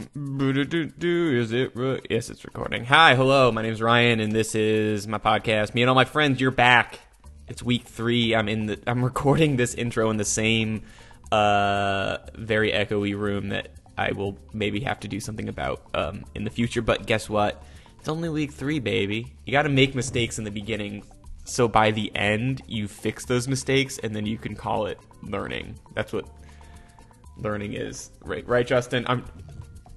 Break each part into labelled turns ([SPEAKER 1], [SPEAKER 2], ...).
[SPEAKER 1] Is it? Re- yes, it's recording. Hi, hello. My name is Ryan, and this is my podcast. Me and all my friends. You're back. It's week three. I'm in the. I'm recording this intro in the same, uh, very echoey room that I will maybe have to do something about um, in the future. But guess what? It's only week three, baby. You got to make mistakes in the beginning, so by the end you fix those mistakes, and then you can call it learning. That's what learning is, right? Right, Justin? I'm.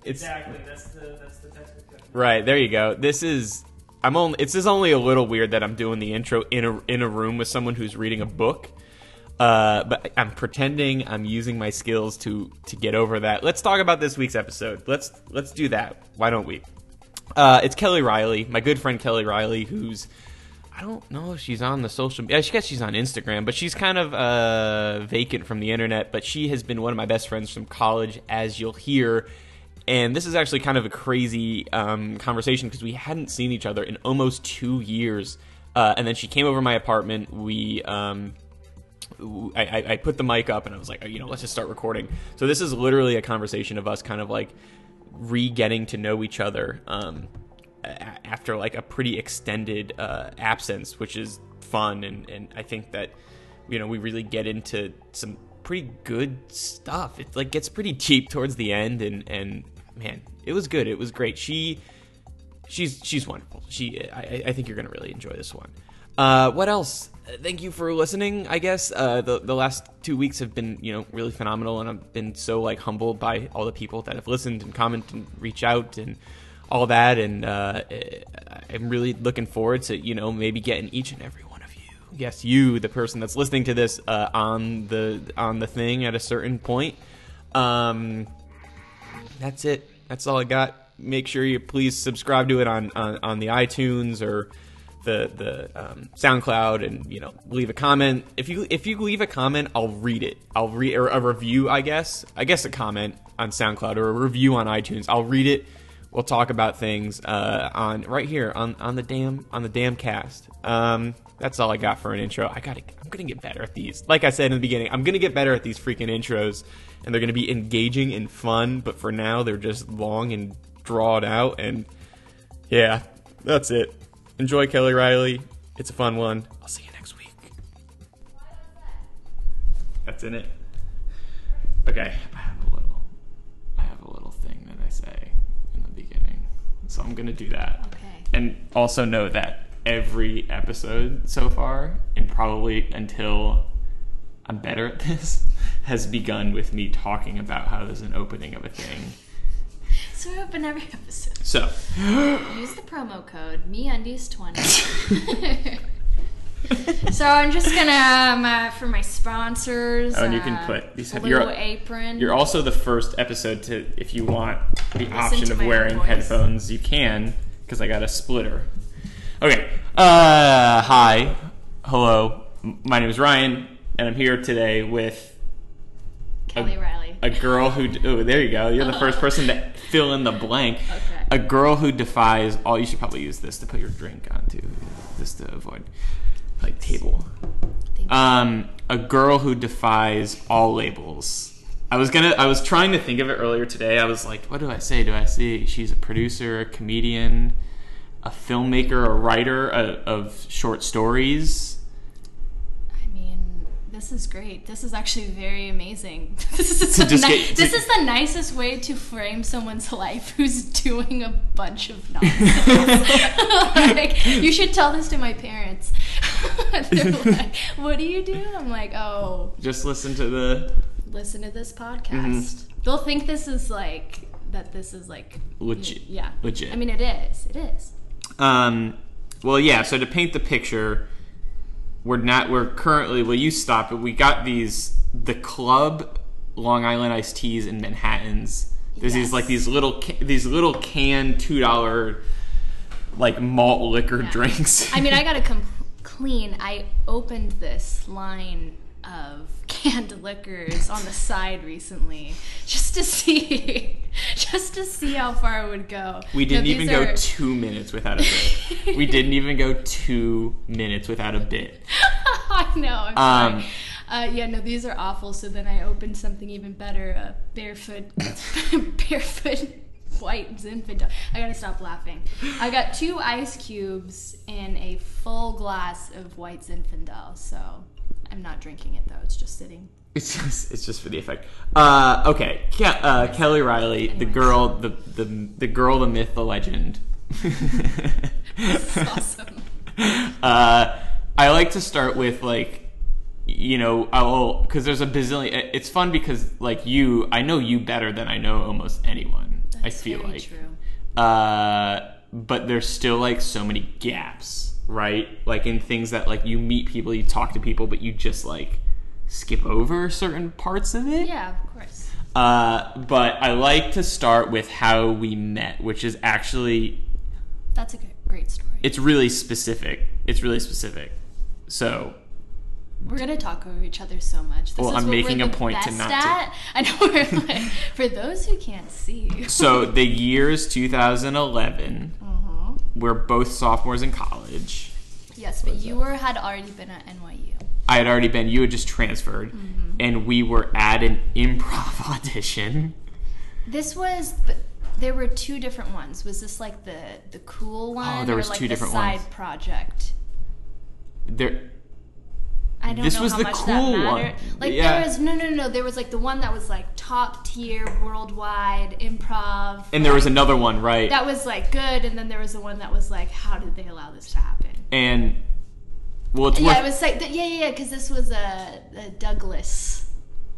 [SPEAKER 1] It's
[SPEAKER 2] Exactly. That's the that's the textbook.
[SPEAKER 1] Right, there you go. This is I'm only it's just only a little weird that I'm doing the intro in a in a room with someone who's reading a book. Uh, but I'm pretending I'm using my skills to to get over that. Let's talk about this week's episode. Let's let's do that. Why don't we? Uh, it's Kelly Riley, my good friend Kelly Riley, who's I don't know if she's on the social. Media. I guess she's on Instagram, but she's kind of uh, vacant from the internet. But she has been one of my best friends from college, as you'll hear. And this is actually kind of a crazy um, conversation because we hadn't seen each other in almost two years. Uh, and then she came over my apartment. We um, I, I, put the mic up and I was like, you know, let's just start recording. So this is literally a conversation of us kind of like re-getting to know each other um, after like a pretty extended uh, absence, which is fun. And, and I think that, you know, we really get into some pretty good stuff. It like gets pretty cheap towards the end and, and man, it was good. It was great. She, she's, she's wonderful. She, I, I think you're to really enjoy this one. Uh, what else? Uh, Thank you for listening. I guess uh, the the last two weeks have been you know really phenomenal, and I've been so like humbled by all the people that have listened and comment and reach out and all that. And uh, I'm really looking forward to you know maybe getting each and every one of you, yes, you, the person that's listening to this uh, on the on the thing at a certain point. Um, that's it. That's all I got. Make sure you please subscribe to it on on, on the iTunes or the the um, SoundCloud, and you know leave a comment. If you if you leave a comment, I'll read it. I'll read or a review. I guess I guess a comment on SoundCloud or a review on iTunes. I'll read it. We'll talk about things uh, on right here on on the damn on the damn cast. Um, that's all I got for an intro. I got to I'm gonna get better at these. Like I said in the beginning, I'm gonna get better at these freaking intros, and they're gonna be engaging and fun. But for now, they're just long and drawn out. And yeah, that's it. Enjoy Kelly Riley. It's a fun one. I'll see you next week. That's in it. Okay, I have a little. I have a little thing that I say in the beginning, so I'm gonna do that.
[SPEAKER 3] Okay.
[SPEAKER 1] And also know that every episode so far, and probably until I'm better at this, has begun with me talking about how there's an opening of a thing.
[SPEAKER 3] So we open every episode.
[SPEAKER 1] So,
[SPEAKER 3] Use the promo code MeUndies20. so I'm just gonna um, uh, for my sponsors.
[SPEAKER 1] Oh, and you can
[SPEAKER 3] uh,
[SPEAKER 1] put- these have- you're-
[SPEAKER 3] apron.
[SPEAKER 1] You're also the first episode to, if you want the option of wearing headphones, you can, because I got a splitter. Okay. Uh, hi. Hello. My name is Ryan, and I'm here today with
[SPEAKER 3] Kelly Riley.
[SPEAKER 1] a girl who. Oh, there you go. You're the first person to fill in the blank.
[SPEAKER 3] Okay.
[SPEAKER 1] A girl who defies all. You should probably use this to put your drink onto, just to avoid like table. Um, a girl who defies all labels. I was gonna. I was trying to think of it earlier today. I was like, what do I say? Do I say she's a producer, a comedian, a filmmaker, a writer of, of short stories?
[SPEAKER 3] This is great. This is actually very amazing. this is the ni-
[SPEAKER 1] get-
[SPEAKER 3] this is the nicest way to frame someone's life who's doing a bunch of nonsense. like, you should tell this to my parents. They're like, "What do you do?" I'm like, "Oh,
[SPEAKER 1] Just listen to the
[SPEAKER 3] listen to this podcast."
[SPEAKER 1] Mm-hmm.
[SPEAKER 3] They'll think this is like that. This is like
[SPEAKER 1] legit.
[SPEAKER 3] Yeah,
[SPEAKER 1] Legit.
[SPEAKER 3] I mean, it is. It is.
[SPEAKER 1] Um, well, yeah. So to paint the picture, we're not. We're currently. Well, you stop it. We got these. The club Long Island iced teas in Manhattan's. There's these like these little these little can two dollar like malt liquor
[SPEAKER 3] Yeah.
[SPEAKER 1] drinks.
[SPEAKER 3] I mean, I gotta come clean. I opened this line of canned liquors on the side recently, just to see, just to see how far it would go.
[SPEAKER 1] we didn't even
[SPEAKER 3] these
[SPEAKER 1] go
[SPEAKER 3] are-
[SPEAKER 1] two minutes without a bit. we didn't even go two minutes without a bit.
[SPEAKER 3] I know. I'm
[SPEAKER 1] Um,
[SPEAKER 3] sorry. Uh, yeah, no, these are awful. So then I opened something even better: a barefoot, barefoot white Zinfandel. I gotta stop laughing. I got two ice cubes and a full glass of white Zinfandel. So I'm not drinking it though. It's just sitting.
[SPEAKER 1] It's just it's just for the effect. Uh, okay, Ke- uh, Kelly Riley, the girl, the the the girl, the myth, the legend.
[SPEAKER 3] Awesome.
[SPEAKER 1] uh, I like to start with like, you know, I'll because there's a bazillion. It's fun because like you, I know you better than I know almost anyone. I
[SPEAKER 3] That's
[SPEAKER 1] feel
[SPEAKER 3] very
[SPEAKER 1] like.
[SPEAKER 3] true.
[SPEAKER 1] Uh, but there's still like so many gaps, right? Like in things that like you meet people, you talk to people, but you just like skip over certain parts of it.
[SPEAKER 3] Yeah, of course.
[SPEAKER 1] Uh, but I like to start with how we met, which is actually
[SPEAKER 3] That's a great story.
[SPEAKER 1] it's really specific. It's really specific. So
[SPEAKER 3] We're gonna talk over each other so much. This
[SPEAKER 1] Well,
[SPEAKER 3] is
[SPEAKER 1] I'm making a point to not to.
[SPEAKER 3] I know we're like for those who can't see.
[SPEAKER 1] so the year's 2011. We're both sophomores in college.
[SPEAKER 3] Yes, but you were had already been at NYU.
[SPEAKER 1] I had already been. You had just transferred,
[SPEAKER 3] Mm-hmm.
[SPEAKER 1] and we were at an improv audition.
[SPEAKER 3] This was the, there were two different ones. Was this like the the cool one
[SPEAKER 1] Oh, there
[SPEAKER 3] or
[SPEAKER 1] was
[SPEAKER 3] like
[SPEAKER 1] two
[SPEAKER 3] the
[SPEAKER 1] different
[SPEAKER 3] side
[SPEAKER 1] ones.
[SPEAKER 3] project?
[SPEAKER 1] There,
[SPEAKER 3] I don't
[SPEAKER 1] This
[SPEAKER 3] know
[SPEAKER 1] was
[SPEAKER 3] how
[SPEAKER 1] the
[SPEAKER 3] much
[SPEAKER 1] cool
[SPEAKER 3] that
[SPEAKER 1] one.
[SPEAKER 3] Like
[SPEAKER 1] Yeah.
[SPEAKER 3] there was no no no there was like the one that was like top tier worldwide improv.
[SPEAKER 1] and there was another one, right?
[SPEAKER 3] that was like good, and then there was the one that was like, how did they allow this to happen?
[SPEAKER 1] and well, it's
[SPEAKER 3] Yeah,
[SPEAKER 1] worth.
[SPEAKER 3] it was like yeah, yeah, yeah, because this was a, a Douglas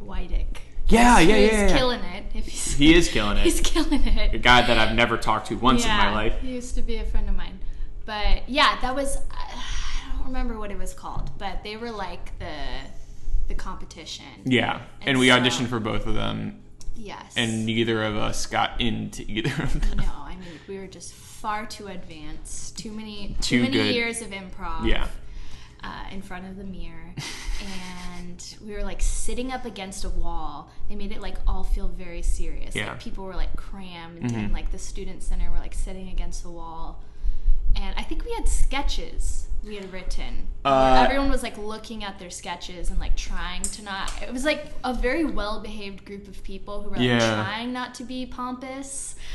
[SPEAKER 3] Wydick.
[SPEAKER 1] yeah, yeah, yeah, yeah.
[SPEAKER 3] killing it. If he's,
[SPEAKER 1] He is killing it.
[SPEAKER 3] He's killing it.
[SPEAKER 1] A guy that I've never talked to once in my life.
[SPEAKER 3] He used to be a friend of mine. But yeah, that was I don't remember what it was called, but they were like the the competition.
[SPEAKER 1] Yeah, and,
[SPEAKER 3] And
[SPEAKER 1] we
[SPEAKER 3] so-
[SPEAKER 1] auditioned for both of them,
[SPEAKER 3] Yes.
[SPEAKER 1] and neither of us got into either of them.
[SPEAKER 3] no, I mean we were just far too advanced. Too many too,
[SPEAKER 1] Too
[SPEAKER 3] many
[SPEAKER 1] good.
[SPEAKER 3] years of improv.
[SPEAKER 1] Yeah.
[SPEAKER 3] Uh, in front of the mirror, and we were like sitting up against a wall. They made it like all feel very serious.
[SPEAKER 1] Yeah.
[SPEAKER 3] Like people were like crammed,
[SPEAKER 1] Mhm.
[SPEAKER 3] and like the student center were like sitting against the wall. And I think we had sketches we had written.
[SPEAKER 1] Uh,
[SPEAKER 3] everyone was like looking at their sketches and like trying to not. It was like a very well behaved group of people who were like
[SPEAKER 1] Yeah.
[SPEAKER 3] trying not to be pompous.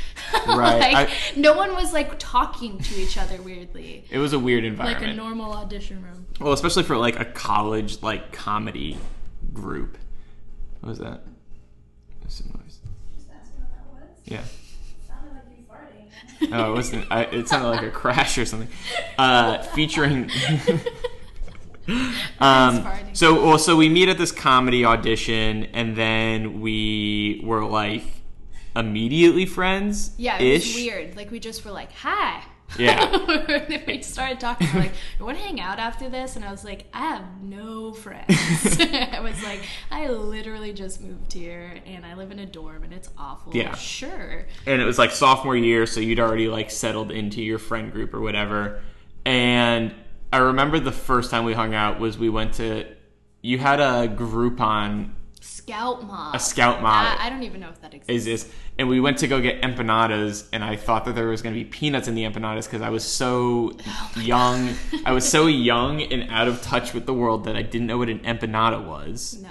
[SPEAKER 1] Right,
[SPEAKER 3] like,
[SPEAKER 1] I-
[SPEAKER 3] no one was like talking to each other weirdly.
[SPEAKER 1] It was a weird environment.
[SPEAKER 3] Like a normal audition room.
[SPEAKER 1] well, especially for like a college like comedy group. What was that? Some noise.
[SPEAKER 2] Just asking what that was.
[SPEAKER 1] Yeah.
[SPEAKER 2] Sounded like you farting.
[SPEAKER 1] Oh, it wasn't. I, it sounded like a crash or something. Uh, featuring. um, so, well, so we meet at this comedy audition, and then we were like immediately friends.
[SPEAKER 3] Yeah, it was weird. Like we just were like, "Hi."
[SPEAKER 1] Yeah.
[SPEAKER 3] we started talking. Like, "You want to hang out after this?" And I was like, "I have no friends." I was like, "I literally just moved here, and I live in a dorm, and it's awful."
[SPEAKER 1] Yeah.
[SPEAKER 3] sure.
[SPEAKER 1] and it was like sophomore year, so you'd already like settled into your friend group or whatever. And I remember the first time we hung out was we went to. You had a Groupon
[SPEAKER 3] Scout mob.
[SPEAKER 1] A scout mob.
[SPEAKER 3] I, I don't even know if that exists.
[SPEAKER 1] and we went to go get empanadas and i thought that there was going to be peanuts in the empanadas because i was so
[SPEAKER 3] Oh
[SPEAKER 1] young i was so young and out of touch with the world that i didn't know what an empanada was
[SPEAKER 3] No.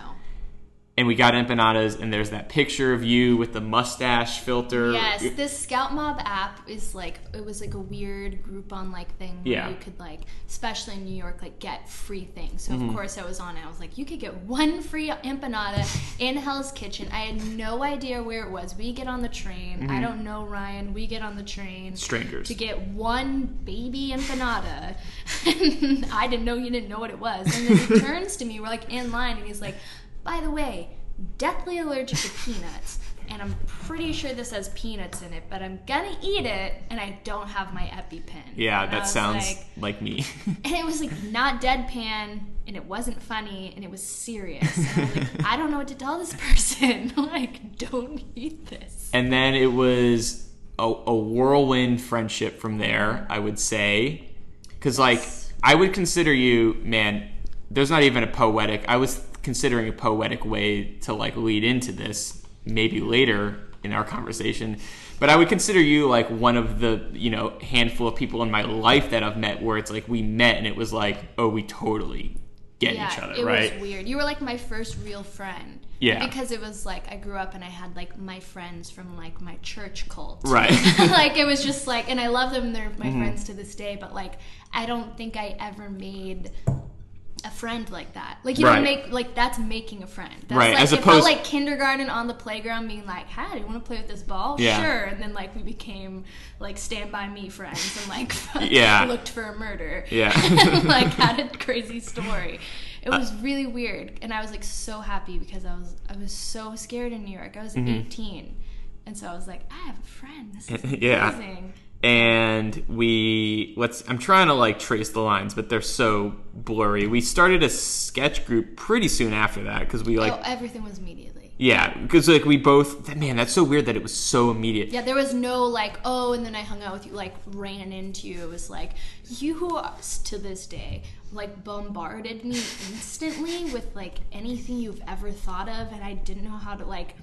[SPEAKER 1] And we got empanadas and there's that picture of you with the mustache filter
[SPEAKER 3] Yes, this Scout Mob app is like it was like a weird Groupon like thing where
[SPEAKER 1] Yeah.
[SPEAKER 3] you could like, especially in New York, like get free things. So
[SPEAKER 1] Mm-hmm.
[SPEAKER 3] of course I was on it. I was like, you could get one free empanada in Hell's Kitchen. I had no idea where it was. We get on the train. I don't know Ryan. We get on the train
[SPEAKER 1] Mm-hmm. strangers
[SPEAKER 3] to get one baby empanada. I didn't know you didn't know what it was. And then he turns to me, we're like in line, and he's like, by the way, deathly allergic to peanuts. And I'm pretty sure this has peanuts in it, but I'm gonna eat it, and I don't have my EpiPen.
[SPEAKER 1] yeah
[SPEAKER 3] And
[SPEAKER 1] that sounds
[SPEAKER 3] like-
[SPEAKER 1] like, me
[SPEAKER 3] and it was like not deadpan, and it wasn't funny, and it was serious. And I was like, I don't know what to tell this person. like, don't eat this.
[SPEAKER 1] and then it was a, a whirlwind friendship from there i would say because like i would consider you man there's not even a poetic i was considering a poetic way to like lead into this maybe later in our conversation but i would consider you like one of the you know handful of people in my life that i've met where it's like we met and it was like oh we totally get
[SPEAKER 3] yeah,
[SPEAKER 1] each other,
[SPEAKER 3] it
[SPEAKER 1] right?
[SPEAKER 3] was weird. You were like my first real friend.
[SPEAKER 1] Yeah.
[SPEAKER 3] Because it was like I grew up and I had like my friends from like my church cult.
[SPEAKER 1] Right.
[SPEAKER 3] like it was just like, and I love them. They're my
[SPEAKER 1] Mm-hmm.
[SPEAKER 3] friends to this day. But like, I don't think I ever made a friend like that. Like you
[SPEAKER 1] Right.
[SPEAKER 3] don't make like that's making a friend. That's
[SPEAKER 1] Right,
[SPEAKER 3] Like,
[SPEAKER 1] as opposed-
[SPEAKER 3] felt like kindergarten on the playground, being like, "Hi, do you want to play with this ball?"
[SPEAKER 1] Yeah.
[SPEAKER 3] Sure. And then like we became like stand by me friends and like
[SPEAKER 1] Yeah.
[SPEAKER 3] looked for a murder.
[SPEAKER 1] Yeah.
[SPEAKER 3] and, like had a crazy story. It was really weird, and I was like so happy because I was I was so scared in New York. I was
[SPEAKER 1] Mm-hmm.
[SPEAKER 3] 18, and so I was like, I have a friend. This is
[SPEAKER 1] Yeah.
[SPEAKER 3] amazing.
[SPEAKER 1] And we let's i'm trying to like trace the lines but they're so blurry we started a sketch group pretty soon after that because we like
[SPEAKER 3] oh, everything was immediately.
[SPEAKER 1] yeah because like we both man that's so weird that it was so immediate
[SPEAKER 3] Yeah, there was no like, oh, and then I hung out with you, like ran into you. It was like you to this day like bombarded me instantly with like anything you've ever thought of, and I didn't know how to like.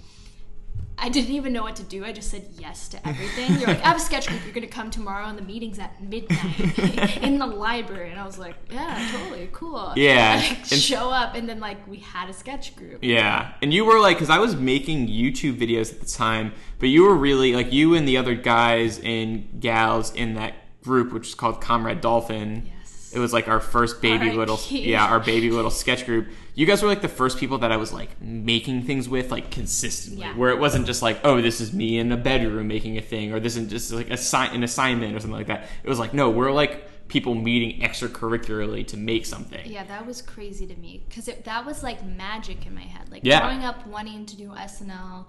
[SPEAKER 3] I didn't even know what to do. I just said yes to everything. You're like, I have a sketch group. You're gonna come tomorrow, and the meeting's at midnight in the library. And I was like, yeah, totally, cool.
[SPEAKER 1] Yeah,
[SPEAKER 3] Like,
[SPEAKER 1] and-
[SPEAKER 3] show up, and then like we had a sketch group.
[SPEAKER 1] yeah and you were like because i was making youtube videos at the time but you were really like you and the other guys and gals in that group which is called comrade dolphin
[SPEAKER 3] Yes.
[SPEAKER 1] It was like our first baby little yeah, our baby little sketch group. You guys were like the first people that I was like making things with like consistently.
[SPEAKER 3] Yeah.
[SPEAKER 1] Where it wasn't just like, oh, this is me in a bedroom making a thing or this is just like a assi- an assignment or something like that. It was like, no, we're like people meeting extracurricularly to make something.
[SPEAKER 3] Yeah, that was crazy to me because that was like magic in my head. Like
[SPEAKER 1] Yeah.
[SPEAKER 3] growing up wanting to do SNL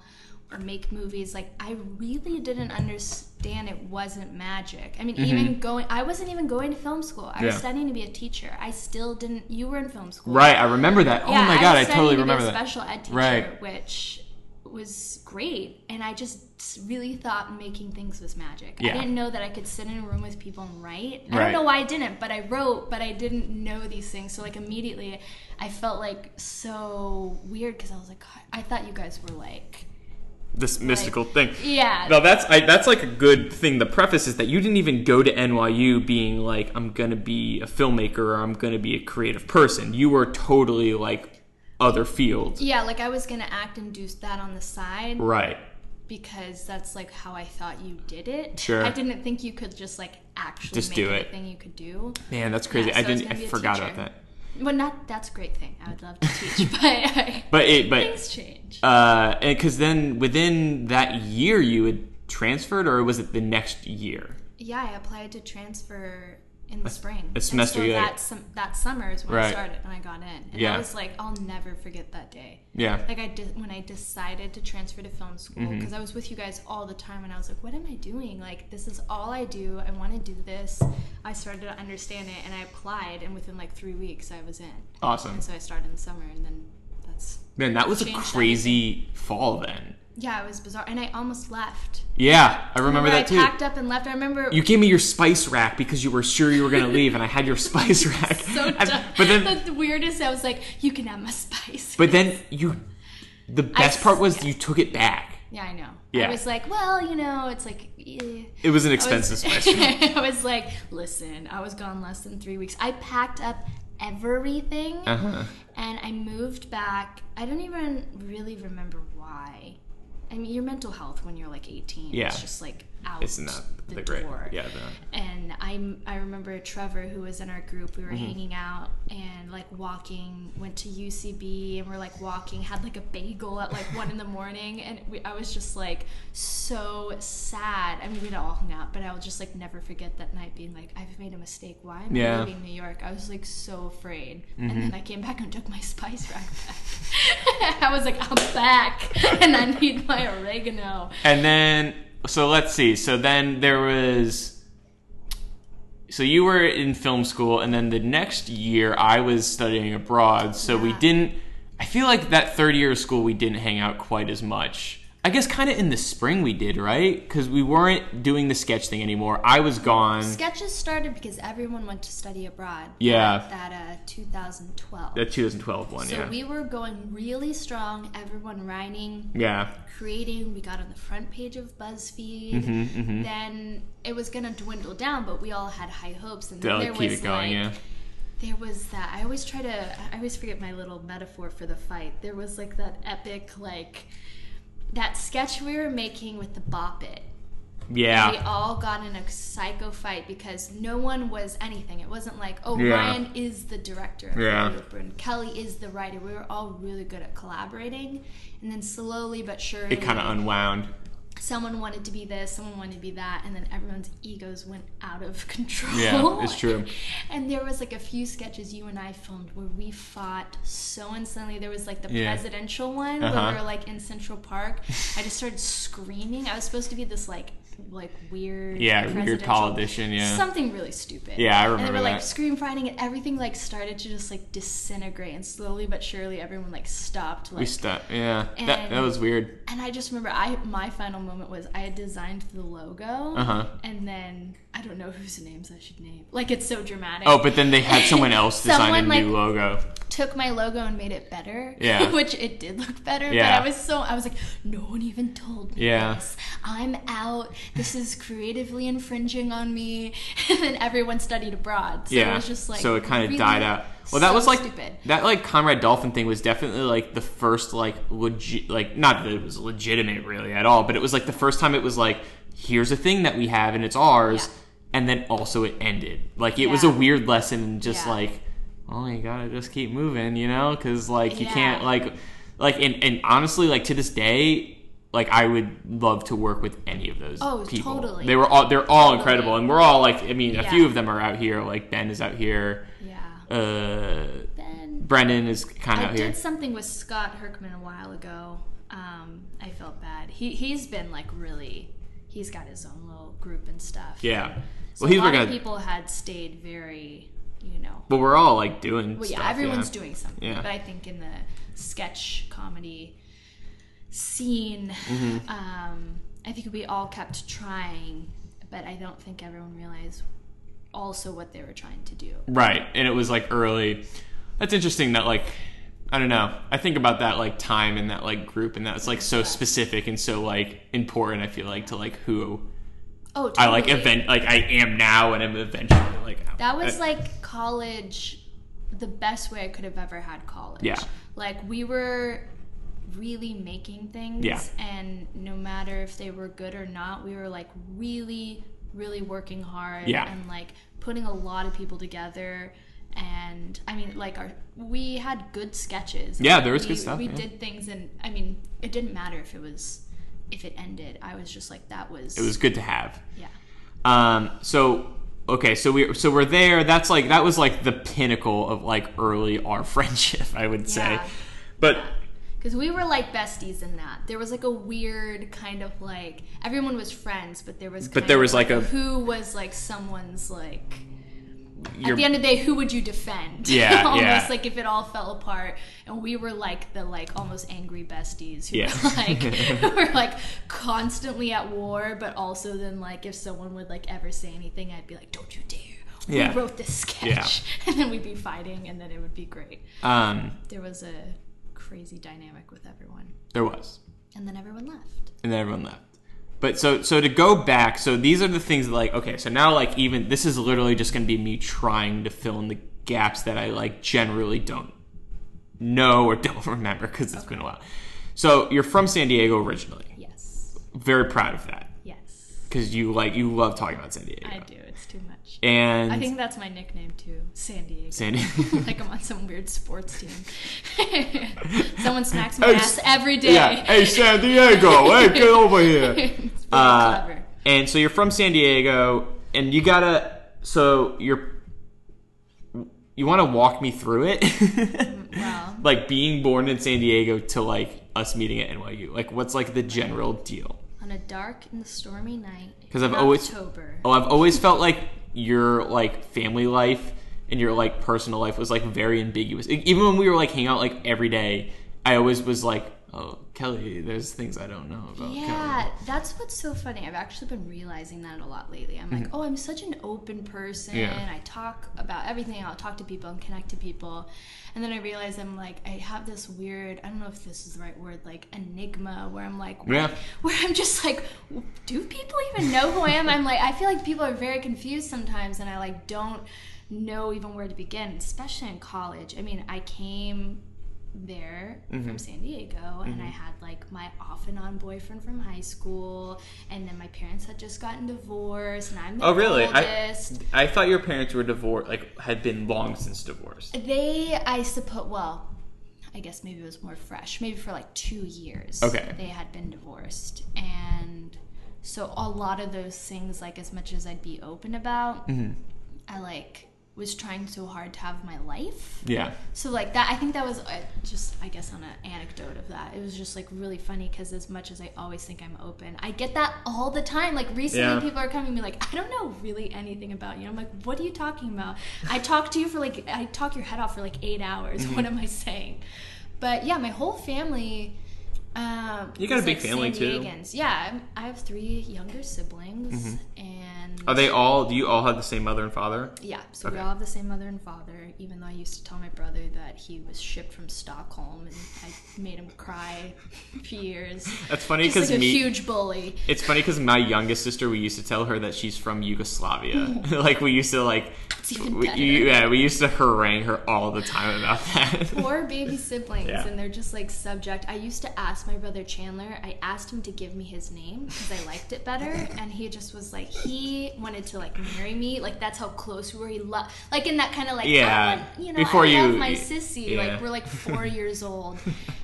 [SPEAKER 3] or make movies, like I really didn't understand it wasn't magic. I mean, even going, I wasn't even going to film school. I was
[SPEAKER 1] Mm-hmm.
[SPEAKER 3] Studying to be a teacher. I still didn't. You were in film school,
[SPEAKER 1] Right, I remember that. oh
[SPEAKER 3] Yeah,
[SPEAKER 1] my god, I,
[SPEAKER 3] was
[SPEAKER 1] totally
[SPEAKER 3] studying to be
[SPEAKER 1] remember
[SPEAKER 3] a
[SPEAKER 1] that.
[SPEAKER 3] Special ed teacher,
[SPEAKER 1] Right.
[SPEAKER 3] which was great, and I just really thought making things was magic.
[SPEAKER 1] Yeah.
[SPEAKER 3] I didn't know that I could sit in a room with people and write. I
[SPEAKER 1] Right.
[SPEAKER 3] don't know why I didn't, but I wrote, but I didn't know these things. So like immediately, I felt like so weird because I was like, I thought you guys were like,
[SPEAKER 1] This mystical thing.
[SPEAKER 3] yeah,
[SPEAKER 1] No, that's I, that's like a good thing. The preface is that you didn't even go to NYU being like I'm gonna be a filmmaker or I'm gonna be a creative person. You were totally like other fields,
[SPEAKER 3] yeah, like I was gonna act and do that on the side
[SPEAKER 1] right?
[SPEAKER 3] because that's like how I thought you did it.
[SPEAKER 1] Sure.
[SPEAKER 3] I didn't think you could just like actually
[SPEAKER 1] Just
[SPEAKER 3] make
[SPEAKER 1] do
[SPEAKER 3] it thing you could do.
[SPEAKER 1] Man, that's crazy.
[SPEAKER 3] Yeah,
[SPEAKER 1] I
[SPEAKER 3] so I
[SPEAKER 1] didn't. I
[SPEAKER 3] a
[SPEAKER 1] forgot
[SPEAKER 3] teacher.
[SPEAKER 1] about that.
[SPEAKER 3] Well, not that's a great thing. I would love to teach, but I,
[SPEAKER 1] But it, but
[SPEAKER 3] things change.
[SPEAKER 1] uh, because then within that year you had transferred, or was it the next year?
[SPEAKER 3] Yeah, I applied to transfer in the spring.
[SPEAKER 1] a semester
[SPEAKER 3] and so that, sum- that summer is when I started and I got in. And
[SPEAKER 1] Yeah.
[SPEAKER 3] I was like, I'll never forget that day.
[SPEAKER 1] Yeah.
[SPEAKER 3] Like I did when I decided to transfer to film school
[SPEAKER 1] Mm-hmm.
[SPEAKER 3] because I was with you guys all the time and I was like, what am I doing? Like this is all I do. I want to do this. I started to understand it and I applied and within like three weeks I was in.
[SPEAKER 1] Awesome.
[SPEAKER 3] And so I started in the summer and then that's
[SPEAKER 1] Man, that was a crazy fall then.
[SPEAKER 3] Yeah, it was bizarre and I almost left.
[SPEAKER 1] Yeah, I remember that
[SPEAKER 3] I
[SPEAKER 1] too.
[SPEAKER 3] packed up and left. I remember
[SPEAKER 1] You gave me your spice rack because you were sure you were gonna leave, and I had your spice rack.
[SPEAKER 3] so dumb.
[SPEAKER 1] but then,
[SPEAKER 3] the weirdest, I was like, "You can have my spice."
[SPEAKER 1] but then you. The best part was
[SPEAKER 3] yeah.
[SPEAKER 1] you took it back.
[SPEAKER 3] yeah, I know.
[SPEAKER 1] Yeah.
[SPEAKER 3] I was like, "Well, you know, it's like." eh.
[SPEAKER 1] It was an
[SPEAKER 3] I
[SPEAKER 1] expensive
[SPEAKER 3] was,
[SPEAKER 1] spice.
[SPEAKER 3] I was like, "Listen, I was gone less than three weeks. I packed up everything,
[SPEAKER 1] Uh huh.
[SPEAKER 3] and I moved back. I don't even really remember why. I mean, your mental health when you're like 18,
[SPEAKER 1] Yeah.
[SPEAKER 3] it's just like out
[SPEAKER 1] It's not
[SPEAKER 3] the,
[SPEAKER 1] the great.
[SPEAKER 3] door.
[SPEAKER 1] Yeah. The,
[SPEAKER 3] and I I remember Trevor who was in our group we were
[SPEAKER 1] Mm-hmm.
[SPEAKER 3] hanging out and like walking went to UCB and we're like walking had like a bagel at like one in the morning and we, I was just like so sad I mean we'd all hung out but I will just like never forget that night being like I've made a mistake why am
[SPEAKER 1] Yeah.
[SPEAKER 3] I leaving New York I was like so afraid
[SPEAKER 1] Mm-hmm.
[SPEAKER 3] and then I came back and took my spice rack back I was like I'm back and I need my oregano
[SPEAKER 1] and then, so let's see. So then there was. So you were in film school, and then the next year I was studying abroad. So we didn't. I feel like that third year of school we didn't hang out quite as much. I guess kind of in the spring we did, right? Because we weren't doing the sketch thing anymore. I was gone.
[SPEAKER 3] Sketches started because everyone went to study abroad.
[SPEAKER 1] Yeah.
[SPEAKER 3] That uh, 2012.
[SPEAKER 1] The 2012 one,
[SPEAKER 3] so
[SPEAKER 1] yeah.
[SPEAKER 3] So we were going really strong. Everyone writing,
[SPEAKER 1] yeah.
[SPEAKER 3] creating. We got on the front page of BuzzFeed.
[SPEAKER 1] Mm-hmm,
[SPEAKER 3] Then it was gonna dwindle down, but we all had high hopes. And then there
[SPEAKER 1] keep
[SPEAKER 3] was
[SPEAKER 1] it going,
[SPEAKER 3] like,
[SPEAKER 1] yeah.
[SPEAKER 3] there was that. I always try to. I always forget my little metaphor for the fight. There was like that epic, like that sketch we were making with the Bop It.
[SPEAKER 1] Yeah.
[SPEAKER 3] We all got in a psycho fight because no one was anything. It wasn't like, oh,
[SPEAKER 1] Yeah.
[SPEAKER 3] Ryan is the director of
[SPEAKER 1] Yeah.
[SPEAKER 3] the group and Kelly is the writer. We were all really good at collaborating, and then slowly but surely,
[SPEAKER 1] It kind of unwound.
[SPEAKER 3] Someone wanted to be this, someone wanted to be that, and then everyone's egos went out of control.
[SPEAKER 1] Yeah, it's true.
[SPEAKER 3] And there was like a few sketches you and I filmed where we fought so insanely. There was like the
[SPEAKER 1] Yeah.
[SPEAKER 3] presidential one
[SPEAKER 1] Uh-huh.
[SPEAKER 3] where we were like in Central Park. I just started screaming. I was supposed to be this like like weird
[SPEAKER 1] Yeah, weird politician, yeah.
[SPEAKER 3] something really stupid.
[SPEAKER 1] Yeah, I remember.
[SPEAKER 3] And they were like
[SPEAKER 1] that.
[SPEAKER 3] scream fighting, and everything like started to just like disintegrate, and slowly but surely everyone like stopped. Like
[SPEAKER 1] We stopped, Yeah. That, that was weird.
[SPEAKER 3] and I just remember I my final moment was I had designed the logo,
[SPEAKER 1] Uh-huh.
[SPEAKER 3] and then I don't know whose names I should name. Like it's so dramatic.
[SPEAKER 1] Oh, but then they had someone else design
[SPEAKER 3] Someone,
[SPEAKER 1] a new
[SPEAKER 3] like-
[SPEAKER 1] logo.
[SPEAKER 3] took my logo and made it better.
[SPEAKER 1] Yeah.
[SPEAKER 3] which it did look better.
[SPEAKER 1] Yeah.
[SPEAKER 3] But I was so I was like, no one even told me
[SPEAKER 1] Yeah.
[SPEAKER 3] this. I'm out. This is creatively infringing on me. And then everyone studied abroad. So
[SPEAKER 1] yeah.
[SPEAKER 3] it was just like
[SPEAKER 1] so it kind of
[SPEAKER 3] really
[SPEAKER 1] died out. Well, that
[SPEAKER 3] so
[SPEAKER 1] was like
[SPEAKER 3] stupid.
[SPEAKER 1] that like Conrad Dolphin thing was definitely like the first like legit like not that it was legitimate really at all, but it was like the first time it was like here's a thing that we have and it's ours,
[SPEAKER 3] Yeah.
[SPEAKER 1] and then also it ended. Like it was a weird lesson and just
[SPEAKER 3] Yeah.
[SPEAKER 1] like oh you gotta just keep moving, you know, because like you
[SPEAKER 3] Yeah.
[SPEAKER 1] can't like like and and honestly like to this day. Like I would love to work with any of those
[SPEAKER 3] Oh,
[SPEAKER 1] people.
[SPEAKER 3] totally.
[SPEAKER 1] They were all they're all
[SPEAKER 3] Totally.
[SPEAKER 1] incredible, and we're all like I mean a few of them are out here. Like Ben is out here.
[SPEAKER 3] Yeah.
[SPEAKER 1] Uh,
[SPEAKER 3] Then
[SPEAKER 1] Brendan is kind of out here.
[SPEAKER 3] I did something with Scott Herkman a while ago. Um, I felt bad. He he's been like really. He's got his own little group and stuff.
[SPEAKER 1] Yeah.
[SPEAKER 3] So
[SPEAKER 1] Well, he's
[SPEAKER 3] a lot
[SPEAKER 1] working.
[SPEAKER 3] of people had stayed very, you know.
[SPEAKER 1] But we're all like doing.
[SPEAKER 3] Well, yeah,
[SPEAKER 1] stuff,
[SPEAKER 3] everyone's
[SPEAKER 1] yeah.
[SPEAKER 3] doing something.
[SPEAKER 1] Yeah.
[SPEAKER 3] But I think in the sketch comedy scene,
[SPEAKER 1] Mm-hmm.
[SPEAKER 3] um, I think we all kept trying, but I don't think everyone realized also what they were trying to do.
[SPEAKER 1] Right, and it was like early. That's interesting. That like, I don't know. I think about that like time and that like group, and that's like so specific and so like important. I feel like to like who
[SPEAKER 3] Oh,
[SPEAKER 1] I like event like I am now, and I'm eventually like
[SPEAKER 3] That was
[SPEAKER 1] uh,
[SPEAKER 3] like college, the best way I could have ever had college.
[SPEAKER 1] Yeah.
[SPEAKER 3] Like we were really making things.
[SPEAKER 1] Yeah.
[SPEAKER 3] And no matter if they were good or not, we were like really, really working hard.
[SPEAKER 1] Yeah.
[SPEAKER 3] And like putting a lot of people together. And I mean, like our we had good sketches.
[SPEAKER 1] Yeah, there was
[SPEAKER 3] we,
[SPEAKER 1] good stuff,
[SPEAKER 3] We
[SPEAKER 1] yeah.
[SPEAKER 3] did things, and I mean, it didn't matter if it was if it ended. I was just like, that was
[SPEAKER 1] it was good to have.
[SPEAKER 3] yeah.
[SPEAKER 1] Um, so okay, so we so we're there. That's like that was like the pinnacle of like early our friendship, I would say.
[SPEAKER 3] Yeah.
[SPEAKER 1] But
[SPEAKER 3] Because we were like besties in that. There was like a weird kind of like everyone was friends, but there was
[SPEAKER 1] But there
[SPEAKER 3] of
[SPEAKER 1] was, like, a-
[SPEAKER 3] who was like someone's like
[SPEAKER 1] you're,
[SPEAKER 3] at the end of the day, who would you defend?
[SPEAKER 1] Yeah,
[SPEAKER 3] almost
[SPEAKER 1] yeah.
[SPEAKER 3] like if it all fell apart, and we were like the like almost angry besties who
[SPEAKER 1] Yeah.
[SPEAKER 3] were like who were like constantly at war, but also then like if someone would like ever say anything, I'd be like, "Don't you dare." We
[SPEAKER 1] Yeah.
[SPEAKER 3] wrote this sketch, yeah. and then we'd be fighting, and then it would be great.
[SPEAKER 1] um,
[SPEAKER 3] There was a crazy dynamic with everyone,
[SPEAKER 1] there was.
[SPEAKER 3] and then everyone left.
[SPEAKER 1] and then everyone left. But so so to go back, so these are the things that like okay, so now like even this is literally just going to be me trying to fill in the gaps that I like generally don't know or don't remember because it's been a while. So you're from San Diego originally.
[SPEAKER 3] Yes,
[SPEAKER 1] Very proud of that
[SPEAKER 3] yes,
[SPEAKER 1] because you like you love talking about San Diego.
[SPEAKER 3] I do. It's too much.
[SPEAKER 1] And
[SPEAKER 3] I think that's my nickname too, San Diego.
[SPEAKER 1] San Diego.
[SPEAKER 3] like I'm on some weird sports team. Someone smacks my
[SPEAKER 1] Hey,
[SPEAKER 3] ass every day.
[SPEAKER 1] yeah. Hey San Diego, hey get over here.
[SPEAKER 3] it's
[SPEAKER 1] Uh,
[SPEAKER 3] clever.
[SPEAKER 1] and so you're from San Diego, and you gotta. So you're. You want to walk me through it?
[SPEAKER 3] Wow.
[SPEAKER 1] like being born in San Diego to like us meeting at NYU. Like, what's like the general deal?
[SPEAKER 3] On a dark and stormy night.
[SPEAKER 1] 'Cause I've
[SPEAKER 3] in
[SPEAKER 1] always-
[SPEAKER 3] October.
[SPEAKER 1] Oh, I've always felt like your like family life and your like personal life was like very ambiguous. Even when we were like hanging out like every day, I always was like, "Oh, Kelly, there's things I don't know about."
[SPEAKER 3] Yeah,
[SPEAKER 1] Kelly.
[SPEAKER 3] that's what's so funny. I've actually been realizing that a lot lately. I'm like, oh, I'm such an open person.
[SPEAKER 1] Mm-hmm. Yeah.
[SPEAKER 3] I talk about everything. I'll talk to people and connect to people. And then I realize I'm like, I have this weird, I don't know if this is the right word, like enigma, where I'm like,
[SPEAKER 1] Yeah.
[SPEAKER 3] where I'm just like, do people even know who I am? I'm like, I feel like people are very confused sometimes, and I like don't know even where to begin, especially in college. I mean, I came there
[SPEAKER 1] Mm-hmm.
[SPEAKER 3] from San Diego and I had like my off and on boyfriend from high school and then my parents had just gotten divorced and I'm the
[SPEAKER 1] Oh, really?
[SPEAKER 3] oldest.
[SPEAKER 1] I I thought your parents were divorced, like had been long since divorced.
[SPEAKER 3] They, I suppose, well, I guess maybe it was more fresh. Maybe for like two years.
[SPEAKER 1] Okay.
[SPEAKER 3] They had been divorced. And so a lot of those things, like as much as I'd be open about,
[SPEAKER 1] Mm-hmm.
[SPEAKER 3] I like was trying so hard to have my life.
[SPEAKER 1] Yeah.
[SPEAKER 3] So like that, I think that was uh, just, I guess, on an anecdote of that. It was just like really funny because as much as I always think I'm open, I get that all the time. Like recently,
[SPEAKER 1] Yeah.
[SPEAKER 3] people are coming to me like, I don't know really anything about you. I'm like, what are you talking about? I talk to you for like, I talk your head off for like eight hours.
[SPEAKER 1] Mm-hmm.
[SPEAKER 3] What am I saying? But yeah, my whole family. Um,
[SPEAKER 1] You got a big
[SPEAKER 3] like,
[SPEAKER 1] family,
[SPEAKER 3] San
[SPEAKER 1] too.
[SPEAKER 3] Diegans. Yeah, I'm, I have three younger siblings, and
[SPEAKER 1] Mm-hmm. Are they all? Do you all have the same mother and father?
[SPEAKER 3] yeah, so
[SPEAKER 1] Okay.
[SPEAKER 3] we all have the same mother and father, even though I used to tell my brother that he was shipped from Stockholm and I made him cry for years.
[SPEAKER 1] That's funny because
[SPEAKER 3] like a
[SPEAKER 1] me.
[SPEAKER 3] huge bully.
[SPEAKER 1] It's funny because my youngest sister, we used to tell her that she's from Yugoslavia. like we used to like, we, yeah, we used to harangue her all the time about that.
[SPEAKER 3] Poor baby siblings,
[SPEAKER 1] Yeah.
[SPEAKER 3] and they're just like subject. I used to ask my brother Chandler, I asked him to give me his name because I liked it better, and he just was like, he wanted to like marry me. Like, that's how close we were. He loved, like, in that kind of like,
[SPEAKER 1] Yeah.
[SPEAKER 3] Want, you know,
[SPEAKER 1] Before
[SPEAKER 3] I love
[SPEAKER 1] you-
[SPEAKER 3] my sissy.
[SPEAKER 1] yeah.
[SPEAKER 3] Like, we're like four years old.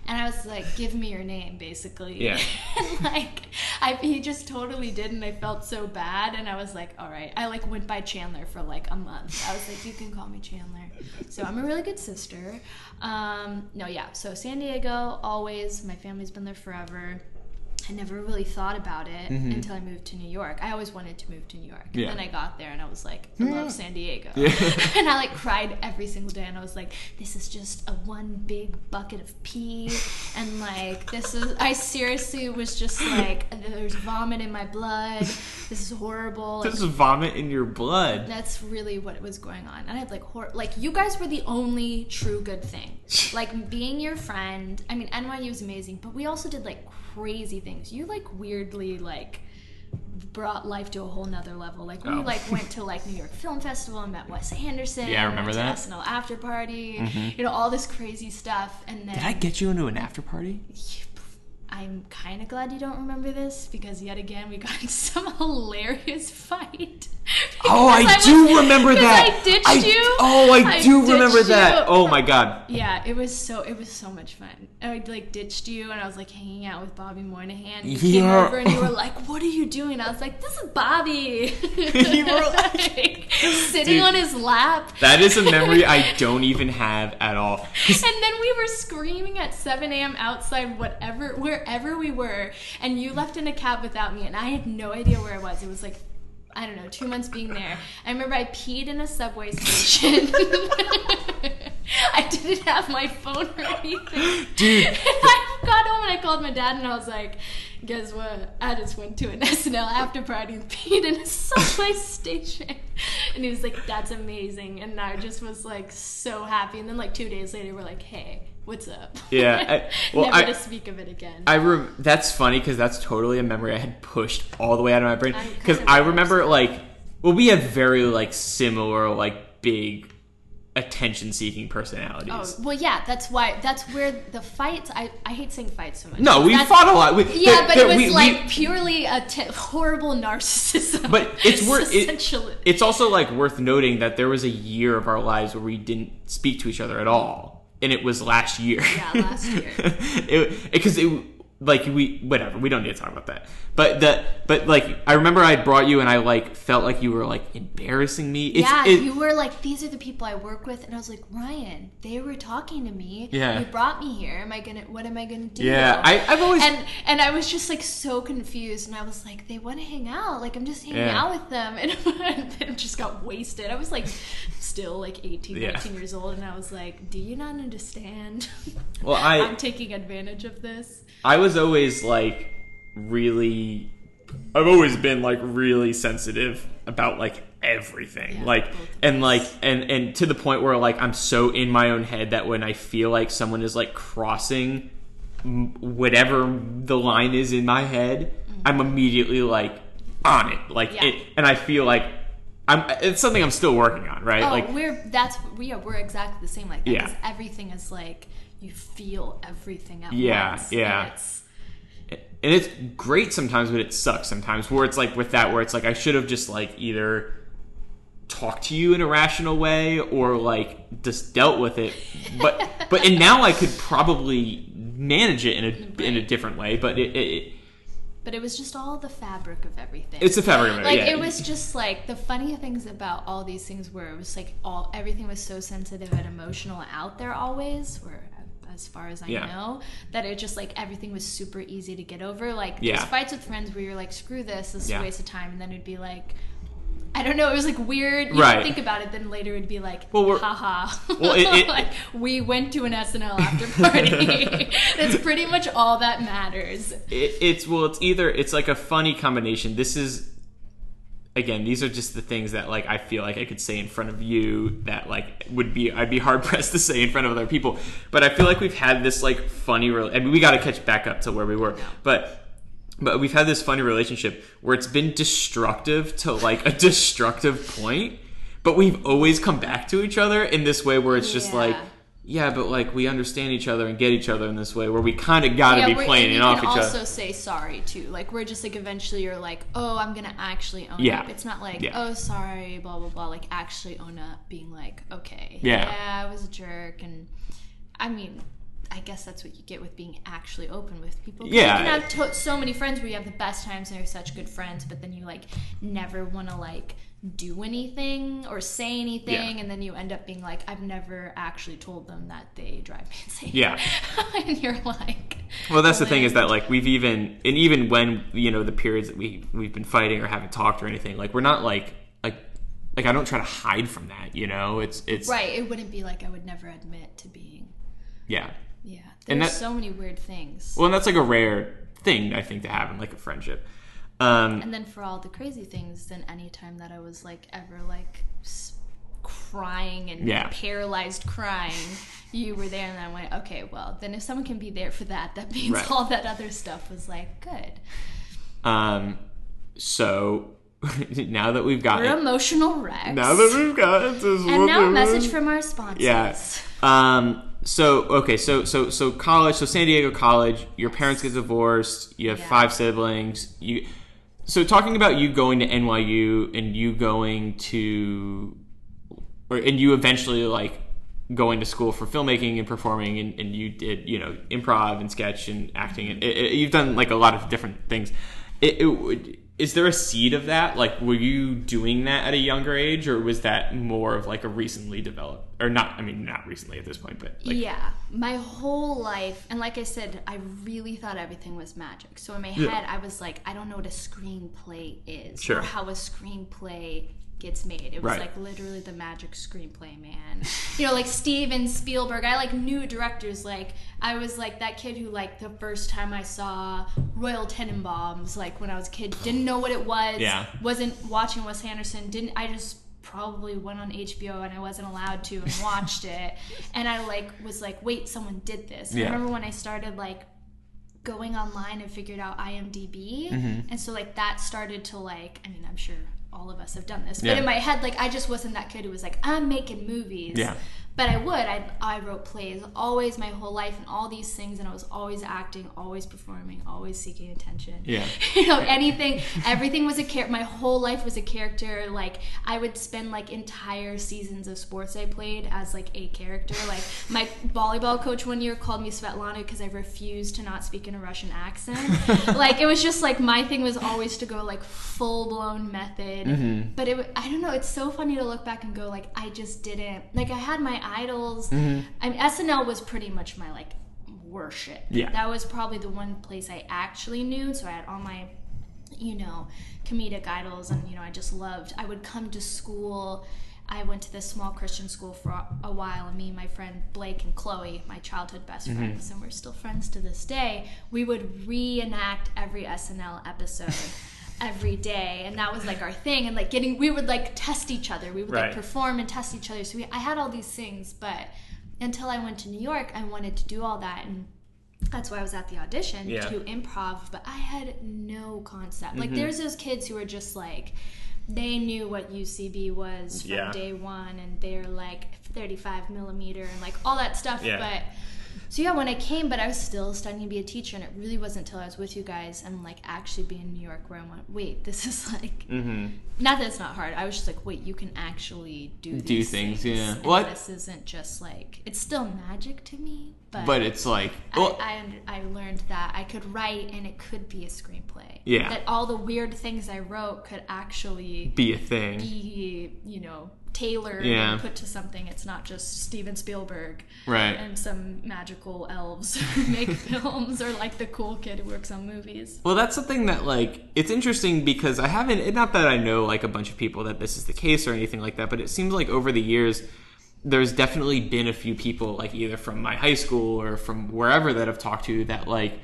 [SPEAKER 3] And I was like, give me your name, basically.
[SPEAKER 1] Yeah.
[SPEAKER 3] like, I, he just totally did, and I felt so bad. And I was like, all right. I like went by Chandler for like a month. I was like, you can call me Chandler. So I'm a really good sister. Um, no, yeah. So San Diego, always. My family's been there forever. I never really thought about it until I moved to New York. I always wanted to move to New York.
[SPEAKER 1] Mm-hmm. Yeah.
[SPEAKER 3] And then I got there and I was like, I love San Diego.
[SPEAKER 1] Yeah.
[SPEAKER 3] and I like cried every single day and I was like, this is just a one big bucket of pee. And like, this is, I seriously was just like, there's vomit in my blood. This is horrible. Like,
[SPEAKER 1] Just vomit in your blood.
[SPEAKER 3] that's really what was going on. And I had like hor- like you guys were the only true good thing. Like being your friend. I mean NYU was amazing, but we also did like crazy things. You like weirdly like brought life to a whole nother level. Like we
[SPEAKER 1] Oh.
[SPEAKER 3] like went to like New York Film Festival and met Wes Anderson.
[SPEAKER 1] Yeah, I remember that.
[SPEAKER 3] SNL after party. Mm-hmm. You know all this crazy stuff. And then
[SPEAKER 1] Did I get you into an after party?
[SPEAKER 3] I'm kind of glad you don't remember this because yet again we got some hilarious fight.
[SPEAKER 1] Oh, I,
[SPEAKER 3] Because
[SPEAKER 1] do
[SPEAKER 3] was-
[SPEAKER 1] remember that.
[SPEAKER 3] I ditched
[SPEAKER 1] I-
[SPEAKER 3] you.
[SPEAKER 1] Oh, I, do
[SPEAKER 3] ditched
[SPEAKER 1] remember that.
[SPEAKER 3] you.
[SPEAKER 1] Oh my god.
[SPEAKER 3] Yeah, it was so it was so much fun. I like ditched you and I was like hanging out with Bobby Moynihan. You came over and you were like, "What are you doing?" I was like, "This is Bobby."
[SPEAKER 1] You were
[SPEAKER 3] like, sitting
[SPEAKER 1] Dude.
[SPEAKER 3] on his lap.
[SPEAKER 1] That is a memory I don't even have at all.
[SPEAKER 3] And then we were screaming at 7 a.m. outside, whatever, wherever we were. And you left in a cab without me, and I had no idea where I was. It was like, I don't know, two months being there. I remember I peed in a subway station. I didn't have my phone or anything.
[SPEAKER 1] Dude.
[SPEAKER 3] And I got home and I called my dad, and I was like, Guess what? I just went to an SNL after party and peed in a subway station. And he was like, That's amazing. And I just was like so happy. And then, like, two days later, we're like, Hey, what's up?
[SPEAKER 1] Yeah, I- well,
[SPEAKER 3] Never
[SPEAKER 1] I-
[SPEAKER 3] to speak of it again.
[SPEAKER 1] I rem- that's funny because that's totally a memory I had pushed all the way out of my brain. Because I remember like, well, we have very like similar like big attention-seeking personalities.
[SPEAKER 3] Oh well, yeah. That's why. That's where the fights. I, I hate saying fights so much.
[SPEAKER 1] no, we
[SPEAKER 3] That's-
[SPEAKER 1] fought a lot. We,
[SPEAKER 3] Yeah,
[SPEAKER 1] there-
[SPEAKER 3] but
[SPEAKER 1] there-
[SPEAKER 3] it was
[SPEAKER 1] we- we-
[SPEAKER 3] like purely a te- horrible narcissism.
[SPEAKER 1] But it's worth it. It's also like worth noting that there was a year of our lives where we didn't speak to each other at all, and it was last year.
[SPEAKER 3] Yeah, last year.
[SPEAKER 1] it because it, like we whatever we don't need to talk about that. But the but like I remember I brought you and I like felt like you were like embarrassing me. It's,
[SPEAKER 3] yeah,
[SPEAKER 1] it,
[SPEAKER 3] you were like, these are the people I work with, and I was like, Ryan, they were talking to me.
[SPEAKER 1] Yeah.
[SPEAKER 3] you brought me here. Am I gonna? What am I gonna do?
[SPEAKER 1] Yeah, I- I've always-
[SPEAKER 3] and and I was just like so confused, and I was like, they want to hang out. Like I'm just hanging
[SPEAKER 1] Yeah.
[SPEAKER 3] out with them, and then just got wasted. I was like, still like 18,
[SPEAKER 1] Yeah.
[SPEAKER 3] 19 years old, and I was like, do you not understand?
[SPEAKER 1] Well, I-
[SPEAKER 3] I'm taking advantage of this.
[SPEAKER 1] I was always like really I've always been like really sensitive about like everything.
[SPEAKER 3] Yeah,
[SPEAKER 1] like and like and and to the point where like I'm so in my own head that when I feel like someone is like crossing whatever the line is in my head, I'm immediately like on it. Like
[SPEAKER 3] Mm-hmm. Yeah.
[SPEAKER 1] it and I feel like I'm it's something I'm still working on, right?
[SPEAKER 3] Oh,
[SPEAKER 1] like
[SPEAKER 3] we're that's we are we're exactly the same like that.
[SPEAKER 1] Yeah.
[SPEAKER 3] everything is like you feel everything at
[SPEAKER 1] Yeah,
[SPEAKER 3] once.
[SPEAKER 1] yeah.
[SPEAKER 3] It's,
[SPEAKER 1] and it's great sometimes, but it sucks sometimes. Where it's like with that, where it's like I should have just like either talked to you in a rational way or like just dealt with it. But but and now I could probably manage it in a in a different way. But it, it, it
[SPEAKER 3] but it was just all the fabric of everything.
[SPEAKER 1] it's a fabric of everything.
[SPEAKER 3] like
[SPEAKER 1] yeah.
[SPEAKER 3] it was just like the funny things about all these things were it was like all everything was so sensitive and emotional out there always or as far as I
[SPEAKER 1] Yeah.
[SPEAKER 3] know that it just like everything was super easy to get over like
[SPEAKER 1] Yeah.
[SPEAKER 3] there's fights with friends where you're like screw this this is
[SPEAKER 1] Yeah.
[SPEAKER 3] a waste of time and then it'd be like I don't know it was like weird you
[SPEAKER 1] Right.
[SPEAKER 3] think about it then later it'd be like
[SPEAKER 1] Well, we're-
[SPEAKER 3] haha
[SPEAKER 1] Well, it- it-
[SPEAKER 3] like we went to an SNL after party that's pretty much all that matters
[SPEAKER 1] it, it's well it's either it's like a funny combination this is again these are just the things that like i feel like i could say in front of you that like would be i'd be hard pressed to say in front of other people. But i feel like we've had this like funny rel- i mean we got to catch back up to where we were. But but we've had this funny relationship where it's been destructive to like a destructive point but we've always come back to each other in this way where it's just
[SPEAKER 3] Yeah.
[SPEAKER 1] like yeah but like we understand each other and get each other in this way where we kind of got to be
[SPEAKER 3] we're-
[SPEAKER 1] playing
[SPEAKER 3] and
[SPEAKER 1] it
[SPEAKER 3] you
[SPEAKER 1] off each
[SPEAKER 3] also say sorry too. Like we're just like eventually you're like, oh, I'm gonna actually own
[SPEAKER 1] Yeah.
[SPEAKER 3] up. It's not like,
[SPEAKER 1] Yeah.
[SPEAKER 3] oh, sorry, blah blah blah. Like actually own up, being like, okay,
[SPEAKER 1] Yeah.
[SPEAKER 3] I was a jerk, and I mean. I guess that's what you get with being actually open with people.
[SPEAKER 1] Yeah.
[SPEAKER 3] you can have to- so many friends where you have the best times and you're such good friends, but then you like never want to like do anything or say anything,
[SPEAKER 1] Yeah.
[SPEAKER 3] and then you end up being like, I've never actually told them that they drive me insane.
[SPEAKER 1] Yeah.
[SPEAKER 3] and you're like,
[SPEAKER 1] Well, that's the thing is that like we've even and even when you know the periods that we we've been fighting or haven't talked or anything, like we're not like like like I don't try to hide from that. You know, it's it's
[SPEAKER 3] Right, it wouldn't be like I would never admit to being.
[SPEAKER 1] yeah.
[SPEAKER 3] Yeah,
[SPEAKER 1] And
[SPEAKER 3] there's
[SPEAKER 1] that-
[SPEAKER 3] so many weird things.
[SPEAKER 1] Well, and that's like a rare thing I think to have in like a friendship. Um,
[SPEAKER 3] and then for all the crazy things, then any time that I was like ever like crying and
[SPEAKER 1] Yeah.
[SPEAKER 3] paralyzed crying, you were there, and I went, okay, well, then if someone can be there for that, that means
[SPEAKER 1] Right.
[SPEAKER 3] all that other stuff was like good.
[SPEAKER 1] um, so now that we've
[SPEAKER 3] got
[SPEAKER 1] We're
[SPEAKER 3] emotional wrecks.
[SPEAKER 1] now that we've gotten to
[SPEAKER 3] and now a message from our sponsors.
[SPEAKER 1] Yeah. Um. So okay. So so so college. So San Diego College. Your parents get divorced. You have
[SPEAKER 3] Yeah.
[SPEAKER 1] five siblings. You. So talking about you going to NYU and you going to, or and you eventually like going to school for filmmaking and performing and, and you did you know improv and sketch and acting and it, it- you've done like a lot of different things. It, it would. Is there a seed of that? Like, were you doing that at a younger age, or was that more of like a recently developed, or not? I mean, not recently at this point, but like,
[SPEAKER 3] yeah, my whole life, and like I said, I really thought everything was magic. So in my
[SPEAKER 1] Yeah.
[SPEAKER 3] head, I was like, I don't know what a screenplay is,
[SPEAKER 1] Sure.
[SPEAKER 3] or how a screenplay gets made. It was
[SPEAKER 1] Right.
[SPEAKER 3] like literally the magic screenplay, man. you know, like Steven Spielberg. I like knew directors. Like I was like that kid who, like, the first time I saw Royal Tenenbaums, like when I was a kid, didn't know what it was.
[SPEAKER 1] Yeah.
[SPEAKER 3] Wasn't watching Wes Anderson. Didn't I just probably went on HBO and I wasn't allowed to and watched it. And I like was like, wait, someone did this.
[SPEAKER 1] Yeah.
[SPEAKER 3] I remember when I started like going online and figured out IMDb.
[SPEAKER 1] Mm-hmm.
[SPEAKER 3] And so like that started to like I mean, I'm sure all of us have done this. But
[SPEAKER 1] Yeah.
[SPEAKER 3] in my head, like I just wasn't that kid who was like, I'm making movies.
[SPEAKER 1] Yeah.
[SPEAKER 3] But I would. I, I wrote plays always my whole life and all these things, and I was always acting, always performing, always seeking attention.
[SPEAKER 1] Yeah.
[SPEAKER 3] you know, anything, everything was a character. My whole life was a character. Like I would spend like entire seasons of sports I played as like a character. Like my volleyball coach one year called me Svetlana because I refused to not speak in a Russian accent. like it was just like my thing was always to go like full blown method.
[SPEAKER 1] Mm-hmm.
[SPEAKER 3] But it, I don't know. It's so funny to look back and go like I just didn't. Like I had my idols. Mm-hmm. I mean SNL was pretty much my like worship.
[SPEAKER 1] Yeah.
[SPEAKER 3] That was probably the one place I actually knew. So I had all my, you know, comedic idols, and you know, I just loved. I would come to school. I went to this small Christian school for a- while, and me and my friend Blake and Chloe, my childhood best mm-hmm. friends, and we're still friends to this day. We would reenact every SNL episode. every day and that was like our thing and like getting we would like test each other we would
[SPEAKER 1] Right.
[SPEAKER 3] like perform and test each other so we, i had all these things but until i went to new york i wanted to do all that and that's why I was at the audition
[SPEAKER 1] Yeah.
[SPEAKER 3] to improv, but I had no concept. Like, mm-hmm. there's those kids who are just like, they knew what UCB was from
[SPEAKER 1] Yeah.
[SPEAKER 3] day one, and they're like 35 millimeter and like all that stuff.
[SPEAKER 1] Yeah.
[SPEAKER 3] But so yeah, when I came, but I was still studying to be a teacher, and it really wasn't until I was with you guys and like actually be in New York where I went, wait, this is like
[SPEAKER 1] Mm-hmm.
[SPEAKER 3] not that it's not hard. I was just like, wait, you can actually do
[SPEAKER 1] Do things,
[SPEAKER 3] things.
[SPEAKER 1] yeah.
[SPEAKER 3] And
[SPEAKER 1] What-
[SPEAKER 3] This isn't just like it's still magic to me, but
[SPEAKER 1] But it's like, well,
[SPEAKER 3] I, I I learned that I could write and it could be a screenplay.
[SPEAKER 1] Yeah.
[SPEAKER 3] That all the weird things I wrote could actually
[SPEAKER 1] be a thing.
[SPEAKER 3] be, you know, tailored
[SPEAKER 1] Yeah.
[SPEAKER 3] and put to something. It's not just Steven Spielberg
[SPEAKER 1] Right.
[SPEAKER 3] and some magical elves who make films or like the cool kid who works on movies.
[SPEAKER 1] Well, that's something that like it's interesting because I haven't not that I know like a bunch of people that this is the case or anything like that, but it seems like over the years there's definitely been a few people like either from my high school or from wherever that I've talked to that like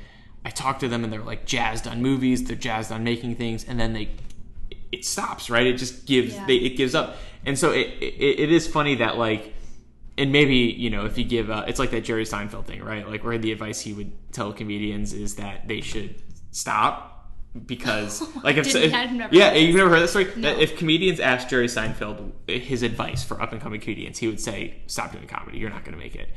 [SPEAKER 1] I talk to them and they're like jazzed on movies, they're jazzed on making things, and then they it stops, right? It just gives
[SPEAKER 3] Yeah.
[SPEAKER 1] they, it gives up, and so it, it it is funny that like and maybe you know if you give uh, it's like that Jerry Seinfeld thing, right? Like where the advice he would tell comedians is that they should stop because like if, if-
[SPEAKER 3] never
[SPEAKER 1] yeah you've never heard that story
[SPEAKER 3] No.
[SPEAKER 1] if comedians asked Jerry Seinfeld his advice for up and coming comedians he would say stop doing comedy you're not going to make it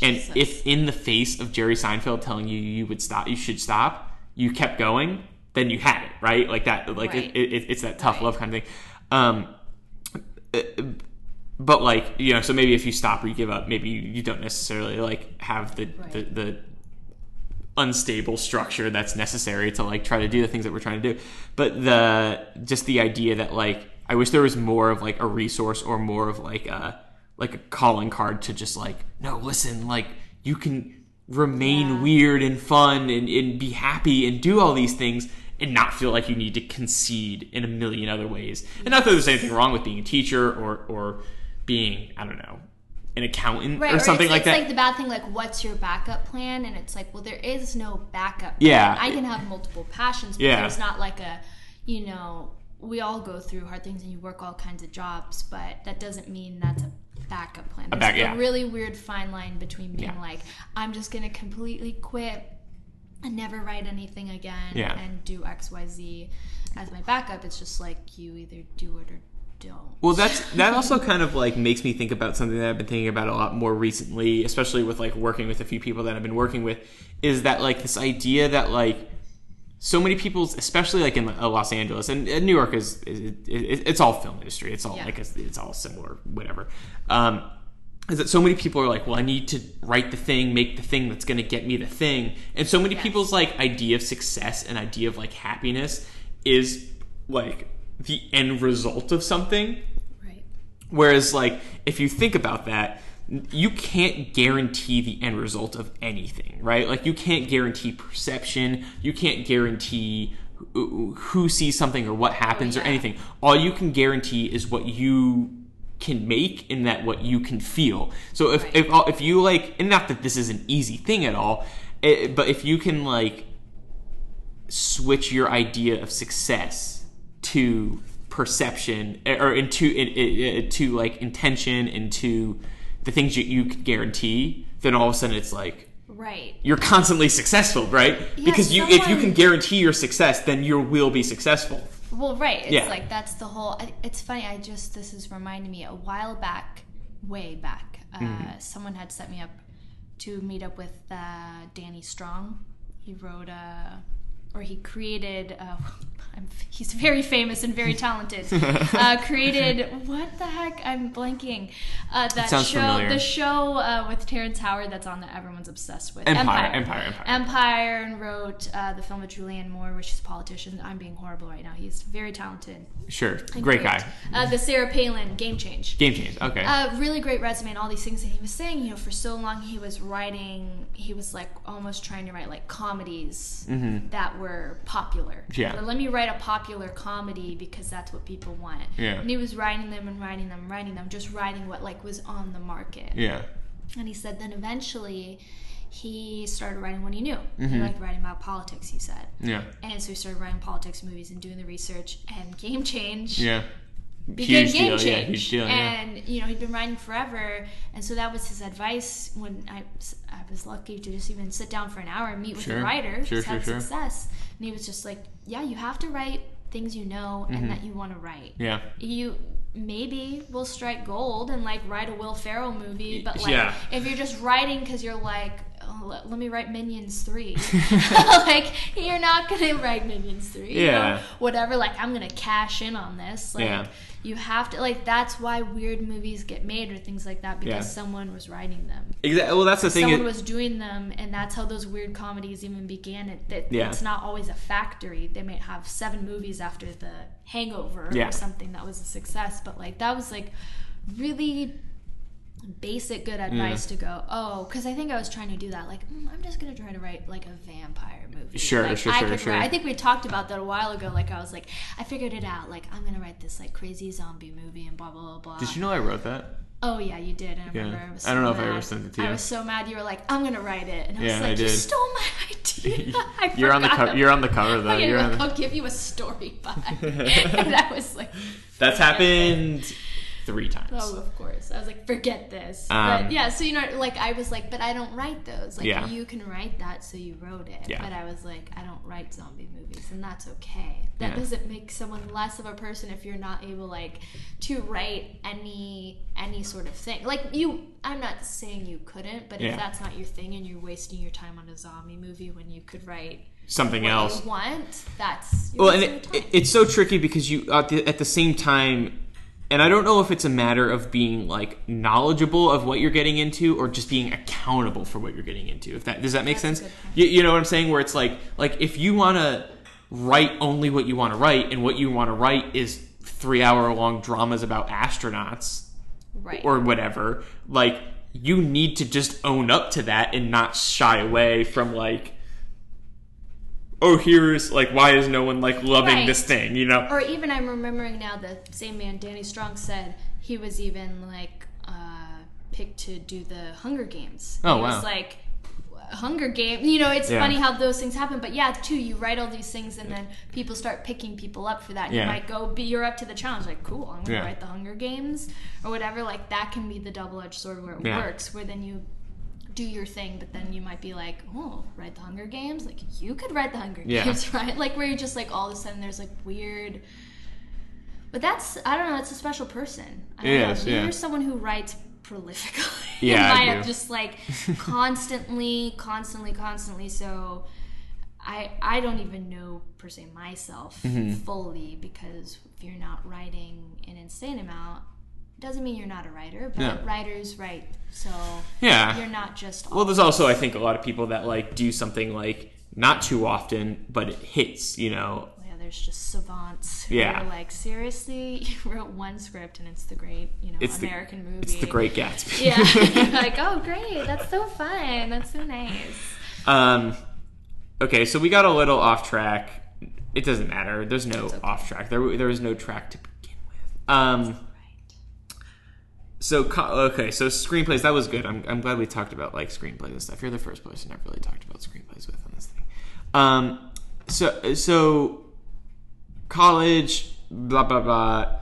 [SPEAKER 1] and if in the face of Jerry Seinfeld telling you you would stop you should stop you kept going then you had it right like that like
[SPEAKER 3] Right.
[SPEAKER 1] it, it, it's that tough
[SPEAKER 3] Right.
[SPEAKER 1] love kind of thing um but like you know so maybe if you stop or you give up maybe you, you don't necessarily like have the,
[SPEAKER 3] Right.
[SPEAKER 1] the the unstable structure that's necessary to like try to do the things that we're trying to do but the just the idea that like i wish there was more of like a resource or more of like a like a calling card to just like no listen like you can remain
[SPEAKER 3] Yeah.
[SPEAKER 1] weird and fun and, and be happy and do all these things and not feel like you need to concede in a million other ways and not that there's anything wrong with being a teacher or or being i don't know an accountant
[SPEAKER 3] Right,
[SPEAKER 1] or something
[SPEAKER 3] it's,
[SPEAKER 1] like
[SPEAKER 3] it's
[SPEAKER 1] that
[SPEAKER 3] like the bad thing, like what's your backup plan? And it's like, well, there is no backup.
[SPEAKER 1] Yeah.
[SPEAKER 3] I can have multiple passions, but
[SPEAKER 1] Yeah.
[SPEAKER 3] there's not like a, you know, we all go through hard things and you work all kinds of jobs, but that doesn't mean that's a backup plan. There's
[SPEAKER 1] back-
[SPEAKER 3] a really weird fine line between being
[SPEAKER 1] Yeah.
[SPEAKER 3] like, I'm just gonna completely quit and never write anything again
[SPEAKER 1] Yeah.
[SPEAKER 3] and do X, Y, Z as my backup. It's just like you either do it or don't.
[SPEAKER 1] Well, that's that also kind of like makes me think about something that I've been thinking about a lot more recently, especially with like working with a few people that I've been working with, is that like this idea that like so many people, especially like in uh, Los Angeles and, and New York, is, is it, it's all film industry. It's all
[SPEAKER 3] Yeah.
[SPEAKER 1] like it's, it's all similar, whatever. Um, is that so many people are like, well, I need to write the thing, make the thing that's going to get me the thing, and so many
[SPEAKER 3] Yes.
[SPEAKER 1] people's like idea of success and idea of like happiness is like the end result of something
[SPEAKER 3] Right.
[SPEAKER 1] Whereas, like, if you think about that, you can't guarantee the end result of anything, right? Like, you can't guarantee perception. You can't guarantee who sees something or what happens or oh,
[SPEAKER 3] yeah.
[SPEAKER 1] anything. All you can guarantee is what you can make and that what you can feel. So if
[SPEAKER 3] Right.
[SPEAKER 1] if if you like, and not that this is an easy thing at all, it, but if you can like switch your idea of success to perception eh, or into in, in, to like intention into the things you, you can guarantee then all of a sudden it's like
[SPEAKER 3] Right.
[SPEAKER 1] you're constantly successful right because you if you can guarantee your success then you will be successful
[SPEAKER 3] Well, right. It's
[SPEAKER 1] Yeah.
[SPEAKER 3] like that's the whole. It's funny. I just this is reminding me a while back, way back. Uh,
[SPEAKER 1] Mm-hmm.
[SPEAKER 3] Someone had set me up to meet up with uh, Danny Strong. He wrote uh, or he created. Uh, I'm, he's very famous and very talented. uh, created what the heck? I'm blanking. Uh, that show,
[SPEAKER 1] familiar.
[SPEAKER 3] the show uh, with Terrence Howard that's on that everyone's obsessed with.
[SPEAKER 1] Empire, Empire, Empire.
[SPEAKER 3] Empire and wrote uh, the film with Julianne Moore, which is a politician. I'm being horrible right now. He's very talented.
[SPEAKER 1] sure
[SPEAKER 3] and
[SPEAKER 1] great guy
[SPEAKER 3] Uh, the Sarah Palin Game Change.
[SPEAKER 1] game change okay
[SPEAKER 3] Uh, really great resume and all these things that he was saying. You know, for so long he was writing. He was like almost trying to write like comedies that were popular.
[SPEAKER 1] Mm-hmm. Yeah.
[SPEAKER 3] But let me write a popular comedy because that's what people want.
[SPEAKER 1] Yeah.
[SPEAKER 3] And he was writing them and writing them, writing them, just writing what like was on the market.
[SPEAKER 1] yeah
[SPEAKER 3] And he said then eventually he started writing what he knew. He
[SPEAKER 1] Mm-hmm.
[SPEAKER 3] liked writing about politics, he said.
[SPEAKER 1] yeah
[SPEAKER 3] And so he started writing politics movies and doing the research and Game Change
[SPEAKER 1] yeah
[SPEAKER 3] became
[SPEAKER 1] Huge
[SPEAKER 3] Game
[SPEAKER 1] deal,
[SPEAKER 3] Change.
[SPEAKER 1] yeah, huge deal, yeah.
[SPEAKER 3] and you know he'd been writing forever, and so that was his advice when I, I was lucky to just even sit down for an hour and meet with
[SPEAKER 1] Sure.
[SPEAKER 3] a writer
[SPEAKER 1] Sure, sure, sure.
[SPEAKER 3] success. And he was just like, "Yeah, you have to write things you know and that you want to write.
[SPEAKER 1] Mm-hmm. Yeah.
[SPEAKER 3] You maybe will strike gold and like write a Will Ferrell movie, but like
[SPEAKER 1] Yeah.
[SPEAKER 3] if you're just writing because you're like, oh, let, me write Minions three, like you're not gonna write Minions three. you know?
[SPEAKER 1] Yeah.
[SPEAKER 3] Whatever. Like I'm gonna cash in on this. Like
[SPEAKER 1] Yeah.
[SPEAKER 3] You have to. Like that's why weird movies get made or things like that because
[SPEAKER 1] Yeah.
[SPEAKER 3] someone was writing them.
[SPEAKER 1] Exactly. Well, that's the thing.
[SPEAKER 3] Someone
[SPEAKER 1] it-
[SPEAKER 3] was doing them, and that's how those weird comedies even began. It, that
[SPEAKER 1] Yeah.
[SPEAKER 3] it's not always a factory. They might have seven movies after The Hangover
[SPEAKER 1] Yeah.
[SPEAKER 3] or something that was a success, but like that was like really basic good advice to go. Oh, because I think I was trying to do that. Like mm, I'm just gonna try to write like a vampire movie.
[SPEAKER 1] Sure,
[SPEAKER 3] like,
[SPEAKER 1] sure,
[SPEAKER 3] I
[SPEAKER 1] sure, sure.
[SPEAKER 3] Write, I think we talked about that a while ago. Like I was like, I figured it out. Like I'm gonna write this like crazy zombie movie and blah blah blah blah.
[SPEAKER 1] Did you know I wrote that?
[SPEAKER 3] Oh yeah, you did. And I
[SPEAKER 1] Yeah.
[SPEAKER 3] remember I was.
[SPEAKER 1] I don't
[SPEAKER 3] so
[SPEAKER 1] know if I
[SPEAKER 3] mad.
[SPEAKER 1] ever sent it to
[SPEAKER 3] I was so mad. You were like, "I'm gonna write it," and I
[SPEAKER 1] Yeah,
[SPEAKER 3] was
[SPEAKER 1] I
[SPEAKER 3] like, "You
[SPEAKER 1] did.
[SPEAKER 3] stole my idea." I
[SPEAKER 1] You're on the cover. You're on the cover though. You're on the-
[SPEAKER 3] I'll give you a story vibe. and I was like,
[SPEAKER 1] That's happened three times.
[SPEAKER 3] "Oh, of course." I was like, "Forget this."
[SPEAKER 1] Um,
[SPEAKER 3] but yeah, so you know, like I was like, "But I don't write those." Like
[SPEAKER 1] Yeah.
[SPEAKER 3] you can write that, so you wrote it.
[SPEAKER 1] Yeah.
[SPEAKER 3] But I was like, "I don't write zombie movies, and that's okay." That
[SPEAKER 1] Yeah.
[SPEAKER 3] doesn't make someone less of a person if you're not able like to write any any sort of thing. Like you, I'm not saying you couldn't, but if that's not your thing and you're wasting your time on a zombie movie when you could write
[SPEAKER 1] Something
[SPEAKER 3] what
[SPEAKER 1] else.
[SPEAKER 3] you want, that's
[SPEAKER 1] Well, and it, it, it's so tricky because you at the, at the same time, and I don't know if it's a matter of being like knowledgeable of what you're getting into or just being accountable for what you're getting into. If that does that make
[SPEAKER 3] That's
[SPEAKER 1] sense? You, you know what I'm saying? Where it's like like if you want to write only what you want to write, and what you want to write is three hour long dramas about astronauts
[SPEAKER 3] right.
[SPEAKER 1] or whatever, like you need to just own up to that and not shy away from like oh here's like why is no one like loving
[SPEAKER 3] Right.
[SPEAKER 1] this thing you know
[SPEAKER 3] or even I'm remembering now the same man Danny Strong said he was even like uh, picked to do the Hunger Games.
[SPEAKER 1] Oh,
[SPEAKER 3] he
[SPEAKER 1] wow.
[SPEAKER 3] was like Hunger Game. You know, it's
[SPEAKER 1] Yeah.
[SPEAKER 3] funny how those things happen. But yeah, too, you write all these things and then people start picking people up for that.
[SPEAKER 1] Yeah.
[SPEAKER 3] You might go, be you're up to the challenge. Like, cool, I'm gonna
[SPEAKER 1] Yeah.
[SPEAKER 3] write the Hunger Games or whatever. Like that can be the double edged sword where it
[SPEAKER 1] Yeah.
[SPEAKER 3] works, where then you do your thing, but then you might be like, oh, write the Hunger Games. Like you could write the Hunger
[SPEAKER 1] Yeah.
[SPEAKER 3] Games, right? Like where you just like all of a sudden there's like weird. But that's I don't know. That's a special person. I don't
[SPEAKER 1] It
[SPEAKER 3] know.
[SPEAKER 1] is,
[SPEAKER 3] You're someone who writes prolifically.
[SPEAKER 1] Yeah, I do.
[SPEAKER 3] Just like constantly, constantly, constantly. So I I don't even know per se myself
[SPEAKER 1] Mm-hmm.
[SPEAKER 3] fully because if you're not writing an insane amount, doesn't mean you're not a writer. But
[SPEAKER 1] Yeah.
[SPEAKER 3] writers write, so
[SPEAKER 1] Yeah.
[SPEAKER 3] you're not just.
[SPEAKER 1] well there's also i think a lot of people that like do something like not too often but it hits you know
[SPEAKER 3] Yeah, there's just savants who
[SPEAKER 1] Yeah.
[SPEAKER 3] are like, seriously, you wrote one script and it's the great, you know,
[SPEAKER 1] It's the-
[SPEAKER 3] American movie.
[SPEAKER 1] it's the great gatsby
[SPEAKER 3] Yeah, like, oh, great, that's so fun, that's so nice.
[SPEAKER 1] um okay so we got a little off track it doesn't matter there's no off track there there was no track to begin with um. So okay, so screenplays that was good. I'm, I'm glad we talked about like screenplays and stuff. You're the first person I've really talked about screenplays with on this thing. Um, so so college, blah blah blah.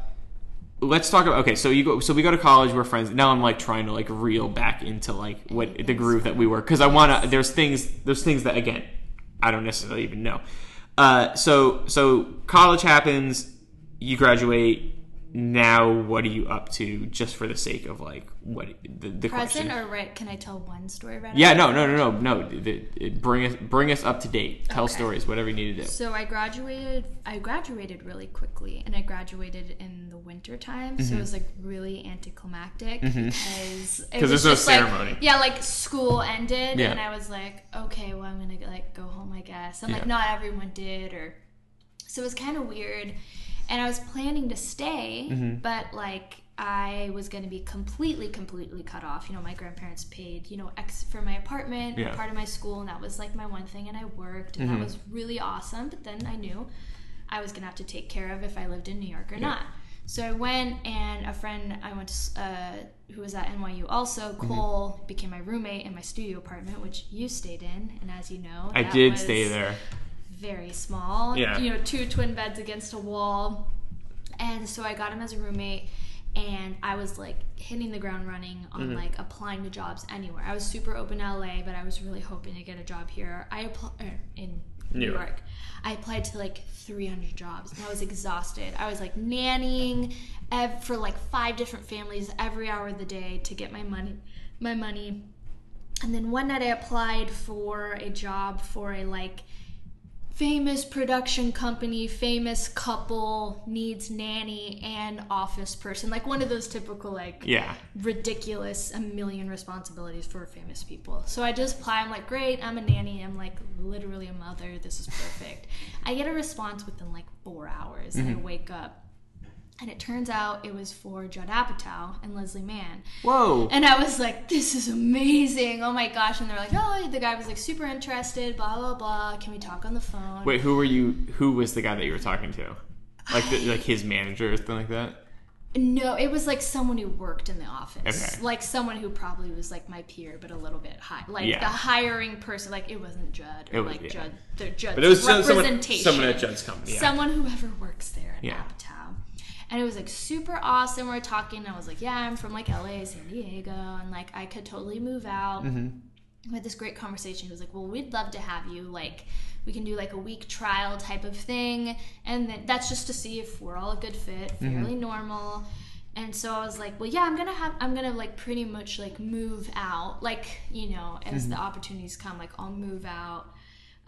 [SPEAKER 1] Let's talk about okay. So you go. So we go to college. We're friends. Now I'm like trying to like reel back into like what the groove that we were because I want to. There's things. There's things that again I don't necessarily even know. Uh, so so college happens. You graduate. Now what are you up to? Just for the sake of like what the, the
[SPEAKER 3] Present
[SPEAKER 1] question.
[SPEAKER 3] or right? Can I tell one story right
[SPEAKER 1] yeah, no, no, no, no, no. The- bring us, bring us up to date. Tell
[SPEAKER 3] Okay.
[SPEAKER 1] stories, whatever you need to do.
[SPEAKER 3] So I graduated. I graduated really quickly, and I graduated in the winter time. So it was like really anticlimactic because it
[SPEAKER 1] Mm-hmm. 'Cause
[SPEAKER 3] was
[SPEAKER 1] there's no
[SPEAKER 3] just, like-
[SPEAKER 1] ceremony.
[SPEAKER 3] yeah, like school ended,
[SPEAKER 1] Yeah.
[SPEAKER 3] and I was like, okay, well I'm gonna like go home, I guess. And
[SPEAKER 1] Yeah.
[SPEAKER 3] like not everyone did, or so it was kind of weird. And I was planning to stay,
[SPEAKER 1] Mm-hmm.
[SPEAKER 3] but like I was going to be completely, completely cut off. You know, my grandparents paid, you know, X for my apartment,
[SPEAKER 1] Yeah.
[SPEAKER 3] part of my school, and that was like my one thing. And I worked, and
[SPEAKER 1] Mm-hmm.
[SPEAKER 3] that was really awesome. But then I knew I was going to have to take care of if I lived in New York or not. So I went, and a friend I went to, uh, who was at NYU also,
[SPEAKER 1] Mm-hmm.
[SPEAKER 3] Cole, became my roommate in my studio apartment, which you stayed in. And as you know,
[SPEAKER 1] I did
[SPEAKER 3] was-
[SPEAKER 1] stay there.
[SPEAKER 3] Very small.
[SPEAKER 1] Yeah.
[SPEAKER 3] You know, two twin beds against a wall. And so I got him as a roommate and I was like hitting the ground running on
[SPEAKER 1] Mm-hmm.
[SPEAKER 3] like applying to jobs anywhere. I was super open to LA, but I was really hoping to get a job here. I applied in New
[SPEAKER 1] New York.
[SPEAKER 3] York. I applied to like 300 jobs and I was exhausted. I was like nannying ev- for like five different families every hour of the day to get my money, my money. And then one night I applied for a job for a like famous production company, famous couple needs nanny and office person, like one of those typical like
[SPEAKER 1] Yeah.
[SPEAKER 3] ridiculous a million responsibilities for famous people. So I just apply. I'm like, great, I'm a nanny. I'm like literally a mother. This is perfect. I get a response within like four hours, and I wake up, and it turns out it was for Judd Apatow and Leslie Mann.
[SPEAKER 1] Whoa.
[SPEAKER 3] And I was like, this is amazing. Oh my gosh. And they're like, oh, the guy was like super interested, blah, blah, blah. Can we talk on the phone?
[SPEAKER 1] Wait, who were you? Who was the guy that you were talking to? Like, the, like his manager or something like that?
[SPEAKER 3] No, it was like someone who worked in the office.
[SPEAKER 1] Okay.
[SPEAKER 3] Like someone who probably was like my peer, but a little bit high. Like
[SPEAKER 1] Yeah.
[SPEAKER 3] the hiring person, like it wasn't Judd. Or
[SPEAKER 1] was-
[SPEAKER 3] like
[SPEAKER 1] yeah.
[SPEAKER 3] Judd, the Judd's
[SPEAKER 1] But it was some- someone,
[SPEAKER 3] representation.
[SPEAKER 1] someone at Judd's company. Yeah.
[SPEAKER 3] Someone whoever works there at
[SPEAKER 1] Yeah.
[SPEAKER 3] Apatow. And it was like super awesome. We are talking. I was like, yeah, I'm from like LA, San Diego, and like I could totally move out.
[SPEAKER 1] Mm-hmm.
[SPEAKER 3] We had this great conversation. He was like, well, we'd love to have you. Like, we can do like a week trial type of thing. And then that's just to see if we're all a good fit, fairly normal. And so I was like, well, yeah, I'm gonna have, I'm gonna like pretty much like move out, like you know, as the opportunities come, like I'll move out,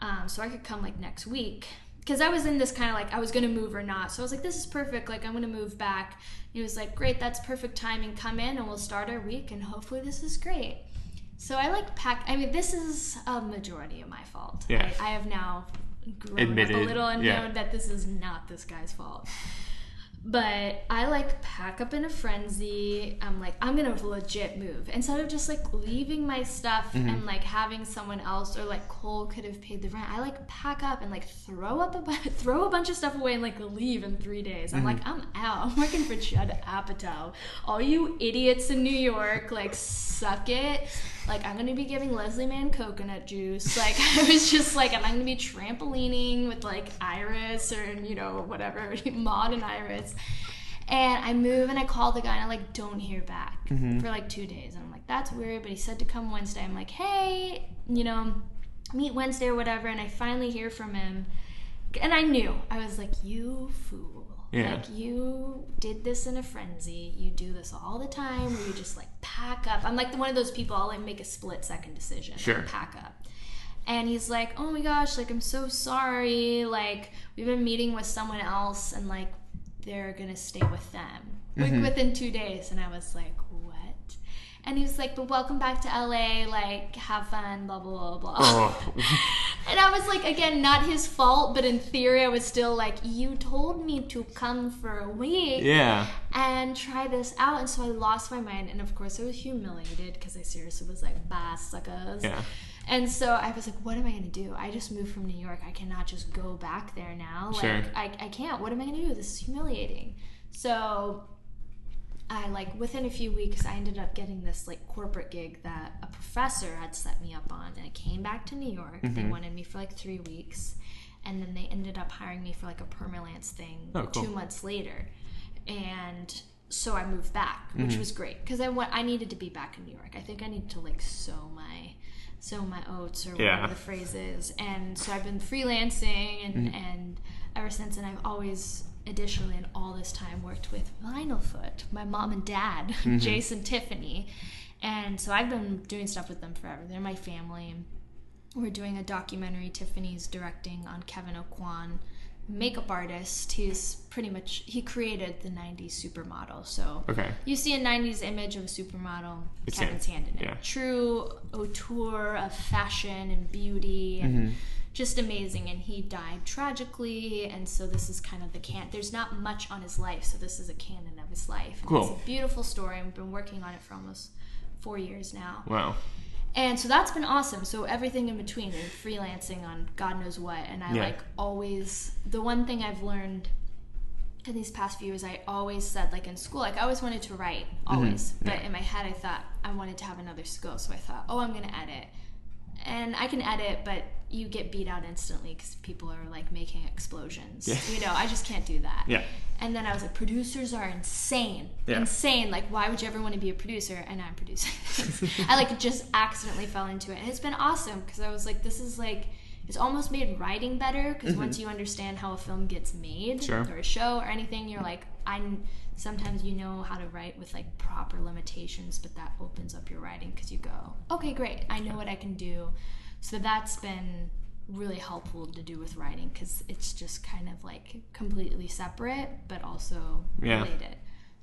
[SPEAKER 3] um, so I could come like next week because I was in this kind of like I was gonna move or not. So I was like, this is perfect, like I'm gonna move back. And He was like, great, that's perfect timing. Come in and we'll start our week, and hopefully this is great. So I like pack. I mean, this is a majority of my fault.
[SPEAKER 1] Yeah.
[SPEAKER 3] I, I have now grown
[SPEAKER 1] Admitted,
[SPEAKER 3] up a little and
[SPEAKER 1] yeah.
[SPEAKER 3] known that this is not this guy's fault. But I like pack up in a frenzy. I'm like, I'm gonna legit move instead of just like leaving my stuff
[SPEAKER 1] Mm-hmm.
[SPEAKER 3] and like having someone else or like Cole could have paid the rent. I like pack up and like throw up a bu- throw a bunch of stuff away and like leave in three days. I'm like, I'm out. I'm working for Judd Apatow. All you idiots in New York, like suck it. Like I'm gonna be giving Leslie Mann coconut juice. Like I was just like, and I'm gonna be trampolining with like Iris or you know whatever Maud and Iris. And I move and I call the guy and I like don't hear back mm-hmm. for like two days. And I'm like, that's weird. But he said to come Wednesday. I'm like, hey, you know, meet Wednesday or whatever. And I finally hear from him. And I knew. I was like, you fool.
[SPEAKER 1] Yeah.
[SPEAKER 3] Like you did this in a frenzy. You do this all the time where you just like pack up. I'm like one of those people, I'll like make a split second decision.
[SPEAKER 1] Sure.
[SPEAKER 3] Pack up. And he's like, oh my gosh, like I'm so sorry. Like we've been meeting with someone else and like they're gonna stay with them. Like mm-hmm. within two days. And I was like? And he was like, but welcome back to LA, like have fun, blah blah blah blah.
[SPEAKER 1] Oh.
[SPEAKER 3] And I was like, again, not his fault, but in theory, I was still like, you told me to come for a week
[SPEAKER 1] yeah.
[SPEAKER 3] and try this out. And so I lost my mind. And of course, I was humiliated because I seriously was like, bye, suckers.
[SPEAKER 1] Yeah.
[SPEAKER 3] And so I was like, what am I going to do? I just moved from New York. I cannot just go back there now. Like,
[SPEAKER 1] Sure.
[SPEAKER 3] I, I can't. What am I going to do? This is humiliating. So I like within a few weeks I ended up getting this like corporate gig that a professor had set me up on and I came back to New York. They
[SPEAKER 1] Mm-hmm.
[SPEAKER 3] wanted me for like 3 weeks and then they ended up hiring me for like a permalance thing
[SPEAKER 1] Oh, cool.
[SPEAKER 3] 2 months later. And so I moved back, which
[SPEAKER 1] Mm-hmm.
[SPEAKER 3] was great because I went I needed to be back in New York. I think I need to like sow my sow my oats or
[SPEAKER 1] Yeah.
[SPEAKER 3] whatever the phrase is. And so I've been freelancing and
[SPEAKER 1] Mm-hmm.
[SPEAKER 3] and ever since and I've always additionally in all this time worked with Vinylfoot, my mom and dad,
[SPEAKER 1] Mm-hmm.
[SPEAKER 3] Jason Tiffany. And so I've been doing stuff with them forever. They're my family. We're doing a documentary Tiffany's directing on Kevyn Aucoin, makeup artist. He's pretty much he created the 90s supermodel. So
[SPEAKER 1] Okay.
[SPEAKER 3] you see a 90s image of a supermodel,
[SPEAKER 1] It's Kevyn's
[SPEAKER 3] hand in it.
[SPEAKER 1] Yeah.
[SPEAKER 3] True auteur of fashion and beauty and
[SPEAKER 1] Mm-hmm.
[SPEAKER 3] Just amazing. And he died tragically. And so this is kind of the can. There's not much on his life. So this is a canon of his life. And
[SPEAKER 1] Cool.
[SPEAKER 3] It's a beautiful story. and We've been working on it for almost four years now.
[SPEAKER 1] Wow.
[SPEAKER 3] And so that's been awesome. So everything in between and freelancing on God knows what. And I
[SPEAKER 1] Yeah.
[SPEAKER 3] like always, the one thing I've learned in these past few years, I always said, like in school, like I always wanted to write, mm-hmm. always. But in my head, I thought I wanted to have another skill. So I thought, oh, I'm going to edit. And I can edit, but you get beat out instantly because people are like making explosions.
[SPEAKER 1] Yeah.
[SPEAKER 3] You know, I just can't do that.
[SPEAKER 1] Yeah.
[SPEAKER 3] And then I was like, producers are insane.
[SPEAKER 1] Yeah.
[SPEAKER 3] Insane. Like, why would you ever want to be a producer? And I'm producing. I like just accidentally fell into it. And it's been awesome because I was like, this is like, it's almost made writing better because once mm-hmm. you understand how a film gets made
[SPEAKER 1] Sure.
[SPEAKER 3] or a show or anything, you're like, I sometimes you know how to write with like proper limitations, but that opens up your writing because you go, okay, great, I know what I can do. So that's been really helpful to do with writing because it's just kind of like completely separate, but also
[SPEAKER 1] Yeah.
[SPEAKER 3] related.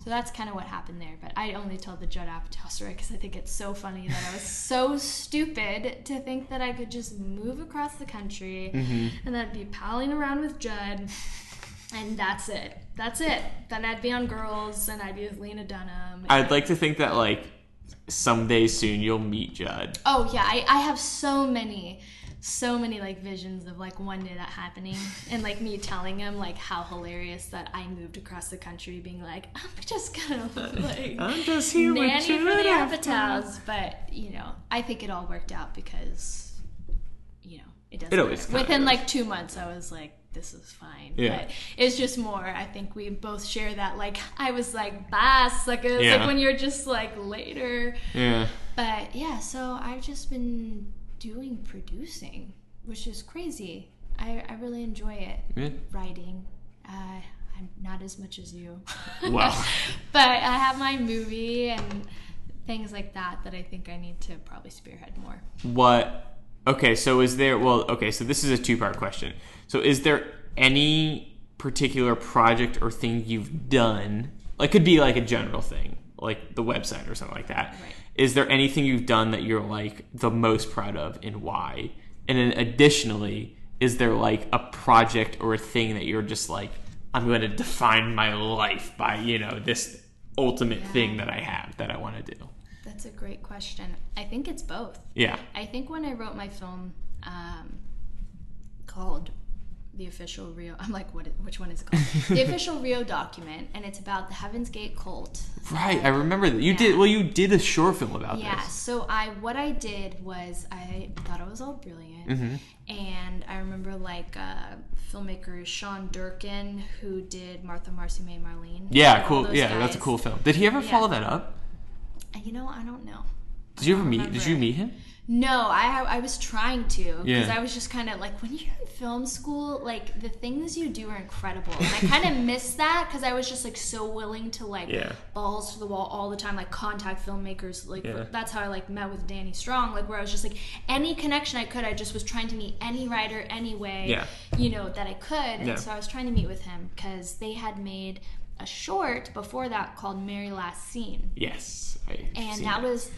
[SPEAKER 3] So that's kind of what happened there. But I only tell the Judd Apatow story because I think it's so funny that I was so stupid to think that I could just move across the country mm-hmm. and I'd be palling around with Judd, and that's it. That's it. Then I'd be on Girls and I'd be with Lena Dunham.
[SPEAKER 1] I'd like to think that like someday soon you'll meet Judd.
[SPEAKER 3] Oh yeah, I, I have so many, so many like visions of like one day that happening, and like me telling him like how hilarious that I moved across the country, being like I'm just gonna like
[SPEAKER 1] I'm just here with
[SPEAKER 3] nanny for
[SPEAKER 1] Judd
[SPEAKER 3] the
[SPEAKER 1] Apatow.
[SPEAKER 3] Apatows, but you know I think it all worked out because you know it doesn't.
[SPEAKER 1] It always
[SPEAKER 3] Within
[SPEAKER 1] does.
[SPEAKER 3] like two months, I was like. This is fine,
[SPEAKER 1] Yeah.
[SPEAKER 3] but it's just more. I think we both share that. Like I was like bass,
[SPEAKER 1] Yeah.
[SPEAKER 3] like when you're just like later,
[SPEAKER 1] Yeah.
[SPEAKER 3] but yeah, so I've just been doing producing, which is crazy. I, I really enjoy it.
[SPEAKER 1] Yeah.
[SPEAKER 3] Writing. Uh, I'm not as much as you.
[SPEAKER 1] Wow.
[SPEAKER 3] but I have my movie and things like that that I think I need to probably spearhead more.
[SPEAKER 1] What? Okay, so is there? Well, okay, so this is a two-part question. So is there any particular project or thing you've done? Like, could be like a general thing, like the website or something like that.
[SPEAKER 3] Right.
[SPEAKER 1] Is there anything you've done that you're like the most proud of, and why? And then additionally, is there like a project or a thing that you're just like, I'm going to define my life by you know this ultimate thing that I have that I want to do?
[SPEAKER 3] That's a great question. I think it's both.
[SPEAKER 1] Yeah.
[SPEAKER 3] I think when I wrote my film um, called The Official Rio, I'm like, what? Which one is it called? the Official Rio Document, and it's about the Heaven's Gate cult.
[SPEAKER 1] Right, I remember that you
[SPEAKER 3] Yeah.
[SPEAKER 1] did. Well, you did a short film about
[SPEAKER 3] Yeah.
[SPEAKER 1] this.
[SPEAKER 3] So I, what I did was I thought it was all brilliant,
[SPEAKER 1] Mm-hmm.
[SPEAKER 3] and I remember like uh, filmmaker Sean Durkin who did Martha, Marcy, May, Marlene.
[SPEAKER 1] Yeah, cool. Yeah, that's a cool film. Did he ever
[SPEAKER 3] Yeah.
[SPEAKER 1] follow that up?
[SPEAKER 3] You know, I don't know.
[SPEAKER 1] Did you ever meet? Did you meet him?
[SPEAKER 3] No, I I was trying to because
[SPEAKER 1] Yeah.
[SPEAKER 3] I was just kind of like when you're in film school, like the things you do are incredible, and I kind of missed that because I was just like so willing to like
[SPEAKER 1] Yeah.
[SPEAKER 3] balls to the wall all the time, like contact filmmakers. Like
[SPEAKER 1] Yeah.
[SPEAKER 3] that's how I like met with Danny Strong, like where I was just like any connection I could, I just was trying to meet any writer any way,
[SPEAKER 1] Yeah.
[SPEAKER 3] you know, that I could, and so I was trying to meet with him because they had made a short before that called Mary Last Seen
[SPEAKER 1] Yes. I
[SPEAKER 3] and that was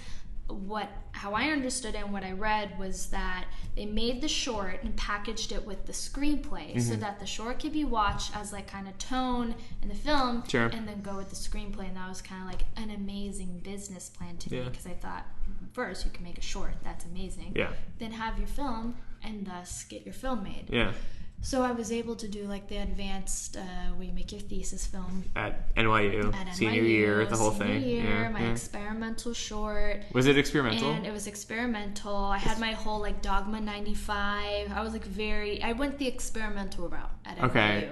[SPEAKER 3] what how I understood it and what I read was that they made the short and packaged it with the screenplay so
[SPEAKER 1] Mm-hmm.
[SPEAKER 3] that the short could be watched as like kind of tone in the film
[SPEAKER 1] Sure.
[SPEAKER 3] and then go with the screenplay and that was kind of like an amazing business plan to me because I thought first you can make a short that's amazing
[SPEAKER 1] Yeah.
[SPEAKER 3] then have your film and thus get your film made
[SPEAKER 1] Yeah.
[SPEAKER 3] So I was able to do like the advanced uh, where you make your thesis film
[SPEAKER 1] At NYU,
[SPEAKER 3] at
[SPEAKER 1] senior
[SPEAKER 3] NYU,
[SPEAKER 1] year, the whole
[SPEAKER 3] senior
[SPEAKER 1] thing.
[SPEAKER 3] year,
[SPEAKER 1] yeah,
[SPEAKER 3] my
[SPEAKER 1] yeah.
[SPEAKER 3] experimental short
[SPEAKER 1] Was it experimental?
[SPEAKER 3] and it was experimental. I had my whole like Dogma 95. I was like very I went the experimental route at NYU.
[SPEAKER 1] Okay.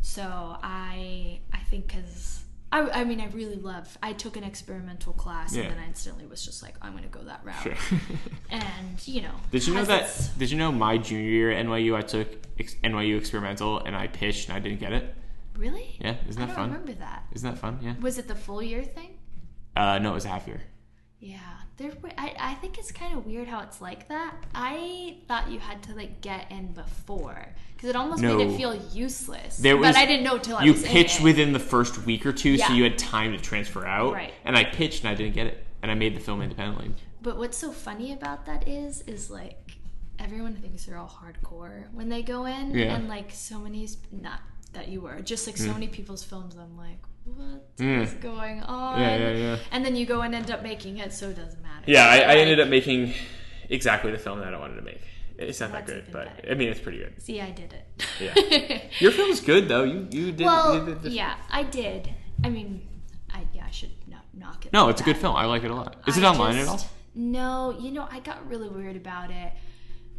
[SPEAKER 3] So I I think cuz I, I mean I really love I took an experimental class
[SPEAKER 1] Yeah.
[SPEAKER 3] and then I instantly was just like I'm going to go that route.
[SPEAKER 1] Sure.
[SPEAKER 3] And you know,
[SPEAKER 1] Did you know that?
[SPEAKER 3] its-
[SPEAKER 1] Did you know my junior year at NYU I took ex- NYU experimental and I pitched and I didn't get it?
[SPEAKER 3] Really?
[SPEAKER 1] Yeah, isn't
[SPEAKER 3] I
[SPEAKER 1] that
[SPEAKER 3] don't
[SPEAKER 1] fun?
[SPEAKER 3] remember that.
[SPEAKER 1] Isn't that fun? Yeah.
[SPEAKER 3] Was it the full year thing?
[SPEAKER 1] Uh, no, it was a half year.
[SPEAKER 3] Yeah, there. I, I think it's kind of weird how it's like that. I thought you had to like get in before because it almost made it feel useless.
[SPEAKER 1] There was-
[SPEAKER 3] but I didn't know till I
[SPEAKER 1] You pitched
[SPEAKER 3] it.
[SPEAKER 1] within the first week or two, so you had time to transfer out.
[SPEAKER 3] Right.
[SPEAKER 1] And I pitched and I didn't get it, and I made the film independently.
[SPEAKER 3] But what's so funny about that is, is like everyone thinks they're all hardcore when they go in,
[SPEAKER 1] Yeah.
[SPEAKER 3] and like so many, not that you were, just like so mm. many people's films. I'm like, what is
[SPEAKER 1] Mm.
[SPEAKER 3] going on?
[SPEAKER 1] Yeah, yeah, yeah.
[SPEAKER 3] And then you go and end up making it, so it doesn't matter.
[SPEAKER 1] Yeah, I, I ended up making exactly the film that I wanted to make. It's not that good, but
[SPEAKER 3] better.
[SPEAKER 1] I mean, it's pretty good.
[SPEAKER 3] See, I did it.
[SPEAKER 1] Yeah. Your film's good though. You you did.
[SPEAKER 3] well,
[SPEAKER 1] you did the-
[SPEAKER 3] yeah, I did. I mean, I yeah, I should not knock it.
[SPEAKER 1] No,
[SPEAKER 3] like
[SPEAKER 1] it's a good film. I like it a lot. Is it
[SPEAKER 3] I
[SPEAKER 1] online at all?
[SPEAKER 3] No, you know, I got really weird about it.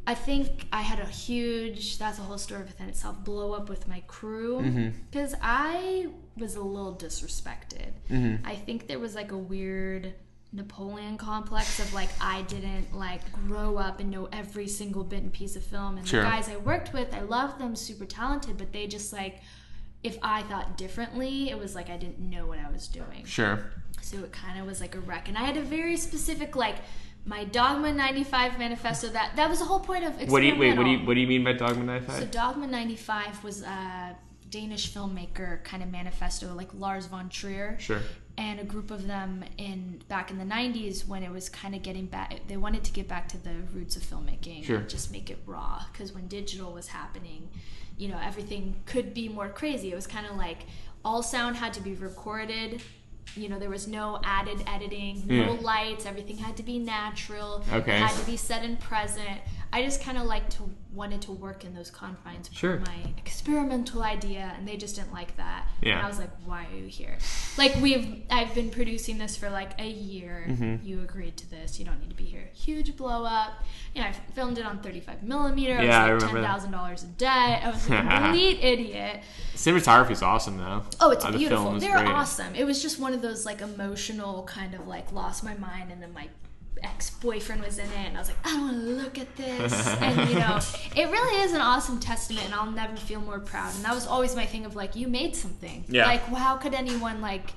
[SPEAKER 3] I think I had a huge, that's a whole story within itself, blow up with my crew.
[SPEAKER 1] Mm-hmm.
[SPEAKER 3] Because I was a little disrespected.
[SPEAKER 1] Mm-hmm.
[SPEAKER 3] I think there was like a weird Napoleon complex of like I didn't like grow up and know every single bit and piece of film. And
[SPEAKER 1] Sure.
[SPEAKER 3] the guys I worked with, I loved them, super talented, but they just like if I thought differently, it was like I didn't know what I was doing.
[SPEAKER 1] Sure.
[SPEAKER 3] So it kind of was like a wreck. And I had a very specific like my Dogma 95 manifesto that that was the whole point of
[SPEAKER 1] What do you wait? What do you what do you mean by Dogma 95?
[SPEAKER 3] So Dogma 95 was a Danish filmmaker kind of manifesto like Lars von Trier.
[SPEAKER 1] Sure.
[SPEAKER 3] and a group of them in back in the 90s when it was kind of getting back they wanted to get back to the roots of filmmaking
[SPEAKER 1] Sure.
[SPEAKER 3] and just make it raw. Because when digital was happening you know everything could be more crazy. It was kind of like all sound had to be recorded. You know there was no added editing no lights. Everything had to be natural.
[SPEAKER 1] Okay.
[SPEAKER 3] it had to be set in present i just kind of like to wanted to work in those confines for
[SPEAKER 1] Sure.
[SPEAKER 3] my experimental idea and they just didn't like that
[SPEAKER 1] Yeah.
[SPEAKER 3] and i was like why are you here like we've i've been producing this for like a year
[SPEAKER 1] Mm-hmm.
[SPEAKER 3] you agreed to this you don't need to be here huge blow up you know i filmed it on 35 millimeter
[SPEAKER 1] Yeah, I
[SPEAKER 3] i was like
[SPEAKER 1] that.
[SPEAKER 3] $10000 a day i was a complete idiot
[SPEAKER 1] Cinematography's awesome though.
[SPEAKER 3] Oh, it's
[SPEAKER 1] Uh, the
[SPEAKER 3] beautiful.
[SPEAKER 1] film
[SPEAKER 3] They're
[SPEAKER 1] great.
[SPEAKER 3] awesome. It was just one of those like emotional kind of like lost my mind, and then my ex boyfriend was in it, and I was like, I don't want to look at this. and you know, it really is an awesome testament, and I'll never feel more proud. And that was always my thing of like, you made something.
[SPEAKER 1] Yeah.
[SPEAKER 3] Like, how could anyone like?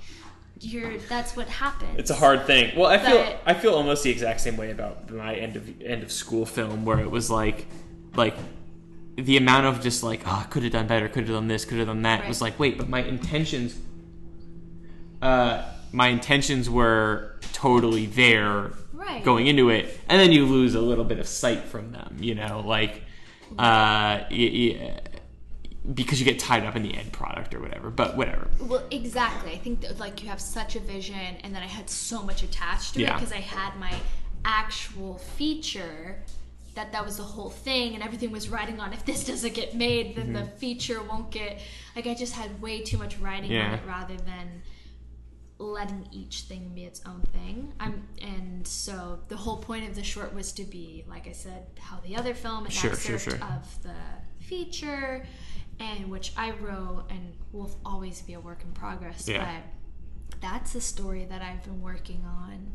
[SPEAKER 3] You're. That's what happened.
[SPEAKER 1] It's a hard thing. Well, I feel I feel almost the exact same way about my end of end of school film, where it was like, like the amount of just like, oh, I could have done better, could have done this, could have done that.
[SPEAKER 3] Right.
[SPEAKER 1] Was like, wait, but my intentions, uh, my intentions were totally there
[SPEAKER 3] Right.
[SPEAKER 1] going into it, and then you lose a little bit of sight from them. You know, like, uh, y- y- because you get tied up in the end product or whatever. But whatever.
[SPEAKER 3] Well, exactly. I think that like you have such a vision, and then I had so much attached to it because I had my actual feature. That that was the whole thing, and everything was riding on. If this doesn't get made, then the feature won't get. Like I just had way too much riding on it rather than letting each thing be its own thing. I'm and so the whole point of the short was to be, like I said, how the other film an
[SPEAKER 1] Sure, sure,
[SPEAKER 3] excerpt
[SPEAKER 1] sure.
[SPEAKER 3] of the feature, and which I wrote and will always be a work in progress.
[SPEAKER 1] Yeah.
[SPEAKER 3] But that's a story that I've been working on.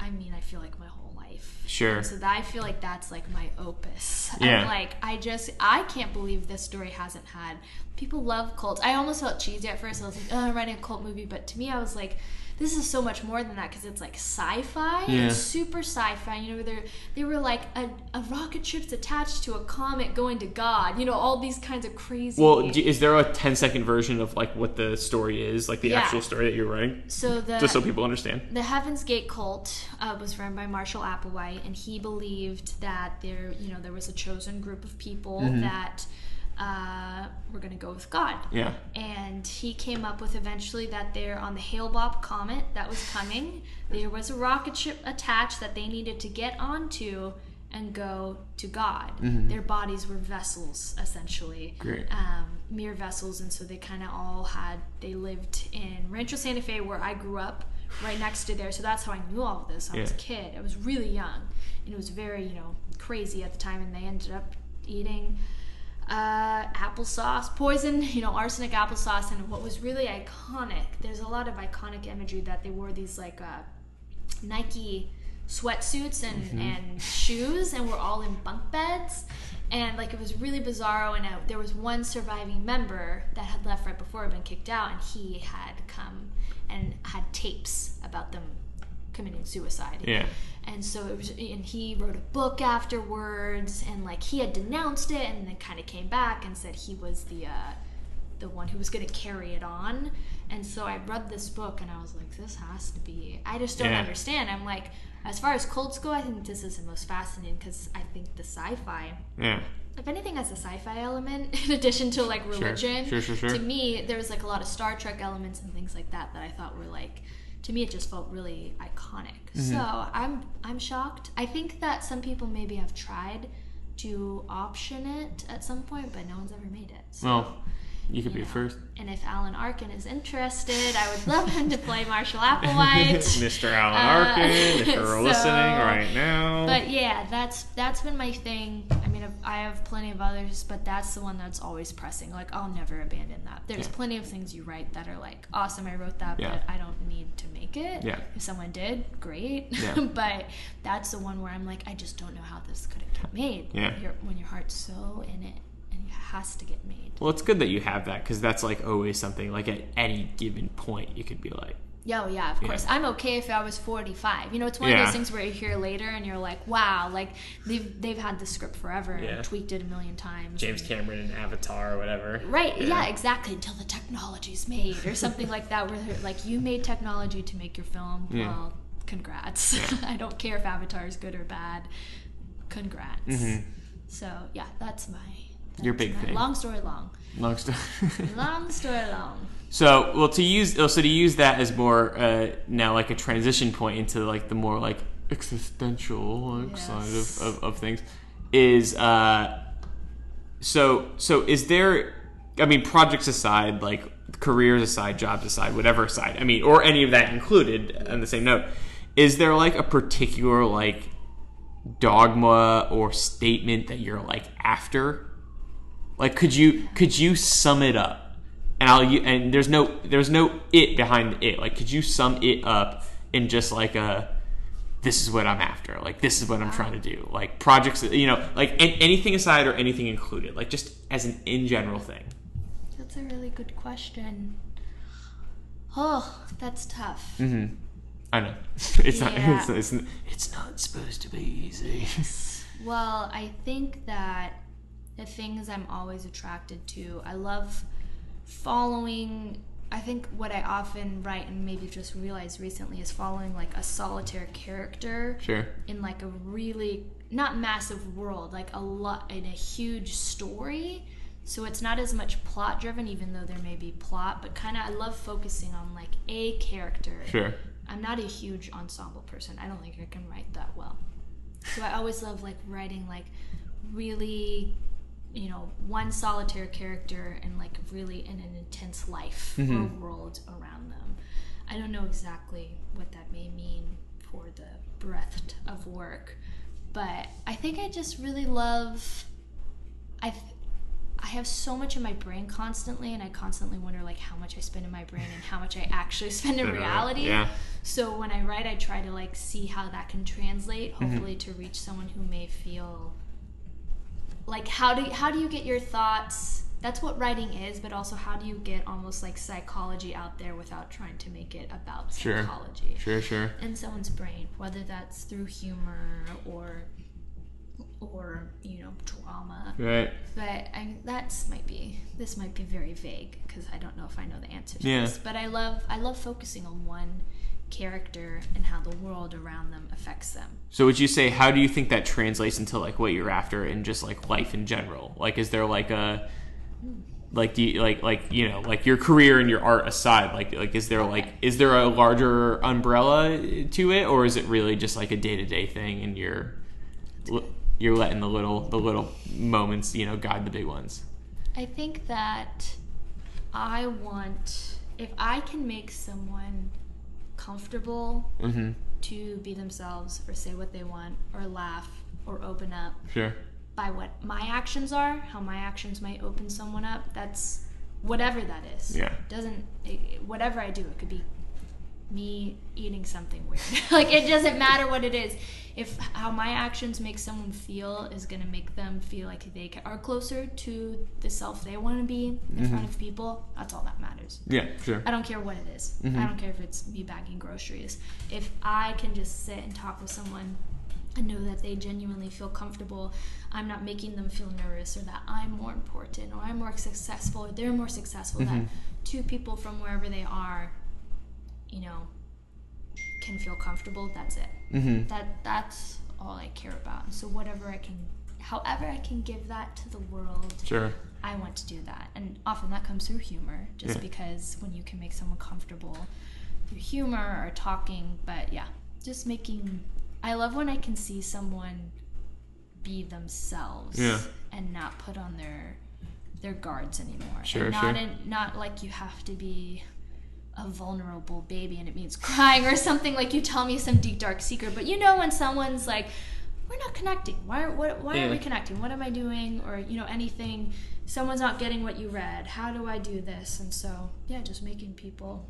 [SPEAKER 3] I mean, I feel like my whole life.
[SPEAKER 1] Sure.
[SPEAKER 3] And so that, I feel like that's like my opus.
[SPEAKER 1] Yeah.
[SPEAKER 3] And like I just I can't believe this story hasn't had people love cults. I almost felt cheesy at first. I was like, oh, I'm writing a cult movie, but to me, I was like, this is so much more than that because it's like sci-fi.
[SPEAKER 1] Yeah.
[SPEAKER 3] It's super sci-fi. You know, they they were like a, a rocket ship's attached to a comet going to God. You know, all these kinds of crazy.
[SPEAKER 1] Well, is there a 10 second version of like what the story is, like the
[SPEAKER 3] Yeah.
[SPEAKER 1] actual story that you're writing,
[SPEAKER 3] so the
[SPEAKER 1] just so people understand?
[SPEAKER 3] The Heaven's Gate cult uh, was run by Marshall Applewhite, and he believed that there, you know, there was a chosen group of people
[SPEAKER 1] Mm-hmm.
[SPEAKER 3] that uh, were going to go with God.
[SPEAKER 1] Yeah.
[SPEAKER 3] And he came up with eventually that they're on the Hale-Bopp comet that was coming, there was a rocket ship attached that they needed to get onto and go to God. Their bodies were vessels, essentially
[SPEAKER 1] Mm-hmm. Great.
[SPEAKER 3] um, mere vessels, and so they kind of all had. They lived in Rancho Santa Fe, where I grew up, right next to there. So that's how I knew all of this. I was a kid. I was really young, and it was very, you know, crazy at the time. And they ended up eating uh, applesauce, poison, you know, arsenic applesauce, and what was really iconic. There's a lot of iconic imagery that they wore these like uh, Nike sweatsuits and, and shoes, and we're all in bunk beds. And like it was really bizarro. And uh, there was one surviving member that had left right before had been kicked out, and he had come and had tapes about them committing suicide.
[SPEAKER 1] Yeah.
[SPEAKER 3] And so it was, and he wrote a book afterwards, and like he had denounced it, and then kind of came back and said he was the uh, the one who was going to carry it on. And so I read this book, and I was like, this has to be. I just don't
[SPEAKER 1] Yeah.
[SPEAKER 3] understand. I'm like, as far as cults go, I think this is the most fascinating because I think the sci-fi
[SPEAKER 1] Yeah.
[SPEAKER 3] if anything has a sci-fi element in addition to like religion
[SPEAKER 1] Sure, sure, sure.
[SPEAKER 3] to me there was like a lot of star trek elements and things like that that i thought were like to me it just felt really iconic
[SPEAKER 1] Mm-hmm.
[SPEAKER 3] so i'm i'm shocked i think that some people maybe have tried to option it at some point but no one's ever made it so,
[SPEAKER 1] Well, you could be
[SPEAKER 3] you
[SPEAKER 1] the
[SPEAKER 3] know.
[SPEAKER 1] first.
[SPEAKER 3] and if alan arkin is interested i would love him to play marshall applewhite
[SPEAKER 1] Mr. Alan
[SPEAKER 3] Uh,
[SPEAKER 1] Arkin, if you're
[SPEAKER 3] so-
[SPEAKER 1] listening right now.
[SPEAKER 3] but yeah, that's that's been my thing. I I've, plenty of others, but that's the one that's always pressing. Like I'll never abandon that. There's
[SPEAKER 1] Yeah.
[SPEAKER 3] plenty of things you write that are like awesome. I wrote that,
[SPEAKER 1] Yeah.
[SPEAKER 3] but I don't need to make it.
[SPEAKER 1] Yeah.
[SPEAKER 3] If someone did, great.
[SPEAKER 1] Yeah.
[SPEAKER 3] but that's the one where I'm like, I just don't know how this could get made.
[SPEAKER 1] Yeah.
[SPEAKER 3] Your, when your heart's so in it and it has to get made.
[SPEAKER 1] Well, it's good that you have that because that's like always something. Like at any given point, you could be like,
[SPEAKER 3] Yeah, oh, yeah, of course. I'm okay if I was 45. You know, it's one of those things where you hear later and you're like, wow, like they've they've had the script forever
[SPEAKER 1] Yeah.
[SPEAKER 3] and tweaked it a million times.
[SPEAKER 1] James Cameron and Avatar or whatever.
[SPEAKER 3] Right, yeah. exactly. Until the technology's made or something like that, where like you made technology to make your film.
[SPEAKER 1] Yeah.
[SPEAKER 3] Well, congrats.
[SPEAKER 1] Yeah.
[SPEAKER 3] I don't care if Avatar is good or bad. Congrats.
[SPEAKER 1] Mhm.
[SPEAKER 3] So yeah, that's my
[SPEAKER 1] Your big
[SPEAKER 3] my-
[SPEAKER 1] thing.
[SPEAKER 3] Long story long.
[SPEAKER 1] Long story.
[SPEAKER 3] Long story long.
[SPEAKER 1] So, well, to use also to use that as more uh, now like a transition point into like the more like existential like, side of, of, of things is uh, so so is there? I mean, projects aside, like careers aside, jobs aside, whatever aside. I mean, or any of that included on the same note. Is there like a particular like dogma or statement that you're like after? Like, could you could you sum it up? And I'll and there's no there's no it behind it. Like, could you sum it up in just like a this is what I'm after. Like, this is what I'm trying to do. Like projects, you know, like an, anything aside or anything included. Like just as an in general thing.
[SPEAKER 3] That's a really good question. Oh, that's tough.
[SPEAKER 1] Mm-hmm. I know it's not it's, it's it's not supposed to be easy.
[SPEAKER 3] Well, I think that the things I'm always attracted to, I love following. I think what I often write and maybe just realized recently is following like a solitary character
[SPEAKER 1] sure.
[SPEAKER 3] in like a really not massive world, like a lot in a huge story. So it's not as much plot driven, even though there may be plot, but kind of I love focusing on like a character.
[SPEAKER 1] Sure.
[SPEAKER 3] I'm not a huge ensemble person. I don't think I can write that well. So I always love like writing like really, you know, one solitary character and like really in an intense life or
[SPEAKER 1] Mhm.
[SPEAKER 3] world around them. I don't know exactly what that may mean for the breadth of work, but I think I just really love. I I have so much in my brain constantly, and I constantly wonder like how much I spend in my brain and how much I actually spend in reality.
[SPEAKER 1] Yeah.
[SPEAKER 3] So when I write, I try to like see how that can translate,
[SPEAKER 1] Mm-hmm.
[SPEAKER 3] hopefully to reach someone who may feel like how do how do you get your thoughts? That's what writing is, but also how do you get almost like psychology out there without trying to make it about
[SPEAKER 1] Sure.
[SPEAKER 3] psychology
[SPEAKER 1] Sure. Sure.
[SPEAKER 3] in someone's brain, whether that's through humor or or you know drama.
[SPEAKER 1] Right.
[SPEAKER 3] But I that's might be this might be very vague because I don't know if I know the answer to
[SPEAKER 1] Yeah.
[SPEAKER 3] this. But I love I love focusing on one character and how the world around them affects them.
[SPEAKER 1] So would you say how do you think that translates into like what you're after and just like life in general? Like is there like a like do you like like you know like your career and your art aside like like is there like is there a larger umbrella to it or is it really just like a day-to-day thing and you're you're letting the little the little moments you know guide the big ones
[SPEAKER 3] I think that I want if I can make someone comfortable
[SPEAKER 1] mm-hmm
[SPEAKER 3] to be themselves or say what they want or laugh or open up
[SPEAKER 1] sure
[SPEAKER 3] by what my actions are, how my actions might open someone up. That's whatever that is.
[SPEAKER 1] Yeah.
[SPEAKER 3] It Doesn't it, whatever I do, it could be me eating something weird. like it doesn't matter what it is. If how my actions make someone feel is going to make them feel like they are closer to the self they want to be in front mm-hmm. of people, that's all that matters.
[SPEAKER 1] yeah sure
[SPEAKER 3] I don't care what it is. Mm-hmm. I don't care if it's me bagging groceries. If I can just sit and talk with someone and know that they genuinely feel comfortable, I'm not making them feel nervous or that I'm more important or I'm more successful or they're more successful, that mm-hmm. two people from wherever they are, you know, can feel comfortable, that's it.
[SPEAKER 1] mm-hmm
[SPEAKER 3] That that's all I care about. And so whatever I can however I can give that to the world,
[SPEAKER 1] sure
[SPEAKER 3] I want to do that. And often that comes through humor, just
[SPEAKER 1] Yeah.
[SPEAKER 3] because when you can make someone comfortable through humor or talking, but yeah, just making. I love when I can see someone be themselves
[SPEAKER 1] Yeah.
[SPEAKER 3] and not put on their their guards anymore.
[SPEAKER 1] Sure,
[SPEAKER 3] and not
[SPEAKER 1] sure.
[SPEAKER 3] In, not like you have to be a vulnerable baby and it means crying or something like you tell me some deep dark secret but you know when someone's like we're not connecting. Why are what, why
[SPEAKER 1] Yeah.
[SPEAKER 3] aren't we connecting? What am I doing? Or you know anything? Someone's not getting what you read. How do I do this? And so yeah, just making people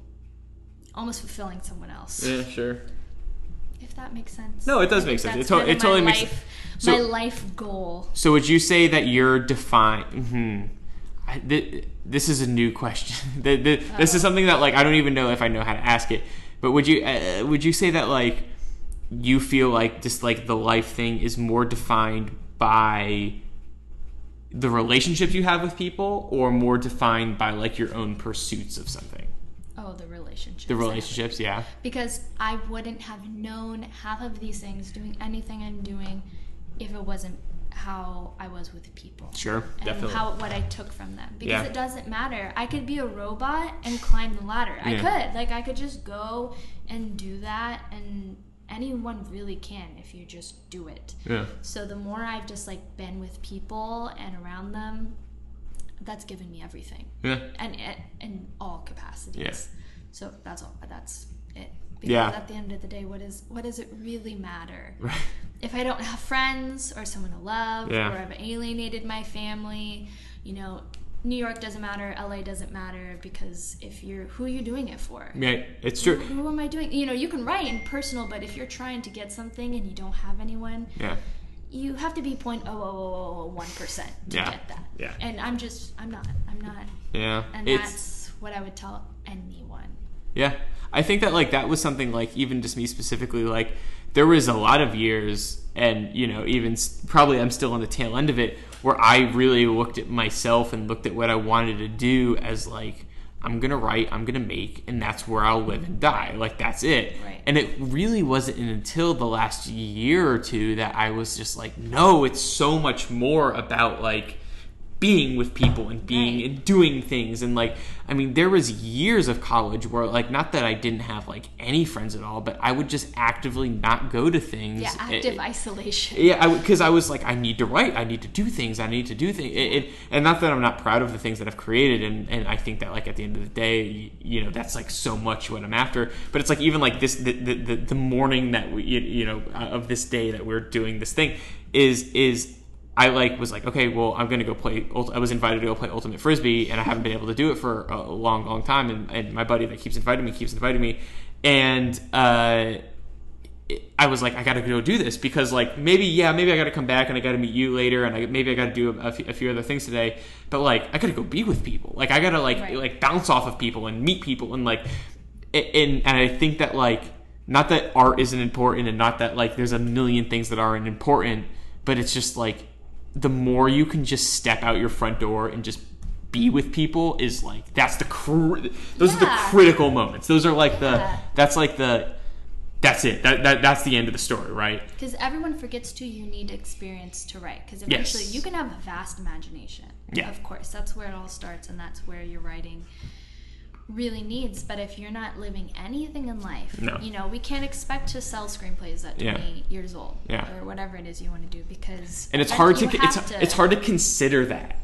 [SPEAKER 3] almost fulfilling someone else.
[SPEAKER 1] Yeah, sure.
[SPEAKER 3] If that makes sense.
[SPEAKER 1] No, it does make sense. It to- it totally makes-
[SPEAKER 3] life,
[SPEAKER 1] so-
[SPEAKER 3] my life goal.
[SPEAKER 1] So would you say that you're defined? Hmm. I, th- this is a new question. the, the, this is something that like I don't even know if I know how to ask it. But would you uh, would you say that like you feel like just like the life thing is more defined by the relationships you have with people, or more defined by like your own pursuits of something?
[SPEAKER 3] Oh, the relationships.
[SPEAKER 1] The relationships, yeah.
[SPEAKER 3] Because I wouldn't have known half of these things, doing anything I'm doing, if it wasn't how I was with people.
[SPEAKER 1] Sure,
[SPEAKER 3] and
[SPEAKER 1] definitely.
[SPEAKER 3] how what I took from them because
[SPEAKER 1] Yeah.
[SPEAKER 3] it doesn't matter. I could be a robot and climb the ladder. I could like I could just go and do that, and anyone really can if you just do it.
[SPEAKER 1] yeah.
[SPEAKER 3] So the more I've just like been with people and around them, that's given me everything,
[SPEAKER 1] Yeah.
[SPEAKER 3] and it, in all capacities.
[SPEAKER 1] Yeah.
[SPEAKER 3] So that's all. That's it. Because
[SPEAKER 1] Yeah.
[SPEAKER 3] at the end of the day, what is what does it really matter?
[SPEAKER 1] Right.
[SPEAKER 3] if I don't have friends or someone to love
[SPEAKER 1] Yeah.
[SPEAKER 3] or I've alienated my family, you know, New York doesn't matter, LA doesn't matter because if you're who are you doing it for?
[SPEAKER 1] Yeah, it's true.
[SPEAKER 3] Who am I doing? You know, you can write in personal, but if you're trying to get something and you don't have anyone,
[SPEAKER 1] Yeah.
[SPEAKER 3] you have to be point oh oh oh, oh one percent to
[SPEAKER 1] Yeah.
[SPEAKER 3] get that.
[SPEAKER 1] Yeah.
[SPEAKER 3] And I'm just I'm not. I'm not.
[SPEAKER 1] Yeah.
[SPEAKER 3] And
[SPEAKER 1] it's
[SPEAKER 3] that's what I would tell anyone.
[SPEAKER 1] Yeah. I think that like that was something like even just me specifically like there was a lot of years and you know even probably I'm still on the tail end of it where I really looked at myself and looked at what I wanted to do as like I'm going to write, I'm going to make and that's where I'll live and die. Like that's it.
[SPEAKER 3] Right.
[SPEAKER 1] And it really wasn't until the last year or two that I was just like no, it's so much more about like being with people and being
[SPEAKER 3] Right.
[SPEAKER 1] and doing things and like i mean there was years of college where like not that i didn't have like any friends at all but i would just actively not go to things
[SPEAKER 3] Yeah,
[SPEAKER 1] It-
[SPEAKER 3] active isolation.
[SPEAKER 1] yeah because I, was like i need to write i need to do things i need to do things it, it, and not that i'm not proud of the things that i've created and, and i think that like at the end of the day y- you know that's like so much what i'm after but it's like even like this the, the, the, the morning that we you you know uh, of this day that we're doing this thing is is I like was like, okay, well, I'm gonna go play. I was invited to go play ultimate frisbee, and I haven't been able to do it for a long, long time. And, and my buddy that keeps inviting me keeps inviting me, and uh, I was like, I gotta go do this because like maybe yeah, maybe I gotta come back and I gotta meet you later, and I, maybe I gotta do a, a few- a few other things today. But like, I gotta go be with people. Like, I gotta like
[SPEAKER 3] Right.
[SPEAKER 1] like bounce off of people and meet people and like, and and I think that like not that art isn't important and not that like there's a million things that aren't important, but it's just like the more you can just step out your front door and just be with people is like that's the cr- those are the critical moments. Those are like
[SPEAKER 3] Yeah.
[SPEAKER 1] the that's like the that's it. That, that that's the end of the story, right?
[SPEAKER 3] Because everyone forgets too, you need experience to write. Because
[SPEAKER 1] Yes.
[SPEAKER 3] eventually you can have a vast imagination.
[SPEAKER 1] Yeah.
[SPEAKER 3] Of course. That's where it all starts, and that's where your writing really needs. But if you're not living anything in life,
[SPEAKER 1] No.
[SPEAKER 3] you know, we can't expect to sell screenplays at
[SPEAKER 1] Yeah.
[SPEAKER 3] 20 years old.
[SPEAKER 1] Yeah.
[SPEAKER 3] Or whatever it is you want to do. Because.
[SPEAKER 1] And it's hard to it's
[SPEAKER 3] have
[SPEAKER 1] it's hard to consider that.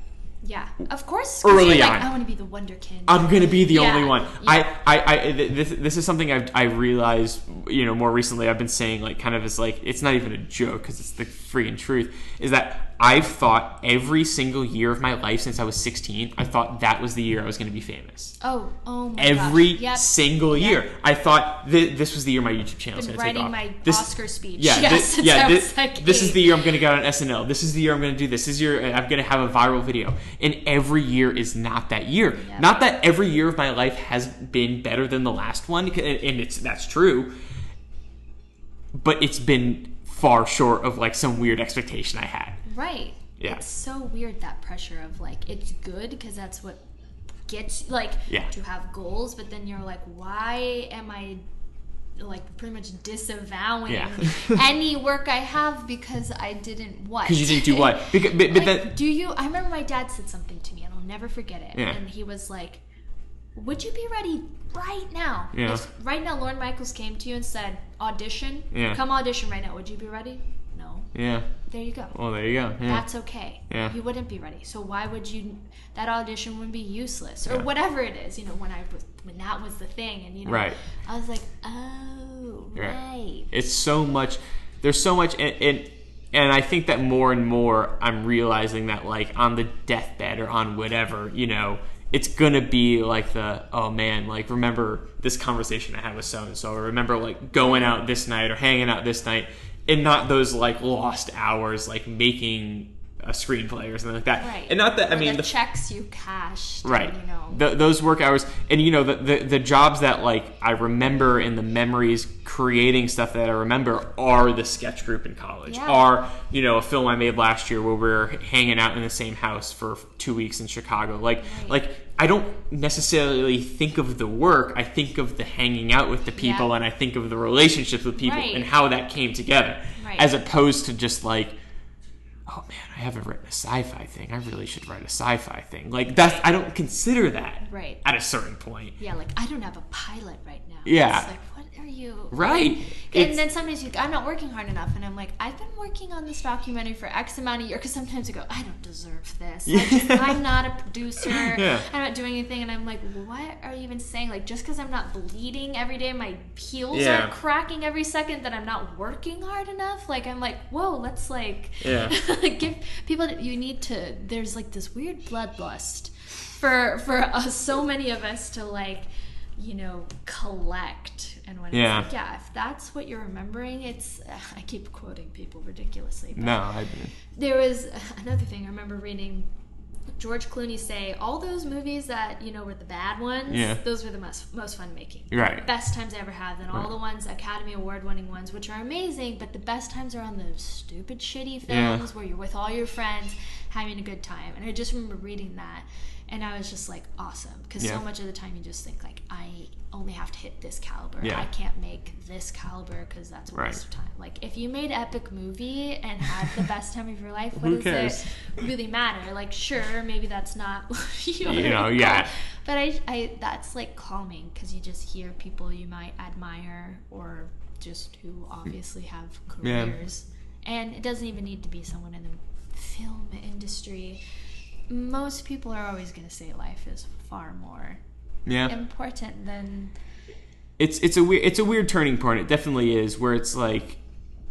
[SPEAKER 3] Yeah. Of course.
[SPEAKER 1] Early
[SPEAKER 3] like,
[SPEAKER 1] on.
[SPEAKER 3] I want to be the Wonder Kid.
[SPEAKER 1] I'm gonna be the
[SPEAKER 3] Yeah,
[SPEAKER 1] only one.
[SPEAKER 3] yeah.
[SPEAKER 1] I, I, I, this, this is something I've, I realized, you know, more recently. I've been saying like kind of as like it's not even a joke because it's the freaking truth. Is that I've thought every single year of my life since I was 16, I thought that was the year I was gonna be famous.
[SPEAKER 3] oh, oh my
[SPEAKER 1] god.
[SPEAKER 3] Every. Yep.
[SPEAKER 1] single year, I thought th- this was the year my YouTube channel was going to take
[SPEAKER 3] writing
[SPEAKER 1] off.
[SPEAKER 3] my
[SPEAKER 1] This-
[SPEAKER 3] Oscar speech.
[SPEAKER 1] Yeah,
[SPEAKER 3] Yes,
[SPEAKER 1] thi-
[SPEAKER 3] since
[SPEAKER 1] yeah.
[SPEAKER 3] I
[SPEAKER 1] thi-
[SPEAKER 3] was, like,
[SPEAKER 1] this is the year I'm going to get on SNL. This is the year I'm going to do this. This is year uh, I'm going to have a viral video. And every year is not that year.
[SPEAKER 3] Yeah.
[SPEAKER 1] Not that every year of my life has been better than the last one, and and it's that's true. But it's been far short of like some weird expectation I had.
[SPEAKER 3] Right.
[SPEAKER 1] Yeah.
[SPEAKER 3] It's so weird that pressure of like it's good because that's what gets like
[SPEAKER 1] Yeah.
[SPEAKER 3] to have goals, but then you're like, why am I like pretty much disavowing
[SPEAKER 1] Yeah.
[SPEAKER 3] any work I have because I didn't what?
[SPEAKER 1] Because you didn't do what? Because, but, but
[SPEAKER 3] Like,
[SPEAKER 1] then
[SPEAKER 3] do you? I remember my dad said something to me, and I'll never forget it.
[SPEAKER 1] Yeah.
[SPEAKER 3] And he was like, "Would you be ready right now?
[SPEAKER 1] Yeah.
[SPEAKER 3] If right now Lorne Michaels came to you and said audition,
[SPEAKER 1] Yeah.
[SPEAKER 3] come audition right now. Would you be ready? No.
[SPEAKER 1] yeah.
[SPEAKER 3] There you go.
[SPEAKER 1] Well, there you go. Yeah.
[SPEAKER 3] That's okay.
[SPEAKER 1] Yeah.
[SPEAKER 3] You wouldn't be ready. So why would you? That audition would be useless, or
[SPEAKER 1] Yeah.
[SPEAKER 3] whatever it is. You know, when I was when that was the thing, and you know,
[SPEAKER 1] Right.
[SPEAKER 3] I was like, oh,
[SPEAKER 1] Right.
[SPEAKER 3] right.
[SPEAKER 1] it's so much there's so much and, and and I think that more and more I'm realizing that like on the deathbed or on whatever, you know, it's gonna be like the oh man, like remember this conversation I had with so and so, or remember like going out this night or hanging out this night, and not those like lost hours like making a screenplay or something like that.
[SPEAKER 3] Right.
[SPEAKER 1] And not that I
[SPEAKER 3] Or
[SPEAKER 1] mean
[SPEAKER 3] the,
[SPEAKER 1] the
[SPEAKER 3] checks you cashed.
[SPEAKER 1] right
[SPEAKER 3] You know.
[SPEAKER 1] Th those work hours and you know the, the the jobs that like i remember in the memories creating stuff that i remember are the sketch group in college
[SPEAKER 3] Yeah.
[SPEAKER 1] are you know a film i made last year where we are hanging out in the same house for two weeks in chicago like
[SPEAKER 3] Right.
[SPEAKER 1] like i don't necessarily think of the work i think of the hanging out with the people
[SPEAKER 3] Yeah.
[SPEAKER 1] and i think of the relationships with people
[SPEAKER 3] Right.
[SPEAKER 1] and how that came together
[SPEAKER 3] Right.
[SPEAKER 1] as opposed to just like oh man, I haven't written a sci-fi thing. I really should write a sci-fi thing. Like that's I don't consider that
[SPEAKER 3] Right.
[SPEAKER 1] at a certain point.
[SPEAKER 3] Yeah, like I don't have a pilot right now.
[SPEAKER 1] Yeah.
[SPEAKER 3] Like, you?
[SPEAKER 1] Right. It's-
[SPEAKER 3] And then sometimes you, I'm not working hard enough, and I'm like, I've been working on this documentary for X amount of years. Because sometimes I go, I don't deserve this. I just, I'm not a producer.
[SPEAKER 1] Yeah.
[SPEAKER 3] I'm not doing anything, and I'm like, what are you even saying? Like, just because I'm not bleeding every day, my heels
[SPEAKER 1] Yeah.
[SPEAKER 3] are cracking every second, that I'm not working hard enough. Like, I'm like, whoa, let's like,
[SPEAKER 1] Yeah.
[SPEAKER 3] give people. You need to. There's like this weird bloodlust for for us, so many of us to like you know collect and when
[SPEAKER 1] Yeah.
[SPEAKER 3] it's like yeah if that's what you're remembering it's i keep quoting people ridiculously
[SPEAKER 1] No, I
[SPEAKER 3] there was another thing i remember reading george clooney say all those movies that you know were the bad ones
[SPEAKER 1] Yeah.
[SPEAKER 3] those were the most most fun making
[SPEAKER 1] Right.
[SPEAKER 3] best times i ever had and all
[SPEAKER 1] Right.
[SPEAKER 3] the ones academy award winning ones which are amazing but the best times are on those stupid shitty
[SPEAKER 1] Yeah.
[SPEAKER 3] films where you're with all your friends having a good time and i just remember reading that and i was just like awesome because
[SPEAKER 1] Yeah.
[SPEAKER 3] so much of the time you just think like i only have to hit this caliber
[SPEAKER 1] Yeah.
[SPEAKER 3] i can't make this caliber because that's a waste
[SPEAKER 1] Right.
[SPEAKER 3] of time like if you made epic movie and had the best time of your life what does it really matter like sure maybe that's not
[SPEAKER 1] You know, yeah.
[SPEAKER 3] but i, I that's like calming because you just hear people you might admire or just who obviously have
[SPEAKER 1] Yeah.
[SPEAKER 3] careers and it doesn't even need to be someone in the film industry most people are always going to say life is far more
[SPEAKER 1] yeah.
[SPEAKER 3] important than
[SPEAKER 1] it's it's a weird it's a weird turning point. It definitely is where it's like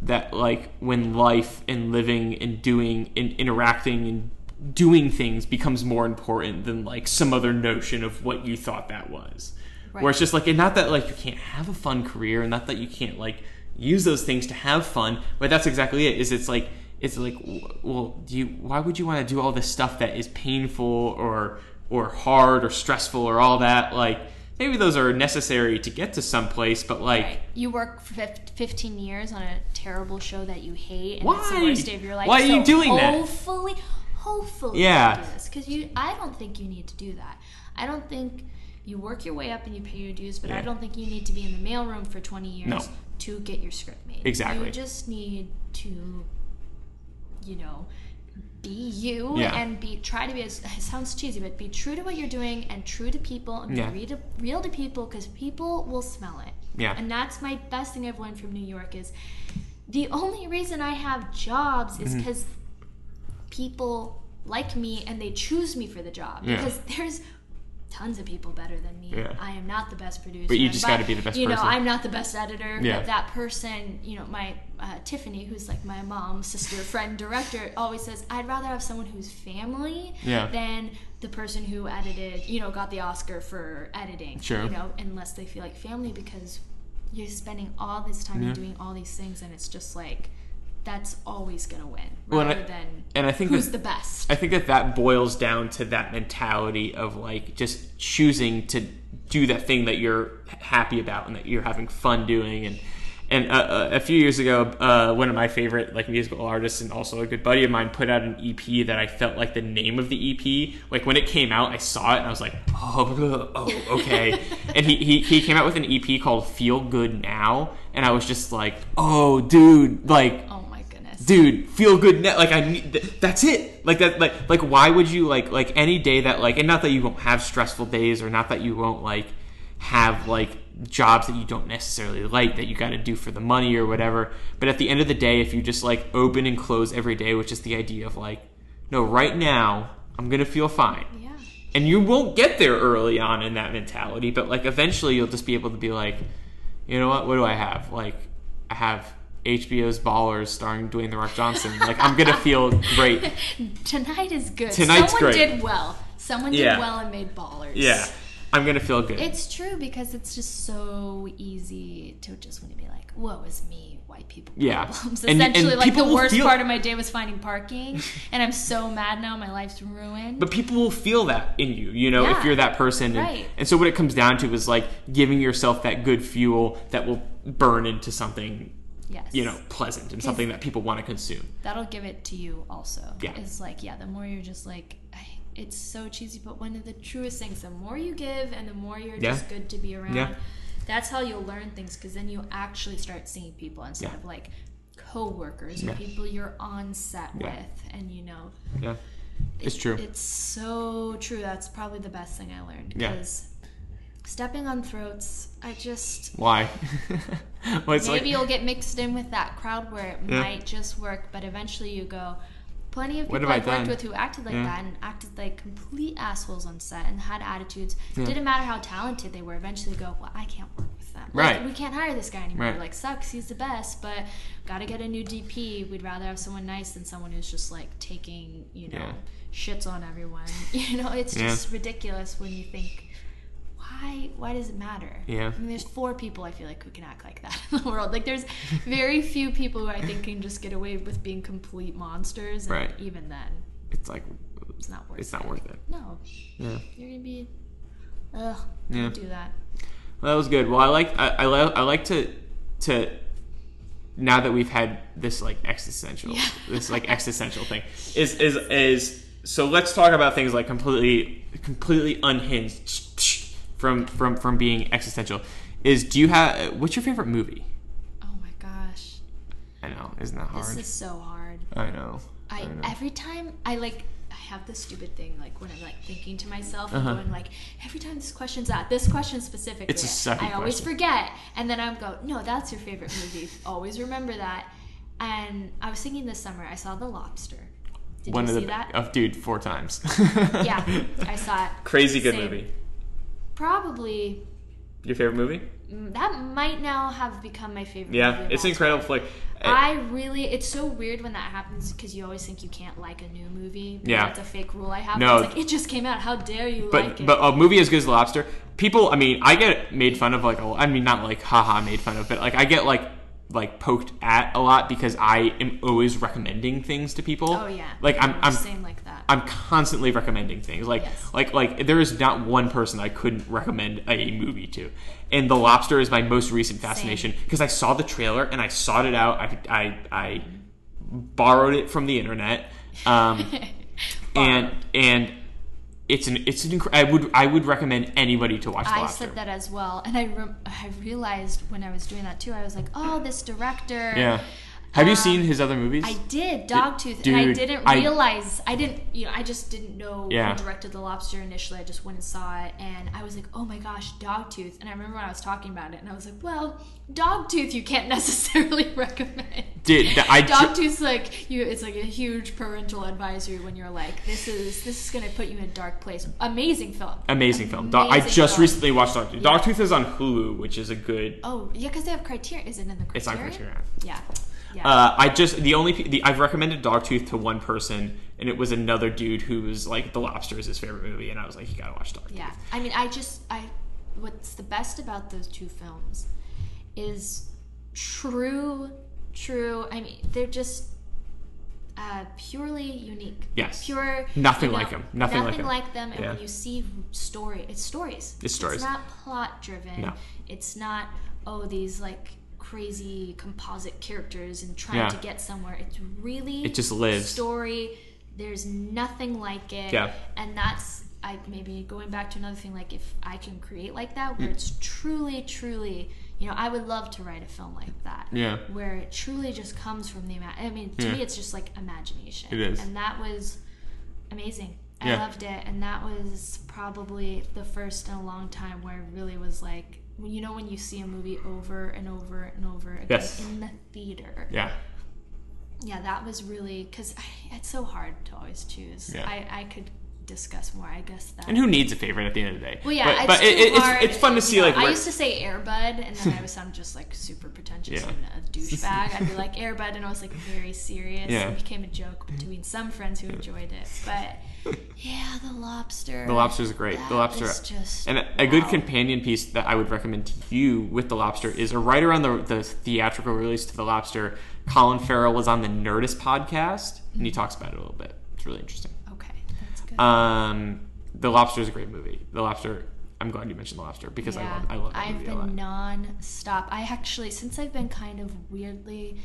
[SPEAKER 1] that like when life and living and doing and interacting and doing things becomes more important than like some other notion of what you thought that was. Where it's just like and not that like you can't have a fun career and not that you can't like use those things to have fun, but that's exactly it. Is it's like it's like well, do you why would you want to do all this stuff that is painful or or hard or stressful or all that like maybe those are necessary to get to some place, but like
[SPEAKER 3] Right. You work for 15 years on a terrible show that you hate, and it's the
[SPEAKER 1] Why?
[SPEAKER 3] worst day of your life.
[SPEAKER 1] Why are you
[SPEAKER 3] so
[SPEAKER 1] doing that?
[SPEAKER 3] Hopefully, hopefully,
[SPEAKER 1] Yeah.
[SPEAKER 3] you because you. I don't think you need to do that. I don't think you work your way up and you pay your dues, but I don't think you need to be in the mailroom for 20 years
[SPEAKER 1] No.
[SPEAKER 3] to get your script made.
[SPEAKER 1] Exactly.
[SPEAKER 3] You just need to, you know. Be you
[SPEAKER 1] Yeah.
[SPEAKER 3] and be try to be as it sounds cheesy, but be true to what you're doing and true to people and
[SPEAKER 1] Yeah.
[SPEAKER 3] be real to, real to people because people will smell it.
[SPEAKER 1] Yeah.
[SPEAKER 3] And that's my best thing I've learned from New York is the only reason I have jobs
[SPEAKER 1] Mm-hmm.
[SPEAKER 3] is because people like me and they choose me for the job.
[SPEAKER 1] Yeah.
[SPEAKER 3] Because there's tons of people better than me.
[SPEAKER 1] Yeah.
[SPEAKER 3] I am not the best producer.
[SPEAKER 1] But you just gotta be the best
[SPEAKER 3] You know,
[SPEAKER 1] person.
[SPEAKER 3] I'm not the best editor.
[SPEAKER 1] Yeah.
[SPEAKER 3] But that person, you know, my uh, Tiffany, who's like my mom, sister, friend, director, always says, I'd rather have someone who's family
[SPEAKER 1] Yeah.
[SPEAKER 3] than the person who edited, you know, got the Oscar for editing.
[SPEAKER 1] Sure.
[SPEAKER 3] You know, unless they feel like family because you're spending all this time
[SPEAKER 1] Yeah.
[SPEAKER 3] and doing all these things and it's just like that's always gonna win
[SPEAKER 1] Well, and I-
[SPEAKER 3] than
[SPEAKER 1] and I think
[SPEAKER 3] who's
[SPEAKER 1] that-
[SPEAKER 3] the best.
[SPEAKER 1] I think that that boils down to that mentality of like just choosing to do that thing that you're happy about and that you're having fun doing. And and uh, uh, a few years ago, uh, one of my favorite like musical artists and also a good buddy of mine put out an EP that I felt like the name of the EP. Like when it came out, I saw it and I was like, oh, oh okay. and he, he he came out with an EP called Feel Good Now, and I was just like, oh, dude, like
[SPEAKER 3] oh.
[SPEAKER 1] Dude feel good now like i need th- that's it. Like that like like why would you like like any day that like and not that you won't have stressful days or not that you won't like have like jobs that you don't necessarily like that you got to do for the money or whatever but at the end of the day if you just like open and close every day which is the idea of like no right now i'm gonna feel fine.
[SPEAKER 3] Yeah.
[SPEAKER 1] and you won't get there early on in that mentality but like eventually you'll just be able to be like you know what what do i have? Like i have HBO's Ballers starring Dwayne the Rock Johnson. Like I'm gonna feel great.
[SPEAKER 3] Tonight is good.
[SPEAKER 1] Tonight's
[SPEAKER 3] Someone
[SPEAKER 1] great.
[SPEAKER 3] did well. Someone did
[SPEAKER 1] Yeah.
[SPEAKER 3] well and made ballers.
[SPEAKER 1] Yeah, I'm gonna feel good.
[SPEAKER 3] It's true because it's just so easy to just want to be like, "Woe is me, white people
[SPEAKER 1] Yeah.
[SPEAKER 3] problems."
[SPEAKER 1] And- and
[SPEAKER 3] Essentially, like the
[SPEAKER 1] will
[SPEAKER 3] worst
[SPEAKER 1] feel-
[SPEAKER 3] part of my day was finding parking, and I'm so mad now. My life's ruined.
[SPEAKER 1] but people will feel that in you, you know, if
[SPEAKER 3] Yeah.
[SPEAKER 1] you're that person. And,
[SPEAKER 3] Right.
[SPEAKER 1] and so what it comes down to is like giving yourself that good fuel that will burn into something,
[SPEAKER 3] yes,
[SPEAKER 1] you know, pleasant and something that people want to consume.
[SPEAKER 3] that'll give it to you also.
[SPEAKER 1] Yeah.
[SPEAKER 3] It's like, yeah, the more you're just like, it's so cheesy, but one of the truest things, the more you give and the more you're
[SPEAKER 1] Yeah.
[SPEAKER 3] just good to be around,
[SPEAKER 1] Yeah.
[SPEAKER 3] that's how you'll learn things because then you actually start seeing people instead
[SPEAKER 1] Yeah.
[SPEAKER 3] of like co-workers or people you're on set with and you know
[SPEAKER 1] Yeah, it's true.
[SPEAKER 3] it's so true that's probably the best thing i learned
[SPEAKER 1] Yeah.
[SPEAKER 3] because stepping on throats i just
[SPEAKER 1] Why? well, it's
[SPEAKER 3] maybe
[SPEAKER 1] like,
[SPEAKER 3] you'll get mixed in with that crowd where it
[SPEAKER 1] Yeah.
[SPEAKER 3] might just work but eventually you go plenty of people i've worked with who acted like
[SPEAKER 1] Yeah.
[SPEAKER 3] that and acted like complete assholes on set and had attitudes
[SPEAKER 1] Yeah.
[SPEAKER 3] didn't matter how talented they were eventually go well i can't work with them
[SPEAKER 1] Right.
[SPEAKER 3] Like, we can't hire this guy anymore
[SPEAKER 1] Right.
[SPEAKER 3] like sucks he's the best but gotta get a new dp we'd rather have someone nice than someone who's just like taking you know shits on everyone you know it's just ridiculous when you think why why does it matter
[SPEAKER 1] Yeah.
[SPEAKER 3] I mean, there's four people I feel like who can act like that in the world. Like, there's very few people who I think can just get away with being complete monsters. And
[SPEAKER 1] Right.
[SPEAKER 3] even then,
[SPEAKER 1] it's like,
[SPEAKER 3] it's not worth
[SPEAKER 1] it's
[SPEAKER 3] it.
[SPEAKER 1] not worth it.
[SPEAKER 3] No,
[SPEAKER 1] Yeah.
[SPEAKER 3] you're gonna be. Ugh,
[SPEAKER 1] Yeah.
[SPEAKER 3] don't do that.
[SPEAKER 1] Well, that was good. Well, I like I I, I like to to now that we've had this like existential
[SPEAKER 3] Yeah.
[SPEAKER 1] this like existential thing is is is so let's talk about things like completely completely unhinged from from from being existential. Is do you have what's your favorite movie?
[SPEAKER 3] Oh my gosh,
[SPEAKER 1] I know, isn't that hard?
[SPEAKER 3] this is so hard.
[SPEAKER 1] I know.
[SPEAKER 3] I
[SPEAKER 1] know.
[SPEAKER 3] every time I like I have this stupid thing like when I'm like thinking to myself
[SPEAKER 1] Uh-huh.
[SPEAKER 3] I'm going like every time this question's out this question specifically
[SPEAKER 1] It's a second
[SPEAKER 3] I always
[SPEAKER 1] question.
[SPEAKER 3] forget and then I'm go no that's your favorite movie always remember that and I was thinking this summer I saw The Lobster did
[SPEAKER 1] One
[SPEAKER 3] you
[SPEAKER 1] of
[SPEAKER 3] see
[SPEAKER 1] the
[SPEAKER 3] that
[SPEAKER 1] oh, dude four times.
[SPEAKER 3] yeah I saw it
[SPEAKER 1] Crazy good
[SPEAKER 3] Same.
[SPEAKER 1] movie.
[SPEAKER 3] Probably
[SPEAKER 1] Your favorite movie?
[SPEAKER 3] mm, that might now have become my favorite
[SPEAKER 1] Yeah, it's
[SPEAKER 3] all
[SPEAKER 1] incredible flick.
[SPEAKER 3] I really, it's so weird when that happens because you always think you can't like a new movie.
[SPEAKER 1] Yeah.
[SPEAKER 3] it's a fake rule I have.
[SPEAKER 1] No.
[SPEAKER 3] Like, it just came out. How dare you
[SPEAKER 1] but
[SPEAKER 3] like it?
[SPEAKER 1] but a movie as good as Lobster, people. I mean, I get made fun of like. a- I mean, not like haha made fun of, but like I get like like poked at a lot because I am always recommending things to people.
[SPEAKER 3] oh, yeah.
[SPEAKER 1] Like I'm I'm
[SPEAKER 3] Same like.
[SPEAKER 1] I'm constantly recommending things. Like
[SPEAKER 3] Yes.
[SPEAKER 1] like like there is not one person I couldn't recommend a movie to. And The Lobster is my most recent fascination because I saw the trailer and I sought it out. I I, I borrowed it from the internet. Um, and and it's an it's an incre- I would I would recommend anybody to watch The
[SPEAKER 3] I
[SPEAKER 1] Lobster.
[SPEAKER 3] said that as well. And I, rem- I realized when I was doing that too, I was like, oh, this director.
[SPEAKER 1] Yeah. Have you
[SPEAKER 3] Um,
[SPEAKER 1] seen his other movies?
[SPEAKER 3] I did Dogtooth, and I didn't
[SPEAKER 1] I-
[SPEAKER 3] realize I didn't. You know, I just didn't know
[SPEAKER 1] Yeah.
[SPEAKER 3] who directed The Lobster initially. I just went and saw it, and I was like, "Oh my gosh, Dogtooth!" And I remember when I was talking about it, and I was like, "Well, Dogtooth, you can't necessarily recommend."
[SPEAKER 1] Did I
[SPEAKER 3] Dogtooth's like you. It's like a huge parental advisory when you're like, "This is this is gonna put you in a dark place." Amazing film.
[SPEAKER 1] amazing film. Dog- I just
[SPEAKER 3] film.
[SPEAKER 1] recently watched Dogtooth. Dogtooth is on Hulu, which is a good.
[SPEAKER 3] Oh yeah, because they have Criterion. Is it in the Criterion?
[SPEAKER 1] It's on Criterion.
[SPEAKER 3] Yeah. Yeah.
[SPEAKER 1] Uh, I just the only the, I've recommended Dogtooth to one person, and it was another dude who was like, "The Lobster is his favorite movie," and I was like, "You gotta watch Dogtooth."
[SPEAKER 3] Yeah, I mean, I just I what's the best about those two films is true, true. I mean, they're just uh, purely unique.
[SPEAKER 1] Yes.
[SPEAKER 3] pure.
[SPEAKER 1] Nothing
[SPEAKER 3] you know,
[SPEAKER 1] like 'em. Nothing like 'em.
[SPEAKER 3] them. And
[SPEAKER 1] Yeah.
[SPEAKER 3] when you see story, it's stories.
[SPEAKER 1] It's stories.
[SPEAKER 3] It's not plot driven.
[SPEAKER 1] No.
[SPEAKER 3] It's not oh these like crazy composite characters and trying
[SPEAKER 1] Yeah.
[SPEAKER 3] to get somewhere. It's really
[SPEAKER 1] It just lives.
[SPEAKER 3] story. There's nothing like it.
[SPEAKER 1] Yeah.
[SPEAKER 3] And that's I maybe going back to another thing like if I can create like that
[SPEAKER 1] Mm.
[SPEAKER 3] where it's truly truly you know I would love to write a film like that.
[SPEAKER 1] Yeah.
[SPEAKER 3] Where it truly just comes from the ima- I mean to
[SPEAKER 1] Yeah.
[SPEAKER 3] me it's just like imagination.
[SPEAKER 1] It is.
[SPEAKER 3] And that was amazing. I
[SPEAKER 1] Yeah.
[SPEAKER 3] loved it and that was probably the first in a long time where it really was like you know when you see a movie over and over and over again
[SPEAKER 1] Yes.
[SPEAKER 3] in the theater
[SPEAKER 1] Yeah.
[SPEAKER 3] yeah that was really because it's so hard to always choose
[SPEAKER 1] Yeah.
[SPEAKER 3] I, I could discuss more. I guess that.
[SPEAKER 1] And who needs a favorite at the end of the day?
[SPEAKER 3] Well, yeah,
[SPEAKER 1] but, but
[SPEAKER 3] it's,
[SPEAKER 1] it, it's, it's fun to
[SPEAKER 3] you
[SPEAKER 1] see
[SPEAKER 3] know,
[SPEAKER 1] like
[SPEAKER 3] I used to say Air Bud, and then I would sound just like super pretentious
[SPEAKER 1] Yeah.
[SPEAKER 3] and a douchebag. I'd be like Air Bud, and I was like very serious.
[SPEAKER 1] Yeah.
[SPEAKER 3] It became a joke between some friends who enjoyed it, but yeah, the lobster.
[SPEAKER 1] The Lobster's great. The Lobster,
[SPEAKER 3] is just
[SPEAKER 1] and a, a good companion piece that I would recommend to you with The Lobster is right around the, the theatrical release to The Lobster. Colin Farrell was on the Nerdist podcast, and he talks about it a little bit. It's really interesting.
[SPEAKER 3] Okay, that's good.
[SPEAKER 1] Um, The Lobster is a great movie. The Lobster. I'm glad you mentioned The Lobster because I love I love that
[SPEAKER 3] I've
[SPEAKER 1] movie a lot.
[SPEAKER 3] been non-stop. I actually, since I've been kind of weirdly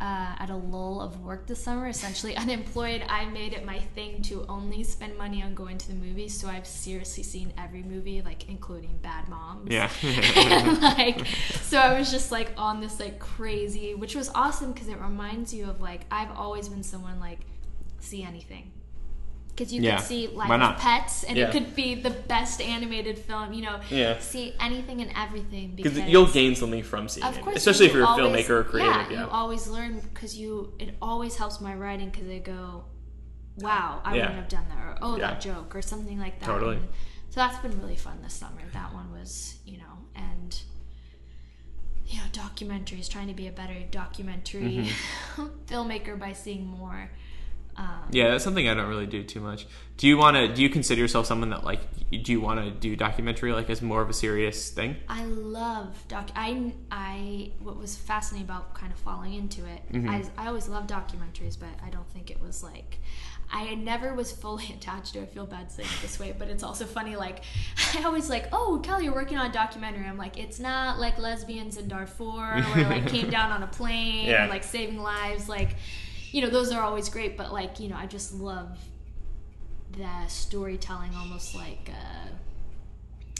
[SPEAKER 3] uh, at a lull of work this summer, essentially unemployed, I made it my thing to only spend money on going to the movies. So I've seriously seen every movie, like including Bad Moms.
[SPEAKER 1] Yeah.
[SPEAKER 3] and, like, so I was just like on this like crazy, which was awesome because it reminds you of like I've always been someone like see anything. Because you
[SPEAKER 1] Yeah.
[SPEAKER 3] could see like
[SPEAKER 1] Why not?
[SPEAKER 3] Pets, and
[SPEAKER 1] Yeah.
[SPEAKER 3] it could be the best animated film. You know,
[SPEAKER 1] Yeah.
[SPEAKER 3] see anything and everything
[SPEAKER 1] Because
[SPEAKER 3] because
[SPEAKER 1] you'll gain something from seeing
[SPEAKER 3] Of
[SPEAKER 1] it,
[SPEAKER 3] course,
[SPEAKER 1] especially if
[SPEAKER 3] you
[SPEAKER 1] you're a filmmaker or creative.
[SPEAKER 3] Yeah,
[SPEAKER 1] Yeah,
[SPEAKER 3] you always learn because you. It always helps my writing because I go, "Wow, I
[SPEAKER 1] Yeah.
[SPEAKER 3] wouldn't have done that," or "Oh,
[SPEAKER 1] Yeah.
[SPEAKER 3] that joke," or something like that.
[SPEAKER 1] Totally.
[SPEAKER 3] And so that's been really fun this summer. That one was, you know, and you know, documentaries. Trying to be a better documentary mm-hmm. filmmaker by seeing more. Um.
[SPEAKER 1] Yeah, that's something I don't really do too much. Do you want to? Do you consider yourself someone that like? Do you want to do documentary like as more of a serious thing?
[SPEAKER 3] I love doc. I I what was fascinating about kind of falling into it.
[SPEAKER 1] Mm-hmm.
[SPEAKER 3] I I always loved documentaries, but I don't think it was like. I never was fully attached to. it. I feel bad saying it this way, but it's also funny. Like I always like, oh, Kelly, you're working on a documentary. I'm like, it's not like lesbians in Darfur, where like came down on a plane,
[SPEAKER 1] Yeah.
[SPEAKER 3] or, like saving lives. Like, you know, those are always great. But like, you know, I just love the storytelling, almost like. Uh,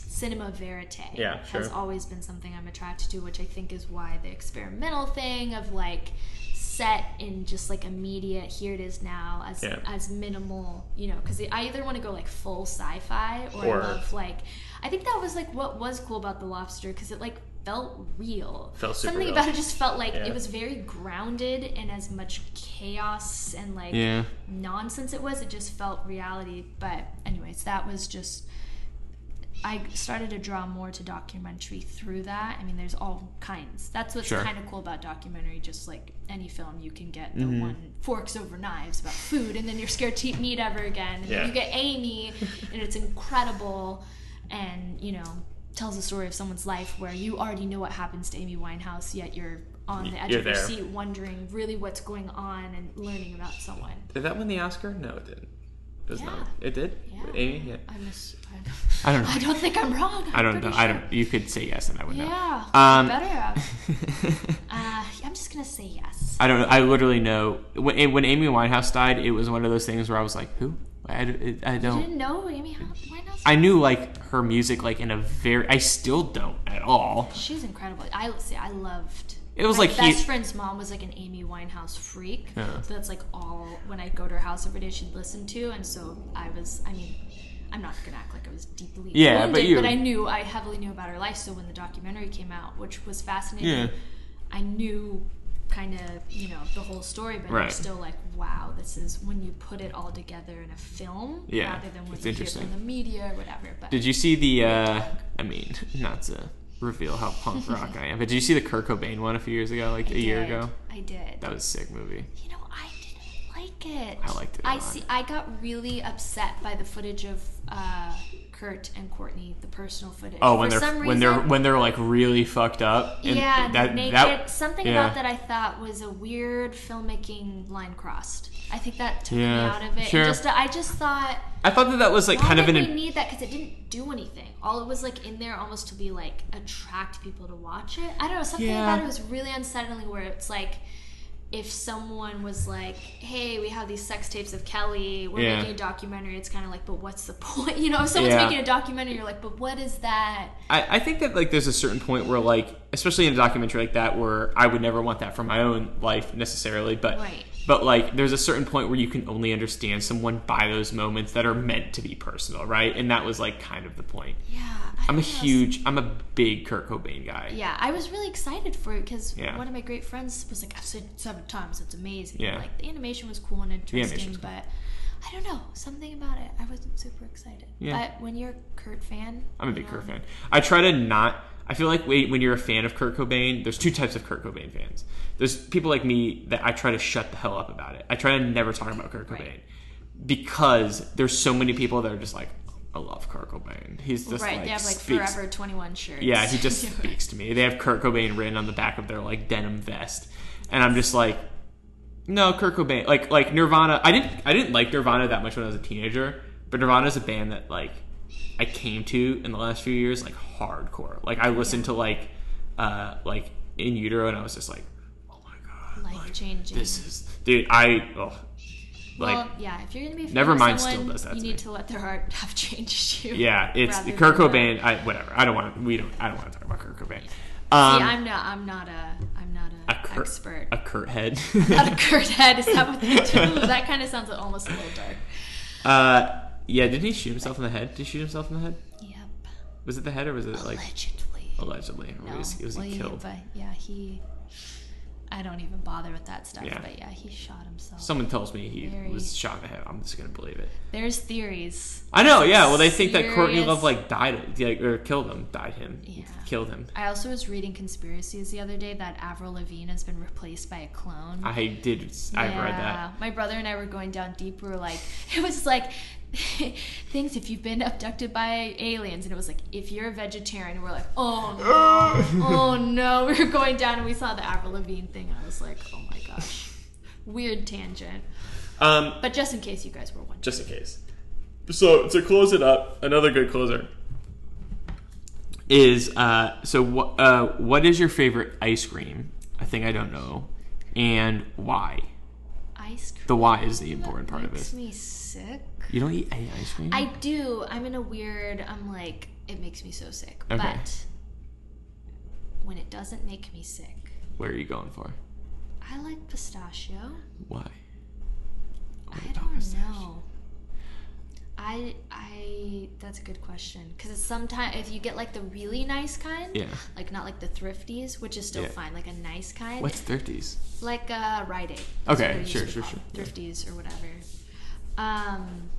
[SPEAKER 3] cinema verite
[SPEAKER 1] Yeah, sure.
[SPEAKER 3] has always been something I'm attracted to, which I think is why the experimental thing of like set in just like immediate here it is now as
[SPEAKER 1] Yeah.
[SPEAKER 3] as minimal, you know, because I either want to go like full sci-fi or,
[SPEAKER 1] Or-
[SPEAKER 3] I love like I think that was like what was cool about the lobster because it like felt real.
[SPEAKER 1] Felt super
[SPEAKER 3] Something
[SPEAKER 1] real.
[SPEAKER 3] about it just felt like
[SPEAKER 1] Yeah.
[SPEAKER 3] it was very grounded in as much chaos and like
[SPEAKER 1] Yeah.
[SPEAKER 3] nonsense it was. It just felt reality. But anyways, that was just I started to draw more to documentary through that. I mean, there's all kinds. That's what's
[SPEAKER 1] Sure.
[SPEAKER 3] kind of cool about documentary. Just like any film, you can get the
[SPEAKER 1] Mm-hmm.
[SPEAKER 3] one forks over knives about food, and then you're scared to eat meat ever again. And
[SPEAKER 1] Yeah.
[SPEAKER 3] then you get Amy, and it's incredible, and you know tells the story of someone's life where you already know what happens to Amy Winehouse, yet you're on the edge
[SPEAKER 1] You're
[SPEAKER 3] of your
[SPEAKER 1] there.
[SPEAKER 3] seat, wondering really what's going on and learning about someone.
[SPEAKER 1] Did that win the Oscar? No, it didn't. It was
[SPEAKER 3] Yeah.
[SPEAKER 1] not. It did.
[SPEAKER 3] Yeah,
[SPEAKER 1] Amy. Yeah.
[SPEAKER 3] I miss.
[SPEAKER 1] I don't know.
[SPEAKER 3] I don't think I'm wrong. I'm
[SPEAKER 1] I don't know.
[SPEAKER 3] pretty
[SPEAKER 1] I don't. You could say yes, and I would know.
[SPEAKER 3] Yeah,
[SPEAKER 1] Um,
[SPEAKER 3] better have. Uh, I'm just gonna say yes.
[SPEAKER 1] I don't. know. I literally know when when Amy Winehouse died. It was one of those things where I was like, who? I, I, I don't.
[SPEAKER 3] didn't know Amy Winehouse?
[SPEAKER 1] I knew like her music like in a very. I still don't at all.
[SPEAKER 3] She's incredible. I see. I loved.
[SPEAKER 1] It was
[SPEAKER 3] my
[SPEAKER 1] like he-
[SPEAKER 3] best friend's mom was like an Amy Winehouse freak.
[SPEAKER 1] Yeah.
[SPEAKER 3] So that's like all when I go to her house every day she'd listen to, and so I was. I mean, I'm not gonna act like I was deeply
[SPEAKER 1] Yeah,
[SPEAKER 3] wounded,
[SPEAKER 1] but you-
[SPEAKER 3] I knew I heavily knew about her life. So when the documentary came out, which was fascinating,
[SPEAKER 1] Yeah.
[SPEAKER 3] I knew kind of you know the whole story, but I'm still like, wow, this is when you put it all together in a film
[SPEAKER 1] Yeah,
[SPEAKER 3] rather than when
[SPEAKER 1] it's
[SPEAKER 3] you hear from the media or whatever. But
[SPEAKER 1] Did you see the? uh I mean, not to reveal how punk rock I am, but did you see the Kurt Cobain one a few years ago, like
[SPEAKER 3] I
[SPEAKER 1] a year ago?
[SPEAKER 3] I did.
[SPEAKER 1] That was a sick movie.
[SPEAKER 3] You know, I didn't like it.
[SPEAKER 1] I liked it a
[SPEAKER 3] I
[SPEAKER 1] lot.
[SPEAKER 3] see. I got really upset by the footage of uh, Kurt and Courtney, the personal footage.
[SPEAKER 1] Oh, when
[SPEAKER 3] For
[SPEAKER 1] they're
[SPEAKER 3] some
[SPEAKER 1] when they're when they're like really fucked up. And
[SPEAKER 3] yeah,
[SPEAKER 1] that,
[SPEAKER 3] naked.
[SPEAKER 1] that
[SPEAKER 3] Something
[SPEAKER 1] yeah.
[SPEAKER 3] about that I thought was a weird filmmaking line crossed. I think that took me out of it.
[SPEAKER 1] sure.
[SPEAKER 3] Just I just thought,
[SPEAKER 1] I thought that that was like kind of an.
[SPEAKER 3] we need that? Because it didn't do anything. All it was like in there almost to be like attract people to watch it. I don't know. Something
[SPEAKER 1] Yeah.
[SPEAKER 3] about it was really unsettling. Where it's like. If someone was like, "Hey, we have these sex tapes of Kelly. We're
[SPEAKER 1] Yeah.
[SPEAKER 3] making a documentary," it's kind of like, "But what's the point?" You know, if someone's
[SPEAKER 1] Yeah.
[SPEAKER 3] making a documentary, you're like, "But what is that?"
[SPEAKER 1] I, I think that like there's a certain point where like especially in a documentary like that where I would never want that for my own life necessarily, but
[SPEAKER 3] Right.
[SPEAKER 1] But like there's a certain point where you can only understand someone by those moments that are meant to be personal, right? And that was like kind of the point.
[SPEAKER 3] Yeah, I
[SPEAKER 1] I'm a huge, I'm a big Kurt Cobain guy.
[SPEAKER 3] Yeah, I was really excited for it because
[SPEAKER 1] Yeah.
[SPEAKER 3] one of my great friends was like, "I've seen it seven times. It's amazing."
[SPEAKER 1] Yeah.
[SPEAKER 3] like the animation was cool and interesting,
[SPEAKER 1] animation's
[SPEAKER 3] but I don't know something about it. I wasn't super excited.
[SPEAKER 1] Yeah.
[SPEAKER 3] But when you're a Kurt fan,
[SPEAKER 1] I'm a big Kurt fan. I try to not. I feel like when you're a fan of Kurt Cobain, there's two types of Kurt Cobain fans. There's people like me that I try to shut the hell up about it. I try to never talk about Kurt Cobain
[SPEAKER 3] Right.
[SPEAKER 1] because there's so many people that are just like, I love Kurt Cobain. He's just
[SPEAKER 3] right?
[SPEAKER 1] like
[SPEAKER 3] they have like
[SPEAKER 1] speaks-
[SPEAKER 3] Forever 21 shirts.
[SPEAKER 1] Yeah, he just speaks to me. They have Kurt Cobain written on the back of their like denim vest, and I'm just like, no, Kurt Cobain. Like like Nirvana. I didn't I didn't like Nirvana that much when I was a teenager, but Nirvana is a band that like I came to in the last few years like hardcore. Like I listened to like uh like In Utero, and I was just like, oh my god,
[SPEAKER 3] Life
[SPEAKER 1] like,
[SPEAKER 3] changing.
[SPEAKER 1] This is dude. I oh, like.
[SPEAKER 3] well, yeah. If you're gonna be never
[SPEAKER 1] mind.
[SPEAKER 3] Of
[SPEAKER 1] still does that
[SPEAKER 3] you need
[SPEAKER 1] me.
[SPEAKER 3] to let their heart have changed you.
[SPEAKER 1] yeah, it's Kurt Cobain. I whatever. I don't want to. We don't. I don't want to talk about Kurt Cobain.
[SPEAKER 3] See,
[SPEAKER 1] Um,
[SPEAKER 3] I'm not. I'm not a. I'm not a,
[SPEAKER 1] a Kurt,
[SPEAKER 3] expert.
[SPEAKER 1] A Kurt head.
[SPEAKER 3] not a Kurt head. Is that what they do? that kind of sounds almost a little dark.
[SPEAKER 1] uh, yeah. Didn't he shoot himself in the head? Did he shoot himself in the head?
[SPEAKER 3] Yep.
[SPEAKER 1] Was it the head or was it like
[SPEAKER 3] Allegedly.
[SPEAKER 1] allegedly? Or
[SPEAKER 3] No.
[SPEAKER 1] was, was
[SPEAKER 3] well,
[SPEAKER 1] he
[SPEAKER 3] he-
[SPEAKER 1] killed?
[SPEAKER 3] but yeah, he. I don't even bother with that stuff.
[SPEAKER 1] Yeah.
[SPEAKER 3] But yeah, he shot himself.
[SPEAKER 1] Someone tells me he
[SPEAKER 3] Very-
[SPEAKER 1] was shot in the head. I'm just gonna believe it.
[SPEAKER 3] There's theories.
[SPEAKER 1] I know. Yeah. Well, they think that Courtney Love like died, like, or killed him, died him,
[SPEAKER 3] Yeah.
[SPEAKER 1] killed him.
[SPEAKER 3] I also was reading conspiracies the other day that Avril Lavigne has been replaced by a clone.
[SPEAKER 1] I did. I've read that.
[SPEAKER 3] My brother and I were going down deep. We were like, it was like things if you've been abducted by aliens, and it was like if you're a vegetarian. We're like, oh no, oh no. We were going down and we saw the Avril Lavigne thing. and I was like, oh my gosh, weird tangent.
[SPEAKER 1] Um,
[SPEAKER 3] But just in case you guys were wondering,
[SPEAKER 1] just in case. So to close it up, another good closer is uh, so what? Uh, what is your favorite ice cream? I think I don't know, and why?
[SPEAKER 3] ice cream.
[SPEAKER 1] The why is the important part of it makes
[SPEAKER 3] me sick.
[SPEAKER 1] You don't eat any ice cream.
[SPEAKER 3] I do. I'm in a weird. I'm like, it makes me so sick.
[SPEAKER 1] Okay.
[SPEAKER 3] But when it doesn't make me sick,
[SPEAKER 1] Where are you going for?
[SPEAKER 3] I like pistachio.
[SPEAKER 1] Why?
[SPEAKER 3] I don't
[SPEAKER 1] pistachio?
[SPEAKER 3] know. I I that's a good question because sometimes if you get like the really nice kind,
[SPEAKER 1] Yeah.
[SPEAKER 3] like not like the thrifties, which is still
[SPEAKER 1] Yeah.
[SPEAKER 3] fine, like a nice kind,
[SPEAKER 1] What's thrifties?
[SPEAKER 3] like uh, Rite Aid.
[SPEAKER 1] Okay, sure, sure, sure.
[SPEAKER 3] Thrifties or whatever. Um,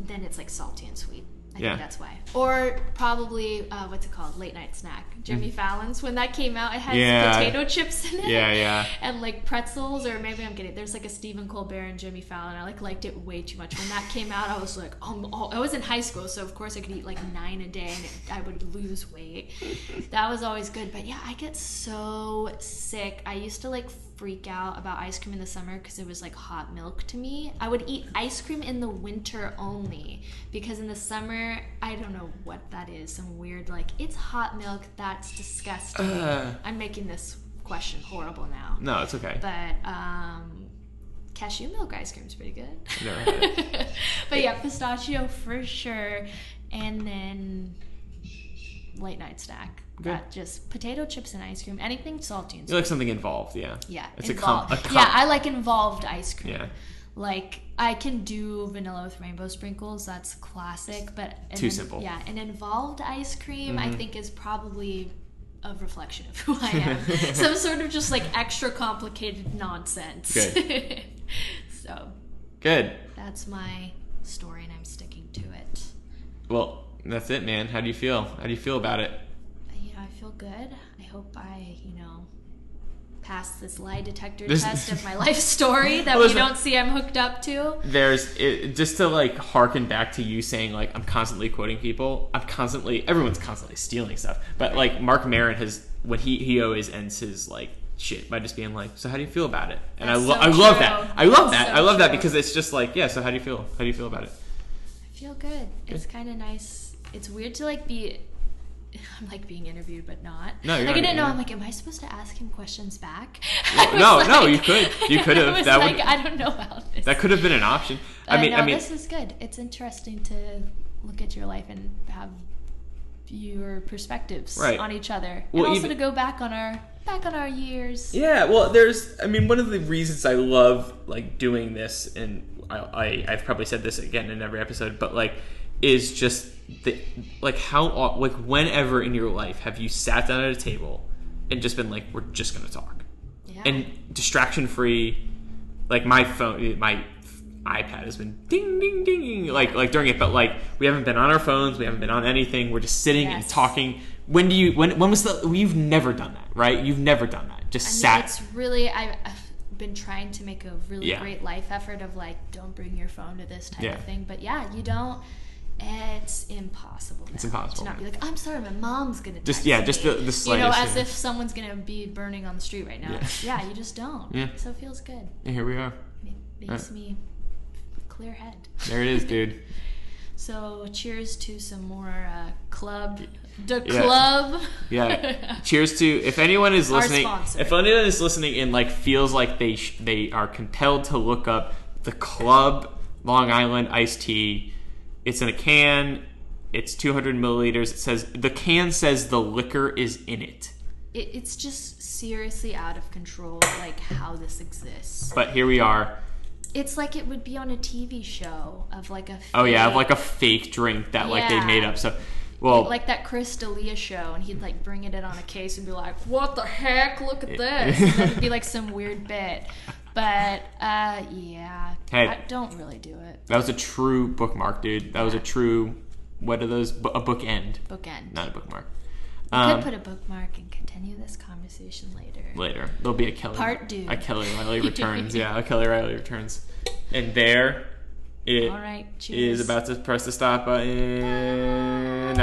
[SPEAKER 3] then it's like salty and sweet. I
[SPEAKER 1] Yeah.
[SPEAKER 3] think that's why. Or probably uh, what's it called? Late night snack. Jimmy Fallon's when that came out, it had
[SPEAKER 1] Mm. Yeah.
[SPEAKER 3] potato chips in it.
[SPEAKER 1] Yeah, yeah.
[SPEAKER 3] And like pretzels, or maybe I'm getting there's like a Stephen Colbert and Jimmy Fallon. I like liked it way too much. When that came out, I was like, um, oh, I was in high school, so of course I could eat like nine a day, and it, I would lose weight. That was always good. But yeah, I get so sick. I used to like freak out about ice cream in the summer because it was like hot milk to me. I would eat ice cream in the winter only because in the summer, I don't know what that is. Some weird like it's hot milk. That's disgusting.
[SPEAKER 1] Uh,
[SPEAKER 3] I'm making this question horrible now.
[SPEAKER 1] no, it's okay.
[SPEAKER 3] But um, cashew milk ice cream is pretty good.
[SPEAKER 1] Never had it.
[SPEAKER 3] but yeah, pistachio for sure, and then late night snack.
[SPEAKER 1] Good.
[SPEAKER 3] That just potato chips and ice cream. Anything salty and
[SPEAKER 1] You like something involved, yeah.
[SPEAKER 3] Yeah,
[SPEAKER 1] It's
[SPEAKER 3] involved.
[SPEAKER 1] a comp. A comp.
[SPEAKER 3] Yeah, I like involved ice cream.
[SPEAKER 1] Yeah.
[SPEAKER 3] Like I can do vanilla with rainbow sprinkles. That's classic, but
[SPEAKER 1] Too simple. Mm-hmm.
[SPEAKER 3] Yeah, an involved ice cream I think is probably a reflection of who I am. Some sort of just like extra complicated nonsense. Good. so
[SPEAKER 1] Good.
[SPEAKER 3] that's my story, and I'm sticking to it.
[SPEAKER 1] Well, that's it, man. How do you feel? How do you feel about it?
[SPEAKER 3] You know, I feel good. I hope I, you know, pass this lie detector
[SPEAKER 1] This-
[SPEAKER 3] test of my life story that
[SPEAKER 1] Well,
[SPEAKER 3] we don't see I'm hooked up to.
[SPEAKER 1] There's it, just to like harken back to you saying like I'm constantly quoting people. I'm constantly everyone's constantly stealing stuff, but like Marc Maron has when he he always ends his like shit by just being like, so how do you feel about it? And
[SPEAKER 3] That's
[SPEAKER 1] I lo-
[SPEAKER 3] so
[SPEAKER 1] I love
[SPEAKER 3] true.
[SPEAKER 1] that. I love
[SPEAKER 3] That's
[SPEAKER 1] that.
[SPEAKER 3] so
[SPEAKER 1] I love that because it's just like yeah. So how do you feel? How do you feel about it?
[SPEAKER 3] I feel good. It's kind of nice. It's weird to like be. I'm like being interviewed, but not.
[SPEAKER 1] No, you're
[SPEAKER 3] like
[SPEAKER 1] not
[SPEAKER 3] I didn't know. I'm like, am I supposed to ask him questions back?
[SPEAKER 1] No,
[SPEAKER 3] was
[SPEAKER 1] no, you could. You could have. That
[SPEAKER 3] like,
[SPEAKER 1] would-
[SPEAKER 3] I don't know about this.
[SPEAKER 1] That could have been an option. I mean,
[SPEAKER 3] no,
[SPEAKER 1] I mean,
[SPEAKER 3] this is good. It's interesting to look at your life and have your perspectives
[SPEAKER 1] Right.
[SPEAKER 3] on each other,
[SPEAKER 1] Well,
[SPEAKER 3] and also
[SPEAKER 1] even-
[SPEAKER 3] to go back on our back on our years.
[SPEAKER 1] Yeah, well, there's. I mean, one of the reasons I love like doing this, and I, I I've probably said this again in every episode, but like, is just the like how like whenever in your life have you sat down at a table and just been like, we're just gonna talk,
[SPEAKER 3] Yeah.
[SPEAKER 1] and distraction free. Like my phone, my iPad has been ding ding ding like like during it, but like we haven't been on our phones, we haven't been on anything. We're just sitting and talking. When do you when when was the you've never done that, right? You've never done that. Just
[SPEAKER 3] I mean,
[SPEAKER 1] sat
[SPEAKER 3] it's really I, been trying to make a really
[SPEAKER 1] Yeah.
[SPEAKER 3] great life effort of like don't bring your phone to this type
[SPEAKER 1] Yeah.
[SPEAKER 3] of thing. But yeah, you don't. It's impossible.
[SPEAKER 1] It's impossible.
[SPEAKER 3] to not be like I'm sorry, my mom's gonna.
[SPEAKER 1] Just- yeah, just
[SPEAKER 3] me."
[SPEAKER 1] the- the
[SPEAKER 3] you know, as
[SPEAKER 1] yeah.
[SPEAKER 3] if someone's gonna be burning on the street right now.
[SPEAKER 1] Yeah.
[SPEAKER 3] Yeah, you just don't.
[SPEAKER 1] Yeah.
[SPEAKER 3] So it feels good.
[SPEAKER 1] and here we are.
[SPEAKER 3] It makes me clear head.
[SPEAKER 1] There it is, dude.
[SPEAKER 3] So cheers to some more uh, club. The
[SPEAKER 1] Yeah.
[SPEAKER 3] club.
[SPEAKER 1] Yeah. Cheers to if anyone is listening. If anyone is listening and like feels like they sh- they are compelled to look up the Club Long Island iced tea. It's in a can. It's 200 milliliters. It says the can says the liquor is in it.
[SPEAKER 3] it, it's just seriously out of control, like how this exists.
[SPEAKER 1] But here we are.
[SPEAKER 3] It's like it would be on a TV show of like a.
[SPEAKER 1] Fake, Oh yeah, of like a fake drink that like they made up. So, well,
[SPEAKER 3] like that Chris D'Elia show, and he'd like bring it in on a case and be like, "What the heck? Look at this!" and it'd be like some weird bit. But uh, yeah,
[SPEAKER 1] Hey.
[SPEAKER 3] I don't really do it.
[SPEAKER 1] that was a true bookmark, dude. That was a true. What are those? A bookend,
[SPEAKER 3] Bookend.
[SPEAKER 1] not a bookmark.
[SPEAKER 3] I could
[SPEAKER 1] Um,
[SPEAKER 3] put a bookmark and continue this conversation later.
[SPEAKER 1] later. There'll be a Kelly
[SPEAKER 3] Part two.
[SPEAKER 1] A Kelly Riley returns. yeah, a Kelly Riley returns. And there it
[SPEAKER 3] right,
[SPEAKER 1] is about to press the stop button.